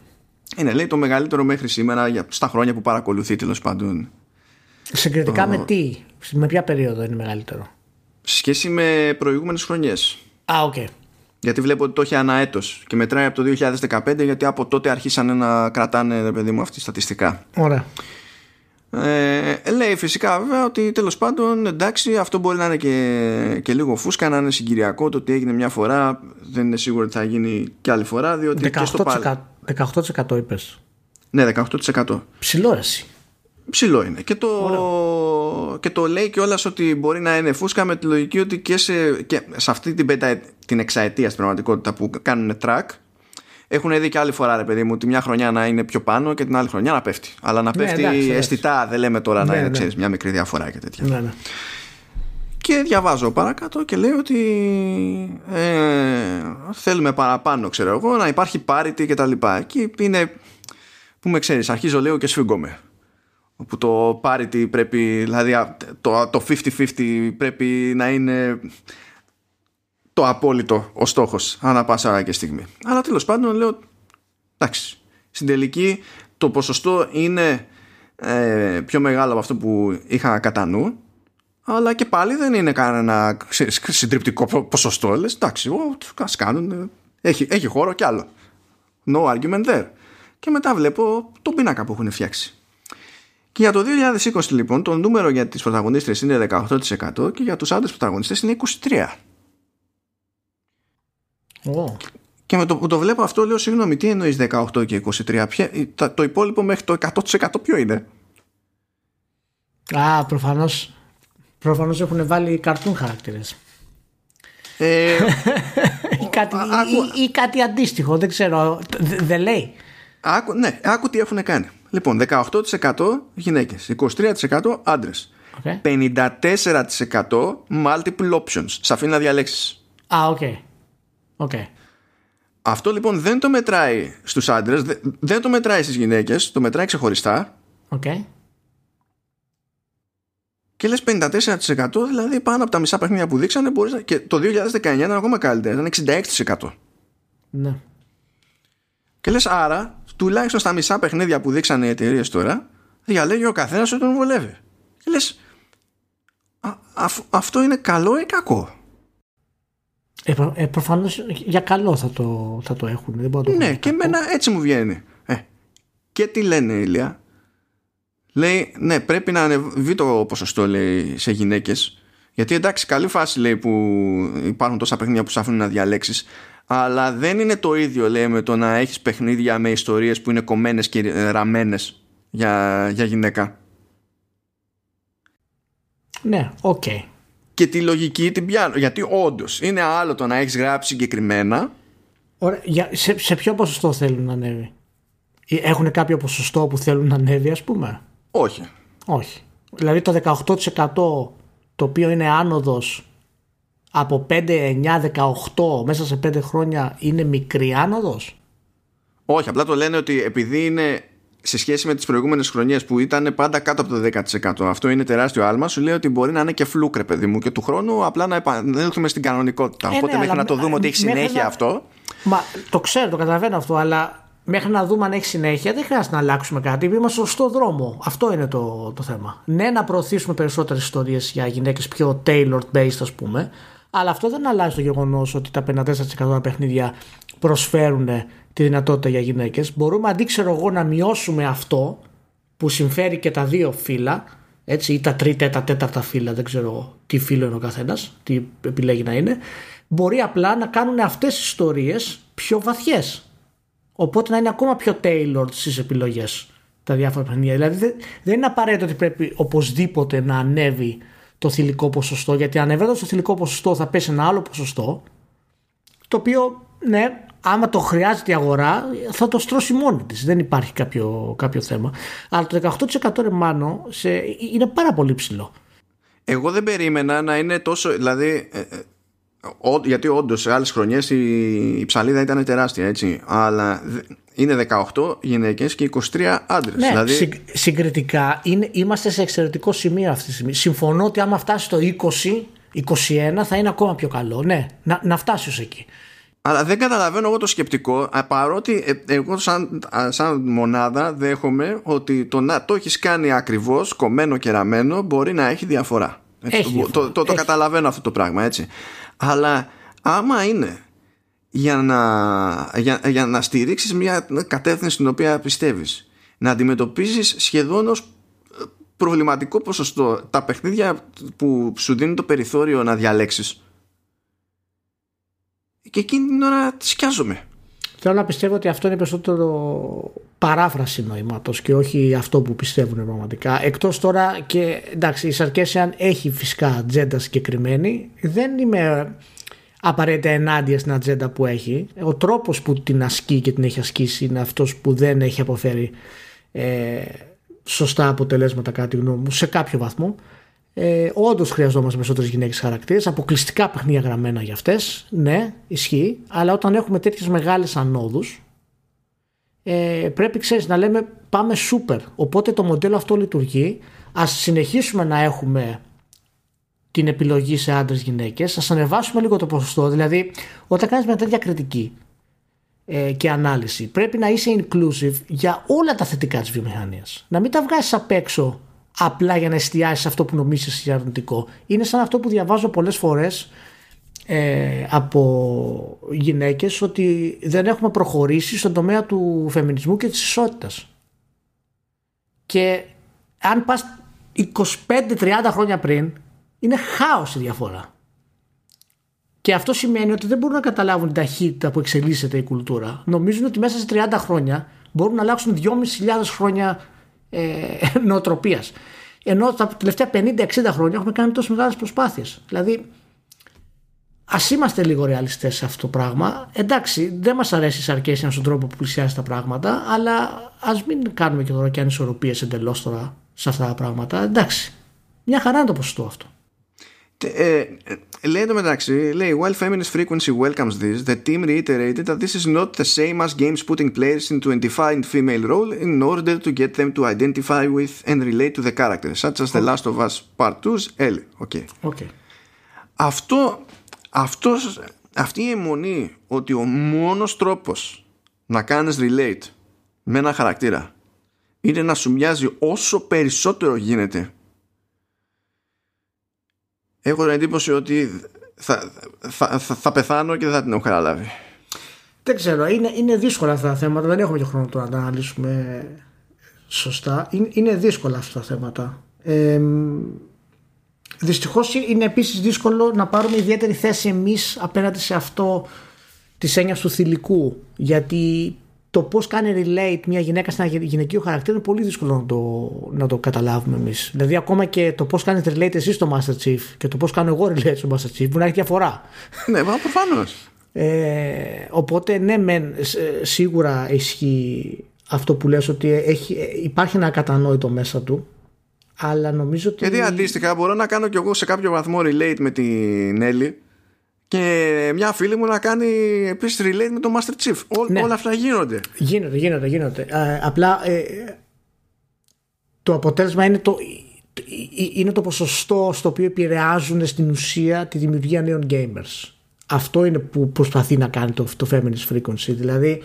Είναι λέει το μεγαλύτερο μέχρι σήμερα για, στα χρόνια που παρακολουθεί τέλος πάντων. Συγκριτικά με τι, με ποια περίοδο είναι μεγαλύτερο; Σε σχέση με προηγούμενες χρονιές. Α, OK. Okay. Γιατί βλέπω ότι το έχει ένα έτος και μετράει από το 2015 γιατί από τότε αρχίσανε να κρατάνε παιδί μου αυτή στατιστικά. Ωραία. Ε, λέει φυσικά βέβαια ότι τέλος πάντων εντάξει αυτό μπορεί να είναι και, και λίγο φούσκα να είναι συγκυριακό το ότι έγινε μια φορά δεν είναι σίγουρο ότι θα γίνει και άλλη φορά διότι 18%, και στο πάλι 18% είπες ναι 18% Ψηλό εσύ Ψηλό είναι. Και το, και το λέει κιόλας ότι μπορεί να είναι φούσκα με τη λογική ότι και σε, και σε αυτή την, πέντα, την εξαετία στην πραγματικότητα που κάνουν track έχουν δει και άλλη φορά, ρε παιδί μου, ότι μια χρονιά να είναι πιο πάνω και την άλλη χρονιά να πέφτει. Αλλά να Ναι, πέφτει εντάξει, αισθητά, δεν λέμε τώρα να Ναι, είναι, ναι. ξέρεις, μια μικρή διαφορά και τέτοια. ναι, ναι. Και διαβάζω παρακάτω και λέει ότι ε, θέλουμε παραπάνω, ξέρω εγώ, να υπάρχει parity και τα λοιπά. Εκεί είναι, που με ξέρεις, αρχίζω λέω και σφίγγομαι. Όπου το parity πρέπει, δηλαδή α, το, το 50-50 πρέπει να είναι το απόλυτο ο στόχος ανά πάσα ώρα και στιγμή. Αλλά τέλος πάντων λέω, εντάξει, στην τελική το ποσοστό είναι ε, πιο μεγάλο από αυτό που είχα κατά νου αλλά και πάλι δεν είναι κανένα ξέρεις, συντριπτικό πο- ποσοστό. Λες, εντάξει, ο, ας κάνουν, ε, έχει, έχει χώρο κι άλλο. No argument there. Και μετά βλέπω τον πίνακα που έχουν φτιάξει. Και για το 2020 λοιπόν το νούμερο για τις πρωταγωνίστρες είναι 18% και για τους άντρες πρωταγωνιστές είναι 23%. Ω. Και με το που το βλέπω αυτό λέω συγγνώμη τι εννοείς 18 και 23 ποια, τα- το υπόλοιπο μέχρι το 100% ποιο είναι; Α, προφανώς, προφανώς έχουν βάλει καρτούν χαρακτήρες. ε, [LAUGHS] ή, κάτι, α- ή, άκου- ή- ή κάτι αντίστοιχο, δεν ξέρω. Δε- Δεν λέει. άκου, ναι, άκου τι έχουν κάνει λοιπόν 18% γυναίκες 23% άντρες Okay. 54% multiple options σε αφήνει να διαλέξεις Α, OK. OK. αυτό λοιπόν δεν το μετράει στους άντρες δε- δεν το μετράει στις γυναίκες το μετράει ξεχωριστά Οκ. Και λες 54% δηλαδή πάνω από τα μισά παιχνίδια που δείξανε μπορείς να... και το 2019 ήταν ακόμα καλύτερα ήταν 66% Ναι. Και λες άρα, τουλάχιστον στα μισά παιχνίδια που δείξανε οι εταιρείες τώρα, διαλέγει ο καθένας ότι τον βολεύει. Και λες, α, αφ- αυτό είναι καλό ή κακό; Ε, προ- ε, προφανώς για καλό θα το, θα το έχουν. Δεν μπορώ να το Ναι, πούνε και κακό. εμένα έτσι μου βγαίνει. Ε, και τι λένε, Ηλία; Λέει, ναι, πρέπει να ανεβεί το ποσοστό λέει, σε γυναίκες. Γιατί εντάξει, καλή φάση λέει που υπάρχουν τόσα παιχνίδια που σου αφήνουν να διαλέξεις. Αλλά δεν είναι το ίδιο, λέει, με το να έχεις παιχνίδια με ιστορίες που είναι κομμένες και ε, ραμμένες για, για γυναίκα. Ναι, οκ. Και τη λογική την πιάνω. Γιατί όντως είναι άλλο το να έχεις γράψει συγκεκριμένα. Ωραία. Για, σε, σε ποιο ποσοστό θέλουν να ανέβει; Ή Έχουν κάποιο ποσοστό που θέλουν να ανέβει, ας πούμε; Όχι. Όχι. Δηλαδή το 18% το οποίο είναι άνοδος από 5, 9, 18 μέσα σε 5 χρόνια είναι μικρή άνοδος; Όχι, απλά το λένε ότι επειδή είναι σε σχέση με τις προηγούμενες χρονιές που ήταν πάντα κάτω από το 10% αυτό είναι τεράστιο άλμα σου λέει ότι μπορεί να είναι και φλούκ ρε παιδί μου και του χρόνου απλά να επανέλθουμε στην κανονικότητα Ε, ναι, οπότε μέχρι αλλά να το δούμε ότι έχει μέχρι συνέχεια να- αυτό Μα το ξέρω, το καταλαβαίνω αυτό, αλλά μέχρι να δούμε αν έχει συνέχεια δεν χρειάζεται να αλλάξουμε κάτι. Είμαστε στο σωστό δρόμο. Αυτό είναι το, το θέμα. Ναι, να προωθήσουμε περισσότερες ιστορίες για γυναίκες πιο tailored based, ας πούμε, αλλά αυτό δεν αλλάζει το γεγονός ότι τα 54% των παιχνίδια προσφέρουν τη δυνατότητα για γυναίκες. Μπορούμε αντί ξέρω εγώ να μειώσουμε αυτό που συμφέρει και τα δύο φύλλα, έτσι, ή τα τρίτα, τα τέταρτα φύλλα, δεν ξέρω τι φύλλο είναι ο καθένας, τι επιλέγει να είναι, μπορεί απλά να κάνουν αυτές τις ιστορίες πιο βαθιές. Οπότε να είναι ακόμα πιο tailored στις επιλογές τα διάφορα παιχνίδια. Δηλαδή δεν, δεν είναι απαραίτητο ότι πρέπει οπωσδήποτε να ανέβει το θηλυκό ποσοστό, γιατί ανεβαίνοντα το θηλυκό ποσοστό θα πέσει ένα άλλο ποσοστό, το οποίο, ναι, άμα το χρειάζεται η αγορά, θα το στρώσει μόνη της. Δεν υπάρχει κάποιο, κάποιο θέμα. Αλλά το 18% ρε Μάνο, σε, είναι πάρα πολύ ψηλό. εγώ δεν περίμενα να είναι τόσο δηλαδή ε, ε, ο- γιατί όντως σε άλλες χρονιές η, η ψαλίδα ήταν τεράστια έτσι αλλά δε- είναι 18 γυναίκες και 23 άντρες Ναι, δηλαδή συγκ- συγκριτικά είναι, είμαστε σε εξαιρετικό σημείο αυτή τη στιγμή. Συμφωνώ ότι άμα φτάσει στο 20, 21 θα είναι ακόμα πιο καλό. Ναι, να, να φτάσεις ως εκεί. Αλλά δεν καταλαβαίνω εγώ το σκεπτικό α, παρότι ε, εγώ σαν, α, σαν μονάδα δέχομαι ότι το να το έχεις κάνει ακριβώς κομμένο και ραμμένο μπορεί να έχει διαφορά. Έτσι, Έχει το, διαφορά. το, το, το Έχει. καταλαβαίνω αυτό το πράγμα έτσι. Αλλά άμα είναι για να, για, για να στηρίξεις μια κατεύθυνση στην οποία πιστεύεις να αντιμετωπίζεις σχεδόν ως ε, προβληματικό ποσοστό τα παιχνίδια που σου δίνουν το περιθώριο να διαλέξεις και εκείνη την ώρα σκιάζομαι. Θέλω να πιστεύω ότι αυτό είναι περισσότερο παράφραση νοήματο και όχι αυτό που πιστεύουν πραγματικά. Εκτός τώρα και εντάξει, η Σαρκέσιαν έχει φυσικά ατζέντα συγκεκριμένη. Δεν είμαι απαραίτητα ενάντια στην ατζέντα που έχει. Ο τρόπος που την ασκεί και την έχει ασκήσει είναι αυτός που δεν έχει αποφέρει ε, σωστά αποτελέσματα, κατά τη γνώμη μου, σε κάποιο βαθμό. Ε, Όντως χρειαζόμαστε περισσότερες γυναίκες χαρακτήρες, αποκλειστικά παιχνίδια γραμμένα για αυτές. Ναι, ισχύει. Αλλά όταν έχουμε τέτοιες μεγάλες ανόδους, ε, πρέπει ξέρεις, να λέμε πάμε σούπερ. Οπότε το μοντέλο αυτό λειτουργεί. Α συνεχίσουμε να έχουμε την επιλογή σε άντρες γυναίκες. Α ανεβάσουμε λίγο το ποσοστό. Δηλαδή, όταν κάνεις μια τέτοια κριτική ε, και ανάλυση, πρέπει να είσαι inclusive για όλα τα θετικά της βιομηχανίας. Να μην τα βγάζεις απ' έξω απλά για να εστιάσεις αυτό που νομίζεις για αρνητικό. Είναι σαν αυτό που διαβάζω πολλές φορές ε, από γυναίκες ότι δεν έχουμε προχωρήσει στον τομέα του φεμινισμού και της ισότητας. Και αν πας 25-30 χρόνια πριν είναι χάος η διαφορά. Και αυτό σημαίνει ότι δεν μπορούν να καταλάβουν την ταχύτητα που εξελίσσεται η κουλτούρα. Νομίζουν ότι μέσα σε 30 χρόνια μπορούν να αλλάξουν 2.500 χρόνια ε, νοοτροπίας. Ενώ τα τελευταία 50-60 χρόνια έχουμε κάνει τόσο μεγάλες προσπάθειες. Δηλαδή, ας είμαστε λίγο ρεαλιστές σε αυτό το πράγμα. Εντάξει, δεν μας αρέσει η Σαρκέσια στον τρόπο που πλησιάζει τα πράγματα, αλλά ας μην κάνουμε και τώρα και ανισορροπίες εντελώς τώρα σε αυτά τα πράγματα. Εντάξει, μια χαρά είναι το ποσοστό αυτό. Ε, λέει το μεταξύ, λέει While feminist frequency welcomes this, the team reiterated that this is not the same as games putting players into a defined female role in order to get them to identify with and relate to the characters, such as The Last of Us Part 2's Ellie. Okay. Okay. Αυτό, αυτός, αυτή η αιμονή ότι ο μόνος τρόπος να κάνεις relate με ένα χαρακτήρα είναι να σου μοιάζει όσο περισσότερο γίνεται έχω την εντύπωση ότι θα, θα, θα, θα πεθάνω και δεν θα την έχω καταλάβει. Δεν ξέρω, είναι, είναι δύσκολα αυτά τα θέματα. Δεν έχουμε και χρόνο τώρα να τα αναλύσουμε σωστά. Είναι, είναι δύσκολα αυτά τα θέματα. Ε, Δυστυχώς είναι επίσης δύσκολο να πάρουμε ιδιαίτερη θέση εμείς απέναντι σε αυτό της έννοιας του θηλυκού. Γιατί το πώς κάνει relate μια γυναίκα σε ένα γυναικείο χαρακτήρα είναι πολύ δύσκολο να το, να το καταλάβουμε εμείς. Δηλαδή, ακόμα και το πώς κάνεις relate εσύ στο Master Chief και το πώς κάνω εγώ relate στο Master Chief μπορεί να έχει διαφορά. [LAUGHS] Ναι, προφανώς. Ε, οπότε, ναι, μεν, σίγουρα ισχύει αυτό που λες ότι έχει, υπάρχει ένα κατανόητο μέσα του αλλά νομίζω ότι... Γιατί αντίστοιχα μπορώ να κάνω κι εγώ σε κάποιο βαθμό relate με την Έλλη και μια φίλη μου να κάνει επίσης relate με το Master Chief. ναι. Όλα αυτά γίνονται. Γίνονται, γίνονται, γίνονται. Ε, απλά ε, το αποτέλεσμα είναι το, είναι το ποσοστό στο οποίο επηρεάζουν στην ουσία τη δημιουργία νέων gamers. Αυτό είναι που προσπαθεί να κάνει το, το feminist frequency. Δηλαδή,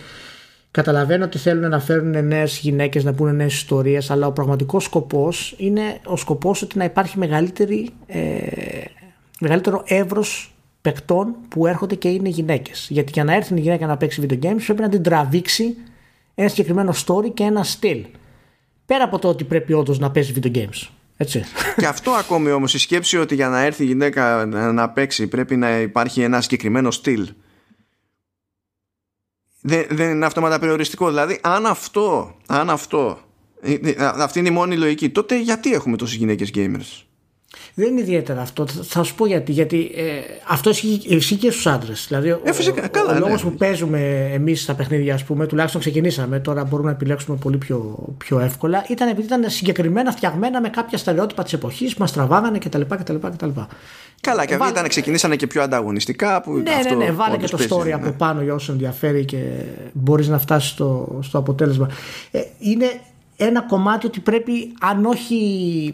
καταλαβαίνω ότι θέλουν να φέρουν νέες γυναίκες να πούνε νέες ιστορίες, αλλά ο πραγματικός σκοπός είναι ο σκοπός ότι να υπάρχει μεγαλύτερη, ε, μεγαλύτερο εύρος παικτών που έρχονται και είναι γυναίκες. Γιατί για να έρθει η γυναίκα να παίξει video games πρέπει να την τραβήξει ένα συγκεκριμένο story και ένα στυλ. Πέρα από το ότι πρέπει όντως να παίζει video games. Έτσι. [LAUGHS] Και αυτό ακόμη όμως η σκέψη ότι για να έρθει η γυναίκα να παίξει πρέπει να υπάρχει ένα συγκεκριμένο στυλ. Δεν, δεν είναι αυτόματα περιοριστικό. Δηλαδή, αν αυτό, αν αυτό, ε, ε, αυτή είναι η μόνη λογική, τότε γιατί έχουμε τόσες γυναίκες gamers; Δεν είναι ιδιαίτερα αυτό. Θα σου πω γιατί. Γιατί ε, αυτό ισχύει και στους άντρες. Δηλαδή, ε, φυσικά, ο, καλά, ο, ναι. λόγος που παίζουμε εμείς στα παιχνίδια, ας πούμε, τουλάχιστον ξεκινήσαμε, τώρα μπορούμε να επιλέξουμε πολύ πιο, πιο εύκολα, ήταν επειδή ήταν συγκεκριμένα φτιαγμένα με κάποια στερεότυπα της εποχής, μας τραβάγανε κτλ. κτλ, κτλ. Καλά, και αυτοί ήταν, ξεκινήσανε και πιο ανταγωνιστικά. Που ναι, αυτό, ναι, ναι, βάλε και το story ναι. από πάνω για όσο ενδιαφέρει και μπορείς να φτάσεις στο, στο αποτέλεσμα. Ε, είναι ένα κομμάτι ότι πρέπει, αν όχι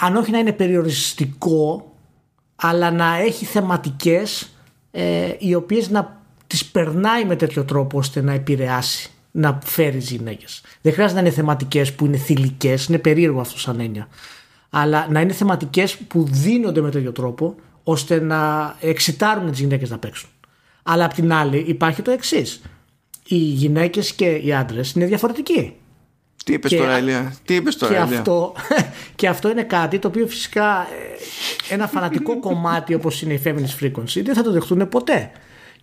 αν όχι να είναι περιοριστικό αλλά να έχει θεματικές ε, οι οποίες να τις περνάει με τέτοιο τρόπο ώστε να επηρεάσει να φέρει γυναίκες. Δεν χρειάζεται να είναι θεματικές που είναι θηλυκές, είναι περίεργο αυτό σαν έννοια. Αλλά να είναι θεματικές που δίνονται με τέτοιο τρόπο ώστε να εξητάρουν τις γυναίκες να παίξουν. Αλλά απ' την άλλη υπάρχει το εξής. Οι γυναίκες και οι άντρες είναι διαφορετικοί. Τι είπες τώρα, Ελία; Τι είπες τώρα, και Αυτό, [LAUGHS] Και αυτό είναι κάτι το οποίο φυσικά ε, ένα φανατικό κομμάτι όπως είναι η feminist frequency δεν θα το δεχτούν ποτέ.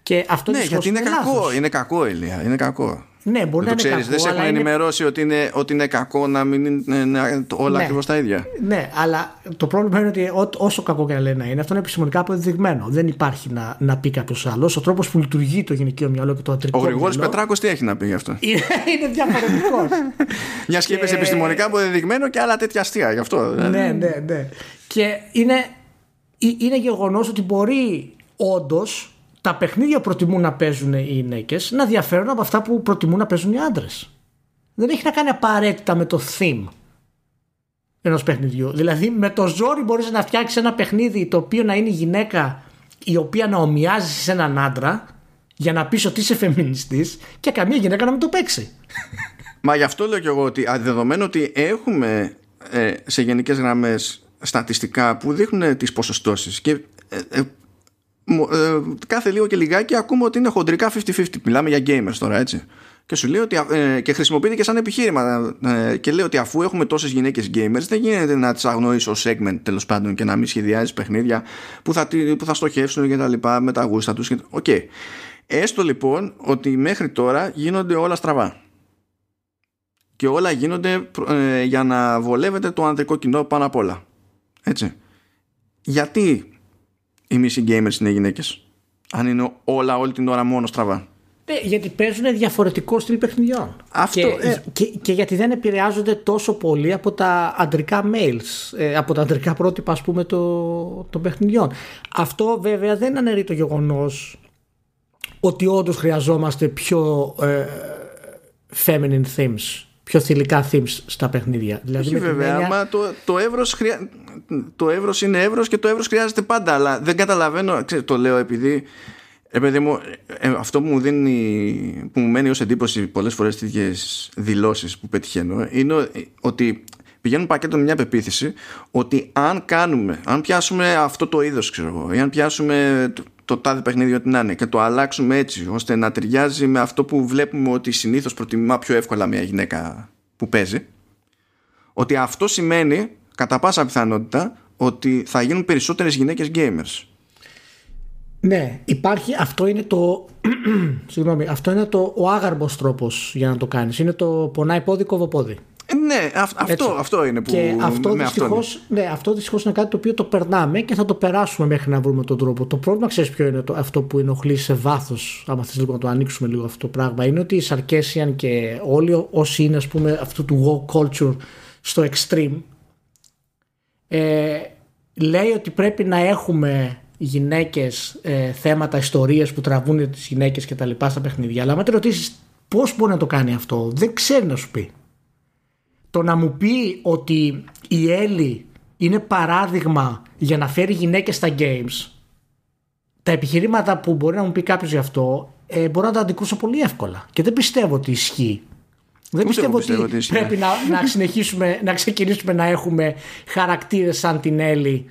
Και αυτό ναι, γιατί είναι κακό, είναι κακό, Ηλία. Είναι κακό. Ναι, μπορεί δεν να το είναι ξέρεις, κακό. δεν σε αλλά έχουν είναι- ενημερώσει ότι είναι, ότι είναι κακό να μην είναι να- όλα Ναι. ακριβώς τα ίδια. Ναι, αλλά το πρόβλημα είναι ότι ό, όσο κακό και να λένε να είναι, αυτό είναι επιστημονικά αποδεδειγμένο. Δεν υπάρχει να, να πει κάποιος άλλος. Ο τρόπος που λειτουργεί το γυναικείο μυαλό και το αντρικό Ο Γρηγόρης μυαλό Πετράκος τι έχει να πει γι' αυτό; είναι, είναι διαφορετικός. [LAUGHS] Μια και είπες επιστημονικά αποδεδειγμένο και άλλα τέτοια αστεία γι' αυτό. ναι, ναι, ναι. Και είναι, ε- είναι γεγονός ότι μπορεί όντως τα παιχνίδια που προτιμούν να παίζουν οι γυναίκε να διαφέρουν από αυτά που προτιμούν να παίζουν οι άντρες. Δεν έχει να κάνει απαραίτητα με το theme ενός παιχνιδιού. Δηλαδή, με το ζόρι μπορείς να φτιάξεις ένα παιχνίδι το οποίο να είναι η γυναίκα η οποία να ομοιάζει σε έναν άντρα για να πεις ότι είσαι φεμινιστής και καμία γυναίκα να μην το παίξει. Μα γι' αυτό λέω και εγώ ότι α, δεδομένου ότι έχουμε ε, σε γενικές γραμμές στατιστικά που δείχνουν τις ποσοστώσεις και ε, ε, μο- ε, κάθε λίγο και λιγάκι ακούμε ότι είναι χοντρικά 50-50 μιλάμε για gamers τώρα έτσι και σου λέει ότι ε, και χρησιμοποιείται και σαν επιχείρημα ε, και λέει ότι αφού έχουμε τόσες γυναίκες gamers δεν γίνεται να τις αγνοείς ως segment τέλος πάντων και να μην σχεδιάζεις παιχνίδια που θα, τι- που θα στοχεύσουν και τα λοιπά με τα γούστα τους και- Οκ. Έστω λοιπόν ότι μέχρι τώρα γίνονται όλα στραβά και όλα γίνονται ε, για να βολεύεται το ανδρικό κοινό πάνω απ' όλα. Έτσι. Γιατί; Οι μισοί gamers είναι γυναίκες αν είναι όλα όλη την ώρα μόνο στραβά. Ναι, γιατί παίζουν διαφορετικό στυλ παιχνιδιών. Αυτό, και, ε. και, και γιατί δεν επηρεάζονται τόσο πολύ από τα αντρικά males, ε, από τα αντρικά πρότυπα ας πούμε το- των παιχνιδιών. Αυτό βέβαια δεν αναιρεί το γεγονός ότι όντως χρειαζόμαστε πιο ε, feminine themes, πιο θηλυκά themes στα παιχνίδια. Δηλαδή Όχι με την βέβαια, έννοια- άμα το, το, εύρος χρεια... το εύρος είναι εύρος και το εύρος χρειάζεται πάντα αλλά δεν καταλαβαίνω, ξέρεις, το λέω επειδή ε, παιδί μου, ε, αυτό που μου δίνει που μου μένει ως εντύπωση πολλές φορές τέτοιες δηλώσεις που πετυχαίνω είναι ο- ότι πηγαίνουν πακέτο με μια πεποίθηση ότι αν κάνουμε, αν πιάσουμε αυτό το είδος ξέρω εγώ ή αν πιάσουμε το, το τάδε παιχνίδι ό,τι να είναι και το αλλάξουμε έτσι ώστε να ταιριάζει με αυτό που βλέπουμε ότι συνήθως προτιμά πιο εύκολα μια γυναίκα που παίζει ότι αυτό σημαίνει κατά πάσα πιθανότητα ότι θα γίνουν περισσότερες γυναίκες gamers. Ναι, υπάρχει, αυτό είναι το. [CLEARS THROAT] Συγγνώμη, αυτό είναι το, ο άγαρμος τρόπος για να το κάνεις. Είναι το πονάει πόδι, κόβω πόδι. Ε, ναι, αυ- αυτό, Έτσι. αυτό είναι που και αυτό με αυτό είναι. δυστυχώς, ναι, αυτό δυστυχώς είναι κάτι το οποίο το περνάμε και θα το περάσουμε μέχρι να βρούμε τον τρόπο. Το πρόβλημα, ξέρεις ποιο είναι το, αυτό που ενοχλεί σε βάθος, άμα θες λίγο να το ανοίξουμε λίγο αυτό το πράγμα, είναι ότι οι Σαρκέσιαν και όλοι όσοι είναι ας πούμε αυτού του woke culture στο extreme, ε, λέει ότι πρέπει να έχουμε γυναίκες, ε, θέματα, ιστορίες που τραβούν τις γυναίκες και τα λοιπά στα παιχνίδια. Αλλά αν τη ρωτήσεις πώς μπορεί να το κάνει αυτό, δεν ξέρει να σου πει. Το να μου πει ότι η Έλλη είναι παράδειγμα για να φέρει γυναίκες στα games, τα επιχειρήματα που μπορεί να μου πει κάποιος γι' αυτό, ε, μπορώ να τα αντικρούσω πολύ εύκολα. Και δεν πιστεύω ότι ισχύει. Δεν Ούτε πιστεύω, εγώ πιστεύω ότι, ότι ισχύει. πρέπει να, να συνεχίσουμε, να ξεκινήσουμε να έχουμε χαρακτήρες σαν την Έλλη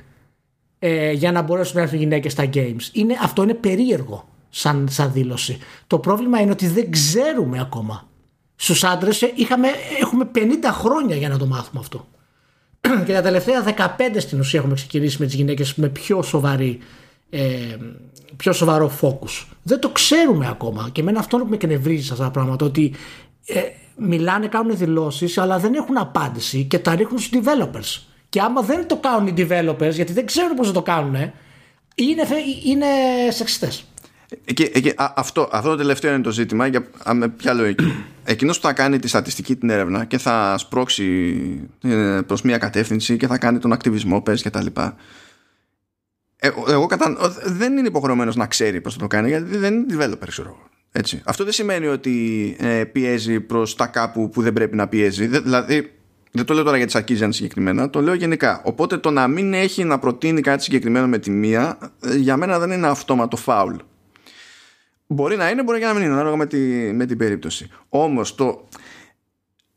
ε, για να μπορέσουν να έρθουν γυναίκες στα games. Είναι, αυτό είναι περίεργο σαν, σαν δήλωση. Το πρόβλημα είναι ότι δεν ξέρουμε ακόμα. Στους άντρες ε, είχαμε, έχουμε 50 χρόνια για να το μάθουμε αυτό. [CLEARS THROAT] Και τα τελευταία 15 στην ουσία έχουμε ξεκινήσει με τις γυναίκες με πιο σοβαρή ε, πιο σοβαρό focus. Δεν το ξέρουμε ακόμα και εμένα αυτό που με εκνευρίζει σε αυτά τα πράγματα ότι ε, μιλάνε, κάνουν δηλώσεις αλλά δεν έχουν απάντηση και τα ρίχνουν στους developers. Και άμα δεν το κάνουν οι developers γιατί δεν ξέρουν πώς να το κάνουν είναι, φε- είναι σεξιστές. Εκεί, εκεί, α, αυτό, αυτό το τελευταίο είναι το ζήτημα για, α, με ποια λογική. [CLEARS THROAT] Εκείνος που θα κάνει τη στατιστική την έρευνα και θα σπρώξει ε, προς μια κατεύθυνση και θα κάνει τον ακτιβισμό πες και τα λοιπά. Ε, εγώ κατα... ο- δεν είναι υποχρεωμένος να ξέρει πώς θα το κάνει γιατί δεν είναι developer ξέρω εγώ. Έτσι. Αυτό δεν σημαίνει ότι ε, πιέζει προς τα κάπου που δεν πρέπει να πιέζει. Δε- δηλαδή δεν το λέω τώρα για τις Arkizian συγκεκριμένα, το λέω γενικά. Οπότε το να μην έχει να προτείνει κάτι συγκεκριμένο με τη μία, ε, για μένα δεν είναι αυτόματο φάουλ. Μπορεί να είναι, μπορεί και να μην είναι, ανάλογα με, τη, με την περίπτωση. Όμως το,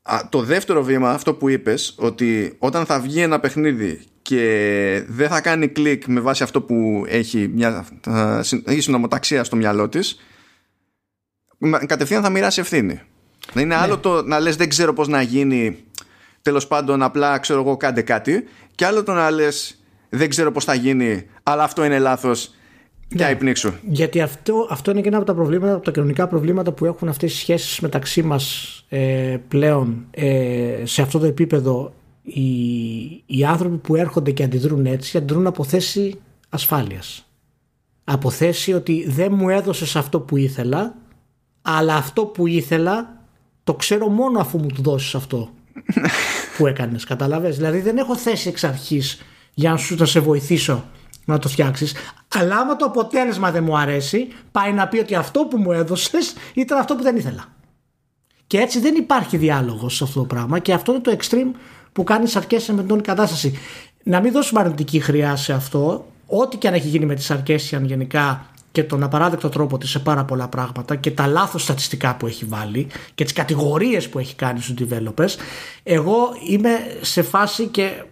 α, το δεύτερο βήμα, αυτό που είπες, ότι όταν θα βγει ένα παιχνίδι και δεν θα κάνει κλικ με βάση αυτό που έχει μια α, συ- έχει συνομοταξία στο μυαλό της, μα- κατευθείαν θα μοιράσει ευθύνη. Δεν είναι άλλο το να λες δεν ξέρω πώς να γίνει τέλος πάντων απλά ξέρω εγώ κάντε κάτι και άλλο το να λες δεν ξέρω πώς θα γίνει αλλά αυτό είναι λάθος και ναι, Γιατί αυτό, αυτό είναι και ένα από τα προβλήματα, από τα κοινωνικά προβλήματα που έχουν αυτές οι σχέσεις μεταξύ μας ε, πλέον ε, σε αυτό το επίπεδο οι, οι άνθρωποι που έρχονται και αντιδρούν έτσι αντιδρούν από θέση ασφάλειας. Από θέση ότι δεν μου έδωσες αυτό που ήθελα αλλά αυτό που ήθελα το ξέρω μόνο αφού μου το δώσεις αυτό [LAUGHS] που έκανες. Καταλαβες; Δηλαδή δεν έχω θέση εξ αρχής για να σου να σε βοηθήσω να το φτιάξεις. Αλλά άμα το αποτέλεσμα δεν μου αρέσει, πάει να πει ότι αυτό που μου έδωσες ήταν αυτό που δεν ήθελα. Και έτσι δεν υπάρχει διάλογος σε αυτό το πράγμα και αυτό είναι το extreme που κάνει σαρκέσια με την όλη κατάσταση. Να μην δώσουμε αρνητική χρειά σε αυτό, ό,τι και αν έχει γίνει με τη Σαρκέσιαν γενικά και τον απαράδεκτο τρόπο της σε πάρα πολλά πράγματα και τα λάθος στατιστικά που έχει βάλει και τις κατηγορίες που έχει κάνει στους developers εγώ είμαι σε φάση και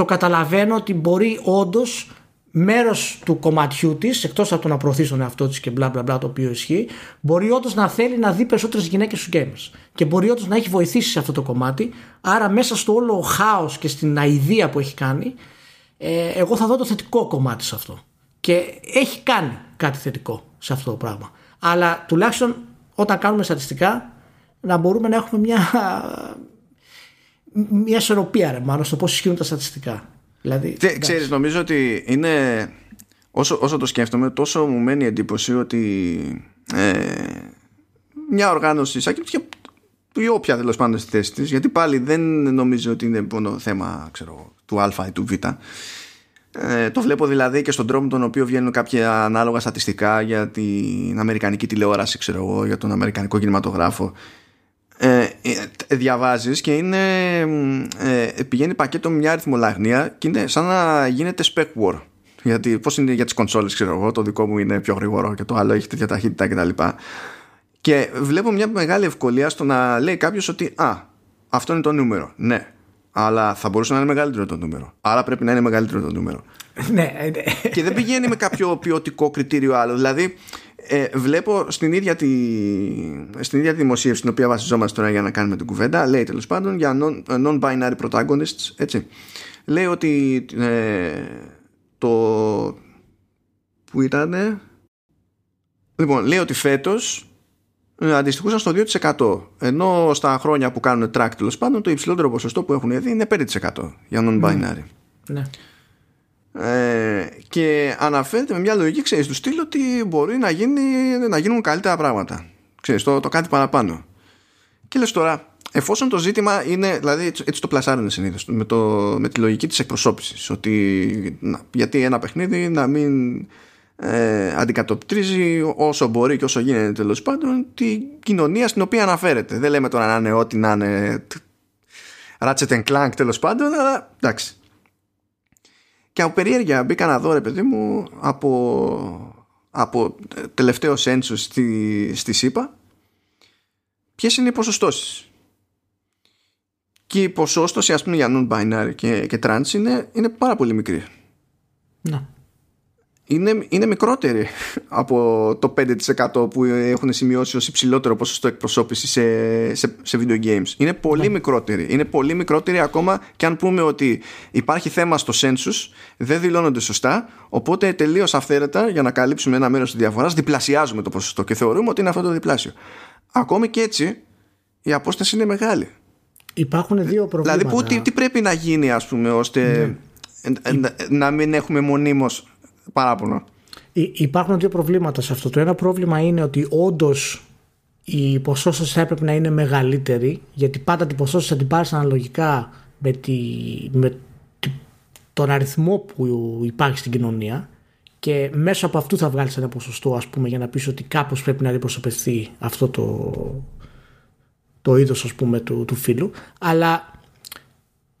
το καταλαβαίνω ότι μπορεί όντως μέρος του κομματιού της, εκτός από το να προωθείς τον εαυτό της και μπλα μπλα μπλα το οποίο ισχύει, μπορεί όντως να θέλει να δει περισσότερες γυναίκες στους gamers. Και μπορεί όντως να έχει βοηθήσει σε αυτό το κομμάτι. Άρα, μέσα στο όλο χάος και στην αηδία που έχει κάνει, ε, εγώ θα δω το θετικό κομμάτι σε αυτό. Και έχει κάνει κάτι θετικό σε αυτό το πράγμα. Αλλά τουλάχιστον όταν κάνουμε στατιστικά να μπορούμε να έχουμε μια μια ισορροπία ρε μάλλον στο πώς ισχύουν τα στατιστικά. Δηλαδή, Τε, ξέρεις, νομίζω ότι είναι όσο, όσο το σκέφτομαι τόσο μου μένει η εντύπωση ότι ε, μια οργάνωση σαν και ή όποια τέλος πάντων στη θέση της, γιατί πάλι δεν νομίζω ότι είναι μόνο θέμα ξέρω, του Α ή του Β. Ε, το βλέπω δηλαδή και στον τρόπο τον οποίο βγαίνουν κάποια ανάλογα στατιστικά για την Αμερικανική τηλεόραση, ξέρω εγώ, για τον Αμερικανικό κινηματογράφο ε, ε, διαβάζεις και είναι ε, πηγαίνει πακέτο με μια αριθμολαγνία και είναι σαν να γίνεται spec war γιατί πώς είναι για τις κονσόλες ξέρω εγώ το δικό μου είναι πιο γρήγορο και το άλλο έχει τέτοια ταχύτητα κτλ και, και βλέπω μια μεγάλη ευκολία στο να λέει κάποιος ότι α, αυτό είναι το νούμερο ναι αλλά θα μπορούσε να είναι μεγαλύτερο το νούμερο. Άρα πρέπει να είναι μεγαλύτερο το νούμερο. [LAUGHS] ναι, ναι. και δεν πηγαίνει με κάποιο ποιοτικό κριτήριο άλλο. Δηλαδή, ε, βλέπω στην ίδια, τη, στην ίδια τη δημοσίευση στην οποία βασιζόμαστε τώρα για να κάνουμε την κουβέντα λέει τέλος πάντων για non-binary protagonists έτσι. Λέει ότι ε, το που ήταν λοιπόν λέει ότι φέτος ε, αντιστοιχούσαν στο 2% ενώ στα χρόνια που κάνουν track τέλος πάντων το υψηλότερο ποσοστό που έχουν δει είναι 5% για non-binary. Ναι. Ε, και αναφέρεται με μια λογική ξέρεις του στυλ ότι μπορεί να, γίνει, να γίνουν καλύτερα πράγματα. Ξέρεις το, το κάτι παραπάνω. Και λες τώρα εφόσον το ζήτημα είναι δηλαδή έτσι το πλασάρουν συνήθως με, το, με τη λογική της εκπροσώπησης ότι να, γιατί ένα παιχνίδι να μην ε, αντικατοπτρίζει όσο μπορεί και όσο γίνεται τέλος πάντων την κοινωνία στην οποία αναφέρεται. Δεν λέμε τώρα να είναι ό,τι να είναι Ratchet Clank τέλος πάντων αλλά εντάξει και από περιέργεια μπήκα να δω ρε παιδί μου από, από τελευταίο σένσο στη, στη ΣΥΠΑ ποιες είναι οι ποσοστώσεις. Και η ποσόστοση ας πούμε για non-binary και, και trans είναι, είναι πάρα πολύ μικρή. Να είναι, είναι μικρότερη από το 5% που έχουν σημειώσει ως υψηλότερο ποσοστό εκπροσώπηση σε, σε, σε video games. Είναι πολύ ναι. μικρότερη. Είναι πολύ μικρότερη ακόμα και αν πούμε ότι υπάρχει θέμα στο census, δεν δηλώνονται σωστά, οπότε τελείως αυθαίρετα για να καλύψουμε ένα μέρος της διαφοράς διπλασιάζουμε το ποσοστό και θεωρούμε ότι είναι αυτό το διπλάσιο. Ακόμη και έτσι η απόσταση είναι μεγάλη. Υπάρχουν δύο προβλήματα. Δηλαδή που, τι, τι πρέπει να γίνει ας πούμε ώστε ναι. να, να μην έχουμε μονίμως παράπονο. Υπάρχουν δύο προβλήματα σε αυτό. Το ένα πρόβλημα είναι ότι όντως η ποσόστοση θα έπρεπε να είναι μεγαλύτερη, γιατί πάντα την ποσόστοση θα την πάρεις αναλογικά με, τη, με τον αριθμό που υπάρχει στην κοινωνία και μέσω από αυτού θα βγάλεις ένα ποσοστό, ας πούμε, για να πεις ότι κάπως πρέπει να αντιπροσωπευτεί αυτό το, το είδος, ας πούμε, του, του φύλου. Αλλά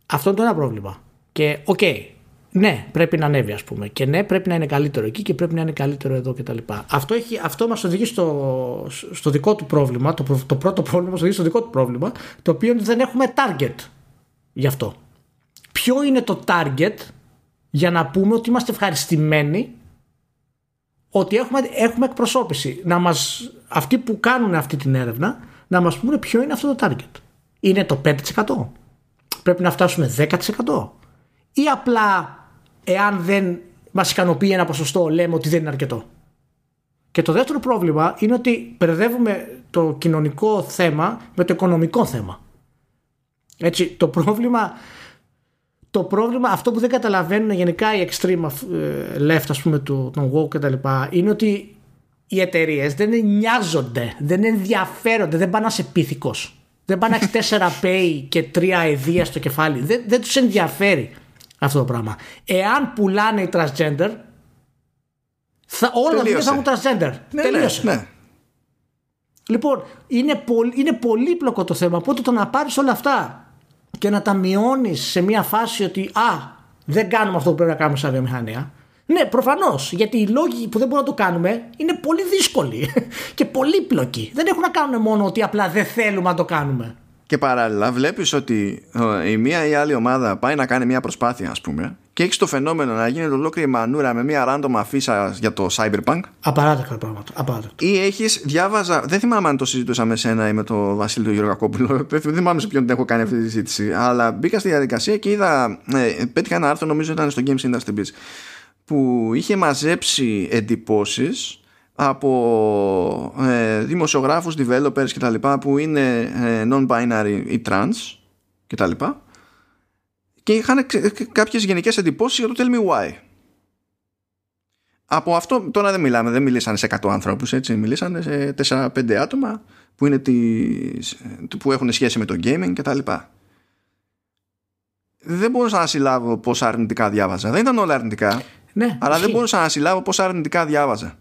αυτό είναι το ένα πρόβλημα. Και, OK, okay, ναι, πρέπει να ανέβει, ας πούμε. Και ναι, πρέπει να είναι καλύτερο εκεί και πρέπει να είναι καλύτερο εδώ κτλ. Αυτό, έχει, αυτό μας οδηγεί στο, στο δικό του πρόβλημα. Το, το πρώτο πρόβλημα μας οδηγεί στο δικό του πρόβλημα, το οποίο είναι ότι δεν έχουμε target γι' αυτό. Ποιο είναι το target για να πούμε ότι είμαστε ευχαριστημένοι ότι έχουμε, έχουμε εκπροσώπηση; Να μας, αυτοί που κάνουν αυτή την έρευνα να μας πούνε ποιο είναι αυτό το target. Είναι το 5%? πρέπει να φτάσουμε 10% ή απλά εάν δεν μας ικανοποιεί ένα ποσοστό λέμε ότι δεν είναι αρκετό. Και το δεύτερο πρόβλημα είναι ότι μπερδεύουμε το κοινωνικό θέμα με το οικονομικό θέμα. Έτσι, το πρόβλημα, το πρόβλημα, αυτό που δεν καταλαβαίνουν γενικά οι extreme ε, left, ας πούμε, του, των woke και τα λοιπά, είναι ότι οι εταιρείες δεν νοιάζονται, δεν ενδιαφέρονται, δεν πάνε να είσαι πίθηκος. Δεν πάνε να έχεις 4 [LAUGHS] pay και 3 εδία στο κεφάλι. Δεν, δεν τους ενδιαφέρει αυτό το πράγμα. Εάν πουλάνε οι transgender, θα, όλα τα θα έχουν transgender. Ναι, Τελείωσε. Ναι, ναι. Λοιπόν, είναι, πολύ, είναι πολύπλοκο το θέμα. Οπότε το να πάρεις όλα αυτά και να τα μειώνεις σε μια φάση ότι α, δεν κάνουμε αυτό που πρέπει να κάνουμε σαν βιομηχανία. Ναι, προφανώς. Γιατί οι λόγοι που δεν μπορούμε να το κάνουμε είναι πολύ δύσκολοι [LAUGHS] και πολύπλοκοι. Δεν έχουν να κάνουν μόνο ότι απλά δεν θέλουμε να το κάνουμε. Και παράλληλα, βλέπεις ότι η μία ή η άλλη ομάδα πάει να κάνει μια προσπάθεια, ας πούμε, και έχει το φαινόμενο να γίνεται ολόκληρη μανούρα με μια random αφίσα για το Cyberpunk. Απαράδεκτα πράγματα. Απαράδεκτα. Ή έχεις, διάβαζα, δεν θυμάμαι αν το συζητούσα με σένα ή με τον Βασίλη του Γεωργακόπουλο. [LAUGHS] δεν θυμάμαι σε ποιον την έχω κάνει αυτή τη συζήτηση. Αλλά μπήκα στη διαδικασία και είδα. Ε, πέτυχα ένα άρθρο, νομίζω ήταν στο Games Industry Biz, που είχε μαζέψει εντυπώσεις από ε, δημοσιογράφους, developers και τα λοιπά που είναι ε, non-binary ή trans και τα λοιπά και είχαν κάποιες γενικές εντυπώσεις για το Tell Me Why. Από αυτό τώρα δεν μιλάμε, δεν μιλήσανε σε 100 ανθρώπους έτσι, μιλήσανε σε 4-5 άτομα που, είναι τις, που έχουν σχέση με το gaming και τα λοιπά. Δεν μπορούσα να συλλάβω πόσα αρνητικά διάβαζα. Δεν ήταν όλα αρνητικά. Ναι, αλλά δεν μπορούσα να συλλάβω πόσα αρνητικά διάβαζα.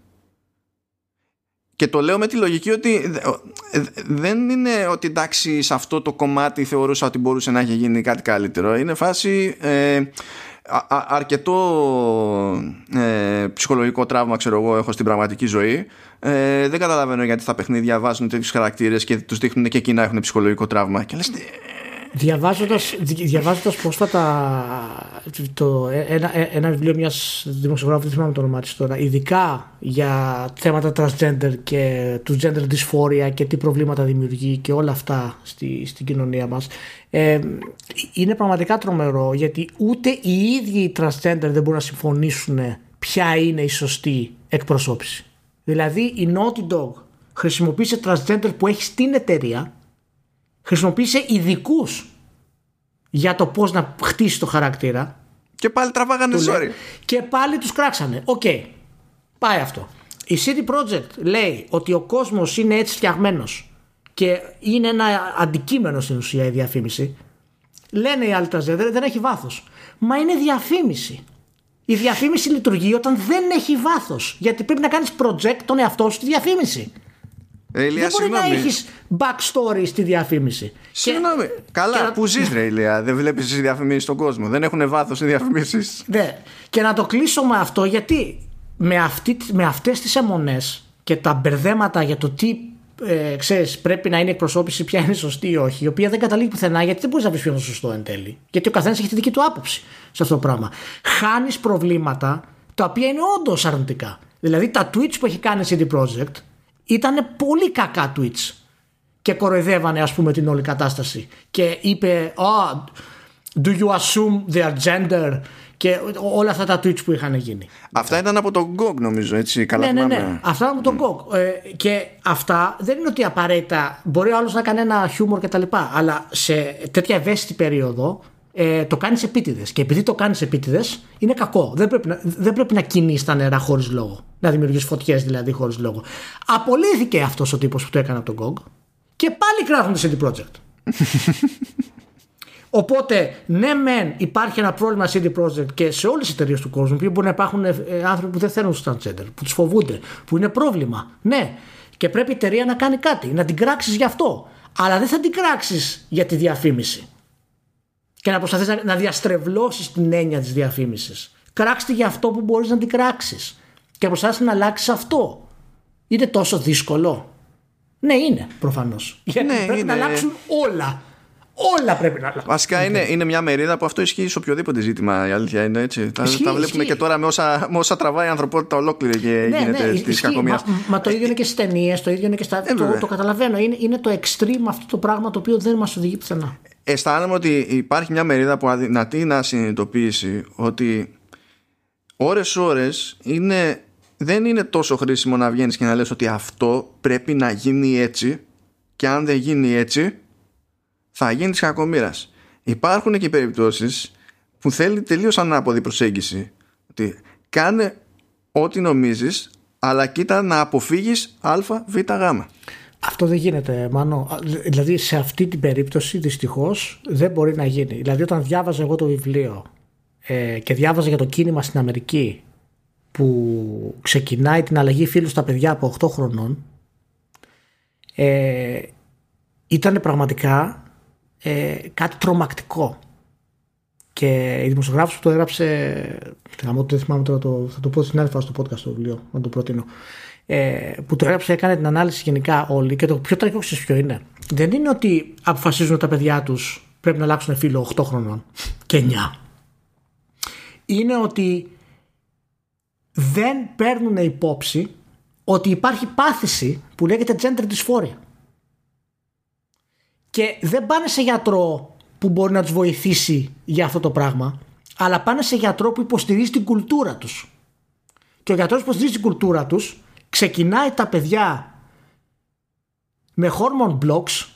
Και το λέω με τη λογική ότι δεν είναι ότι εντάξει σε αυτό το κομμάτι θεωρούσα ότι μπορούσε να έχει γίνει κάτι καλύτερο. Είναι φάση ε, αρκετό ε, ψυχολογικό τραύμα ξέρω εγώ έχω στην πραγματική ζωή. Ε, δεν καταλαβαίνω γιατί στα παιχνίδια βάζουν τέτοιους χαρακτήρες και τους δείχνουν και εκείνα έχουν ψυχολογικό τραύμα. Και λες Διαβάζοντας, διαβάζοντας πρόσφατα το, ένα, ένα βιβλίο μιας δημοσιογράφου, δεν θυμάμαι το όνομά της τώρα, ειδικά για θέματα transgender και του gender dysphoria και τι προβλήματα δημιουργεί και όλα αυτά στη, στην κοινωνία μας ε, είναι πραγματικά τρομερό γιατί ούτε οι ίδιοι οι transgender δεν μπορούν να συμφωνήσουν ποια είναι η σωστή εκπροσώπηση. Δηλαδή η Naughty Dog χρησιμοποίησε transgender που έχει στην εταιρεία χρησιμοποίησε ειδικούς για το πώς να χτίσει το χαρακτήρα. Και πάλι τραβάγανε ζόρι. Και πάλι τους κράξανε. OK. Okay. Πάει αυτό. Η CD Projekt λέει ότι ο κόσμος είναι έτσι φτιαγμένος και είναι ένα αντικείμενο στην ουσία η διαφήμιση. Λένε οι άλλοι δεν, δεν έχει βάθος. Μα είναι διαφήμιση. Η διαφήμιση λειτουργεί όταν δεν έχει βάθος. Γιατί πρέπει να κάνεις project τον εαυτό σου στη διαφήμιση. Ε, Ηλία, δεν μπορεί συγγνώμη. να έχεις backstory στη διαφήμιση. Συγγνώμη. Και... Καλά, και... που ζεις, Ρε Ηλία. Δεν βλέπεις τις διαφημίσεις στον κόσμο. Δεν έχουν βάθος οι διαφημίσεις. Ναι. Και να το κλείσω με αυτό γιατί με, αυτή, με αυτές τις αιμονές και τα μπερδέματα για το τι ε, ξέρεις, πρέπει να είναι εκπροσώπηση, ποια είναι σωστή ή όχι, η οποία δεν καταλήγει πουθενά γιατί δεν μπορείς να πεις ποιο είναι σωστό εν τέλει. Γιατί ο καθένας έχει τη δική του άποψη σε αυτό το πράγμα. Χάνεις προβλήματα τα οποία είναι όντως αρνητικά. Δηλαδή τα tweets που έχει κάνει η CD Projekt ήταν πολύ κακά tweets και κοροϊδεύανε ας πούμε την όλη κατάσταση και είπε oh, do you assume their gender και όλα αυτά τα tweets που είχαν γίνει. Αυτά ήταν από τον GOG νομίζω έτσι καλά ναι, ναι, ναι. Αυτά ήταν από τον GOG ε, και αυτά δεν είναι ότι απαραίτητα μπορεί ο άλλος να κάνει ένα χιούμορ και τα λοιπά αλλά σε τέτοια ευαίσθητη περίοδο ε, το κάνεις επίτηδες. Και επειδή το κάνεις επίτηδες, είναι κακό. Δεν πρέπει να, δεν πρέπει να κινείς τα νερά χωρίς λόγο. Να δημιουργείς φωτιές δηλαδή χωρίς λόγο. Απολύθηκε αυτός ο τύπος που το έκανε από τον GOG και πάλι κράζουν το CD Projekt. [LAUGHS] Οπότε, ναι, μεν υπάρχει ένα πρόβλημα CD Projekt και σε όλες τις εταιρείες του κόσμου που μπορεί να υπάρχουν ε, άνθρωποι που δεν θέλουν του transgender, που τους φοβούνται, που είναι πρόβλημα. Ναι, και πρέπει η εταιρεία να κάνει κάτι, να την κράξεις γι' αυτό. Αλλά δεν θα την κράξεις για τη διαφήμιση και να προσπαθείς να, να διαστρεβλώσεις την έννοια της διαφήμισης. Κράξτε για αυτό που μπορείς να την κράξεις. Και προσπαθεί να αλλάξεις αυτό. Είναι τόσο δύσκολο. Ναι, είναι προφανώς. Γιατί ναι, πρέπει είναι... να αλλάξουν όλα. Όλα πρέπει να αλλάξουν. Βασικά είναι, είναι μια μερίδα που αυτό ισχύει σε οποιοδήποτε ζήτημα. Η αλήθεια είναι έτσι. τα, τα βλέπουμε και τώρα με όσα, με όσα τραβάει η ανθρωπότητα ολόκληρη και ναι, γίνεται ναι, της κακομοίρας. Μα, μα, το ίδιο είναι και στις ταινίες, το ίδιο είναι και στα. Ε, το, το καταλαβαίνω. Είναι, είναι το extreme αυτό το πράγμα το οποίο δεν μας οδηγεί πουθενά. Αισθάνομαι ότι υπάρχει μια μερίδα που αδυνατεί να συνειδητοποιήσει ότι ώρες ώρες είναι, δεν είναι τόσο χρήσιμο να βγαίνεις και να λες ότι αυτό πρέπει να γίνει έτσι και αν δεν γίνει έτσι θα γίνεις της κακομήρας. Υπάρχουν και περιπτώσεις που θέλει τελείως ανάποδη προσέγγιση ότι κάνε ό,τι νομίζεις αλλά κοίτα να αποφύγεις α, β, γ. Αυτό δεν γίνεται, Μάνο. Δηλαδή σε αυτή την περίπτωση δυστυχώς δεν μπορεί να γίνει. Δηλαδή όταν διάβαζα εγώ το βιβλίο ε, και διάβαζα για το κίνημα στην Αμερική που ξεκινάει την αλλαγή φίλου στα παιδιά από 8 χρονών ε, ήταν πραγματικά ε, κάτι τρομακτικό. Και η δημοσιογράφος που το έγραψε, δεν θυμάμαι τώρα, το, θα το πω στην άλλη φάση στο podcast το βιβλίο, να το προτείνω, ε, που το έγραψε, έκανε την ανάλυση γενικά όλοι και το πιο τραγικός ξέρεις ποιο είναι. Δεν είναι ότι αποφασίζουν τα παιδιά τους πρέπει να αλλάξουν φίλο 8 χρονών και 9. Είναι ότι δεν παίρνουν υπόψη ότι υπάρχει πάθηση που λέγεται gender dysphoria. Και δεν πάνε σε γιατρό που μπορεί να τους βοηθήσει για αυτό το πράγμα, αλλά πάνε σε γιατρό που υποστηρίζει την κουλτούρα τους. Και ο γιατρός που υποστηρίζει την κουλτούρα τους ξεκινάει τα παιδιά με hormone blocks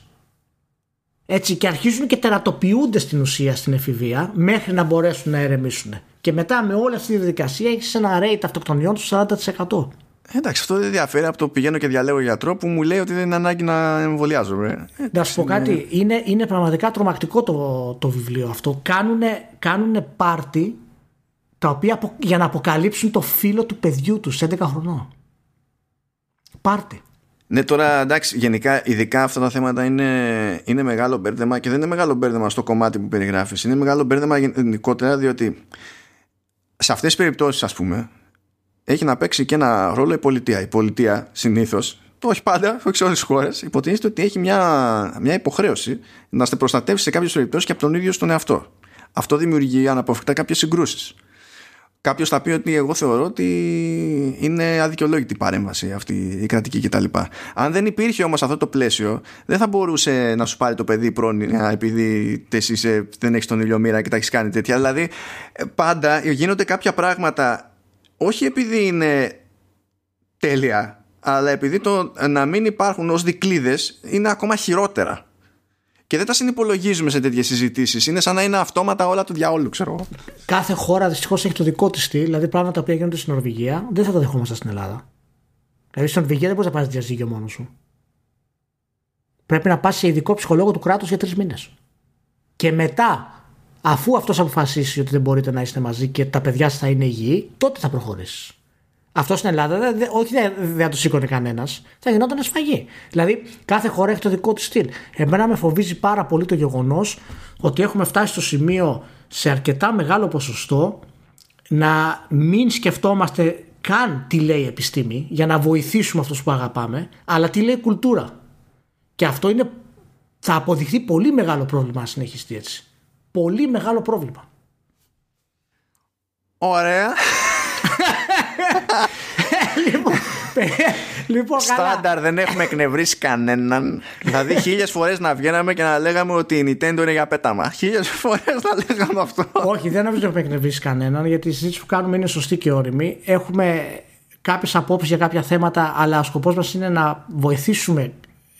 έτσι και αρχίζουν και τερατοποιούνται στην ουσία στην εφηβεία μέχρι να μπορέσουν να ερεμήσουν. Και μετά με όλη αυτή τη διαδικασία έχεις ένα rate αυτοκτονιών του 40%. Εντάξει, αυτό δεν διαφέρει από το πηγαίνω και διαλέγω γιατρό που μου λέει ότι δεν είναι ανάγκη να εμβολιάζομαι. Να σου πω κάτι, είναι, είναι πραγματικά τρομακτικό το, το βιβλίο αυτό. Κάνουνε, κάνουνε πάρτι τα οποία για να αποκαλύψουν το φίλο του παιδιού τους 11 χρονών. Πάρτι. Ναι, τώρα εντάξει, γενικά, ειδικά αυτά τα θέματα είναι, είναι μεγάλο μπέρδεμα και δεν είναι μεγάλο μπέρδεμα στο κομμάτι που περιγράφεις. Είναι μεγάλο μπέρδεμα γενικότερα διότι σε αυτές τις περιπτώσεις, ας πούμε, έχει να παίξει και ένα ρόλο η πολιτεία. Η πολιτεία συνήθως, το όχι πάντα, [LAUGHS] όχι σε όλες τις χώρες, υποτίθεται ότι έχει μια, μια υποχρέωση να σε προστατεύσει σε κάποιες περιπτώσεις και από τον ίδιο στον εαυτό. Αυτό δημιουργεί αναποφευκτά κάποιες συγκρούσεις κάποιος θα πει ότι εγώ θεωρώ ότι είναι αδικαιολόγητη παρέμβαση αυτή η κρατική κτλ. Αν δεν υπήρχε όμως αυτό το πλαίσιο, δεν θα μπορούσε να σου πάρει το παιδί πρόνοια επειδή εσύ δεν έχεις τον ίδιο μοίρα και τα έχεις κάνει τέτοια. Δηλαδή, πάντα γίνονται κάποια πράγματα όχι επειδή είναι τέλεια, αλλά επειδή το να μην υπάρχουν ως δικλείδες είναι ακόμα χειρότερα και δεν τα συνυπολογίζουμε σε τέτοιες συζητήσεις. Είναι σαν να είναι αυτόματα όλα του διαόλου, ξέρω Κάθε χώρα δυστυχώς έχει το δικό της στυλ. Δηλαδή πράγματα που γίνονται στην Νορβηγία δεν θα τα δεχόμαστε στην Ελλάδα. Δηλαδή στην Νορβηγία δεν μπορείς να πα διαζύγιο μόνος σου. Πρέπει να πας σε ειδικό ψυχολόγο του κράτους για τρεις μήνες. Και μετά, αφού αυτός αποφασίσει ότι δεν μπορείτε να είστε μαζί και τα παιδιά σας θα είναι υγιή, τότε θα προχωρήσεις. Αυτό στην Ελλάδα δε, όχι δεν δε το σήκωνε κανένας, θα γινόταν σφαγή. Δηλαδή κάθε χώρα έχει το δικό του στυλ. Εμένα με φοβίζει πάρα πολύ το γεγονός ότι έχουμε φτάσει στο σημείο σε αρκετά μεγάλο ποσοστό να μην σκεφτόμαστε καν τι λέει η επιστήμη για να βοηθήσουμε αυτούς που αγαπάμε, αλλά τι λέει η κουλτούρα. Και αυτό είναι, θα αποδειχθεί πολύ μεγάλο πρόβλημα αν συνεχιστεί έτσι. Πολύ μεγάλο πρόβλημα. Ωραία. Λοιπόν, λοιπόν Στάνταρ δεν έχουμε εκνευρίσει κανέναν. δηλαδή χίλιες φορές να βγαίναμε και να λέγαμε ότι η Nintendo είναι για πέταμα. Χίλιες φορές να λέγαμε αυτό. Όχι, δεν νομίζω ότι έχουμε εκνευρίσει κανέναν γιατί η συζήτηση που κάνουμε είναι σωστή και όρημη. Έχουμε κάποιες απόψεις για κάποια θέματα, αλλά ο σκοπός μας είναι να βοηθήσουμε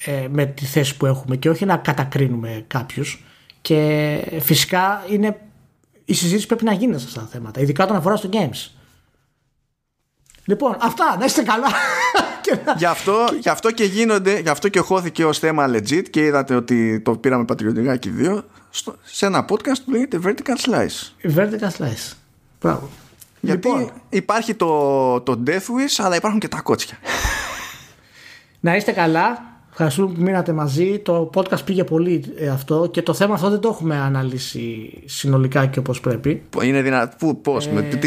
ε, με τη θέση που έχουμε και όχι να κατακρίνουμε κάποιους. Και φυσικά είναι η συζήτηση πρέπει να γίνει σε αυτά τα θέματα, ειδικά όταν αφορά στο games. Λοιπόν, αυτά, να είστε καλά. [LAUGHS] γι, αυτό, γι' αυτό και γίνονται, γι' αυτό και χώθηκε ως θέμα legit και είδατε ότι το πήραμε πατριωτικά και δύο στο, σε ένα podcast που λέγεται Vertical Slice. Vertical Slice. Μπράβο. Γιατί λοιπόν, υπάρχει το, το Death Wish, αλλά υπάρχουν και τα κότσια. να είστε καλά. Ευχαριστούμε που μείνατε μαζί. Το podcast πήγε πολύ ε, αυτό και το θέμα αυτό δεν το έχουμε αναλύσει συνολικά και όπως πρέπει. Είναι δυνατό. Πώς, ε...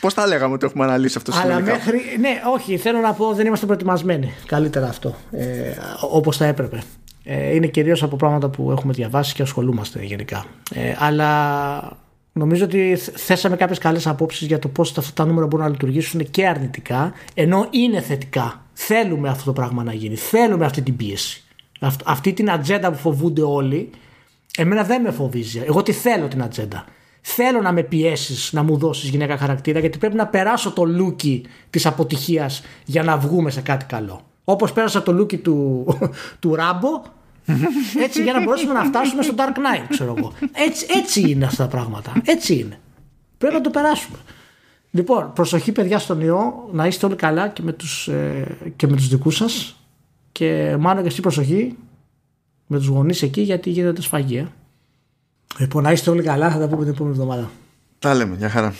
πώς θα λέγαμε ότι έχουμε αναλύσει αυτό συνολικά; Αλλά μέχρι... Ναι, όχι, θέλω να πω δεν είμαστε προετοιμασμένοι. Καλύτερα αυτό. Ε, όπως θα έπρεπε. Ε, είναι κυρίως από πράγματα που έχουμε διαβάσει και ασχολούμαστε γενικά. Ε, αλλά νομίζω ότι θέσαμε κάποιες καλές απόψεις για το πώς αυτά τα νούμερα μπορούν να λειτουργήσουν και αρνητικά, ενώ είναι θετικά Θέλουμε αυτό το πράγμα να γίνει. Θέλουμε αυτή την πίεση. Αυτή την ατζέντα που φοβούνται όλοι Εμένα δεν με φοβίζει. Εγώ τι θέλω την ατζέντα. Θέλω να με πιέσεις να μου δώσεις γυναίκα χαρακτήρα γιατί πρέπει να περάσω το λούκι της αποτυχίας για να βγούμε σε κάτι καλό. Όπως πέρασα το λούκι του, [LAUGHS] του Ράμπο, έτσι για να μπορέσουμε να φτάσουμε στο Dark Knight, ξέρω εγώ. Έτσι, έτσι είναι αυτά τα πράγματα. Έτσι είναι. Πρέπει να το περάσουμε. Λοιπόν, προσοχή παιδιά στον ιό, να είστε όλοι καλά και με τους, ε, και με τους δικούς σας και μάλλον και εσύ προσοχή με τους γονείς εκεί γιατί γίνεται σφαγή. Ε. Λοιπόν, να είστε όλοι καλά, θα τα πούμε την επόμενη εβδομάδα. Τα λέμε, για χαρά.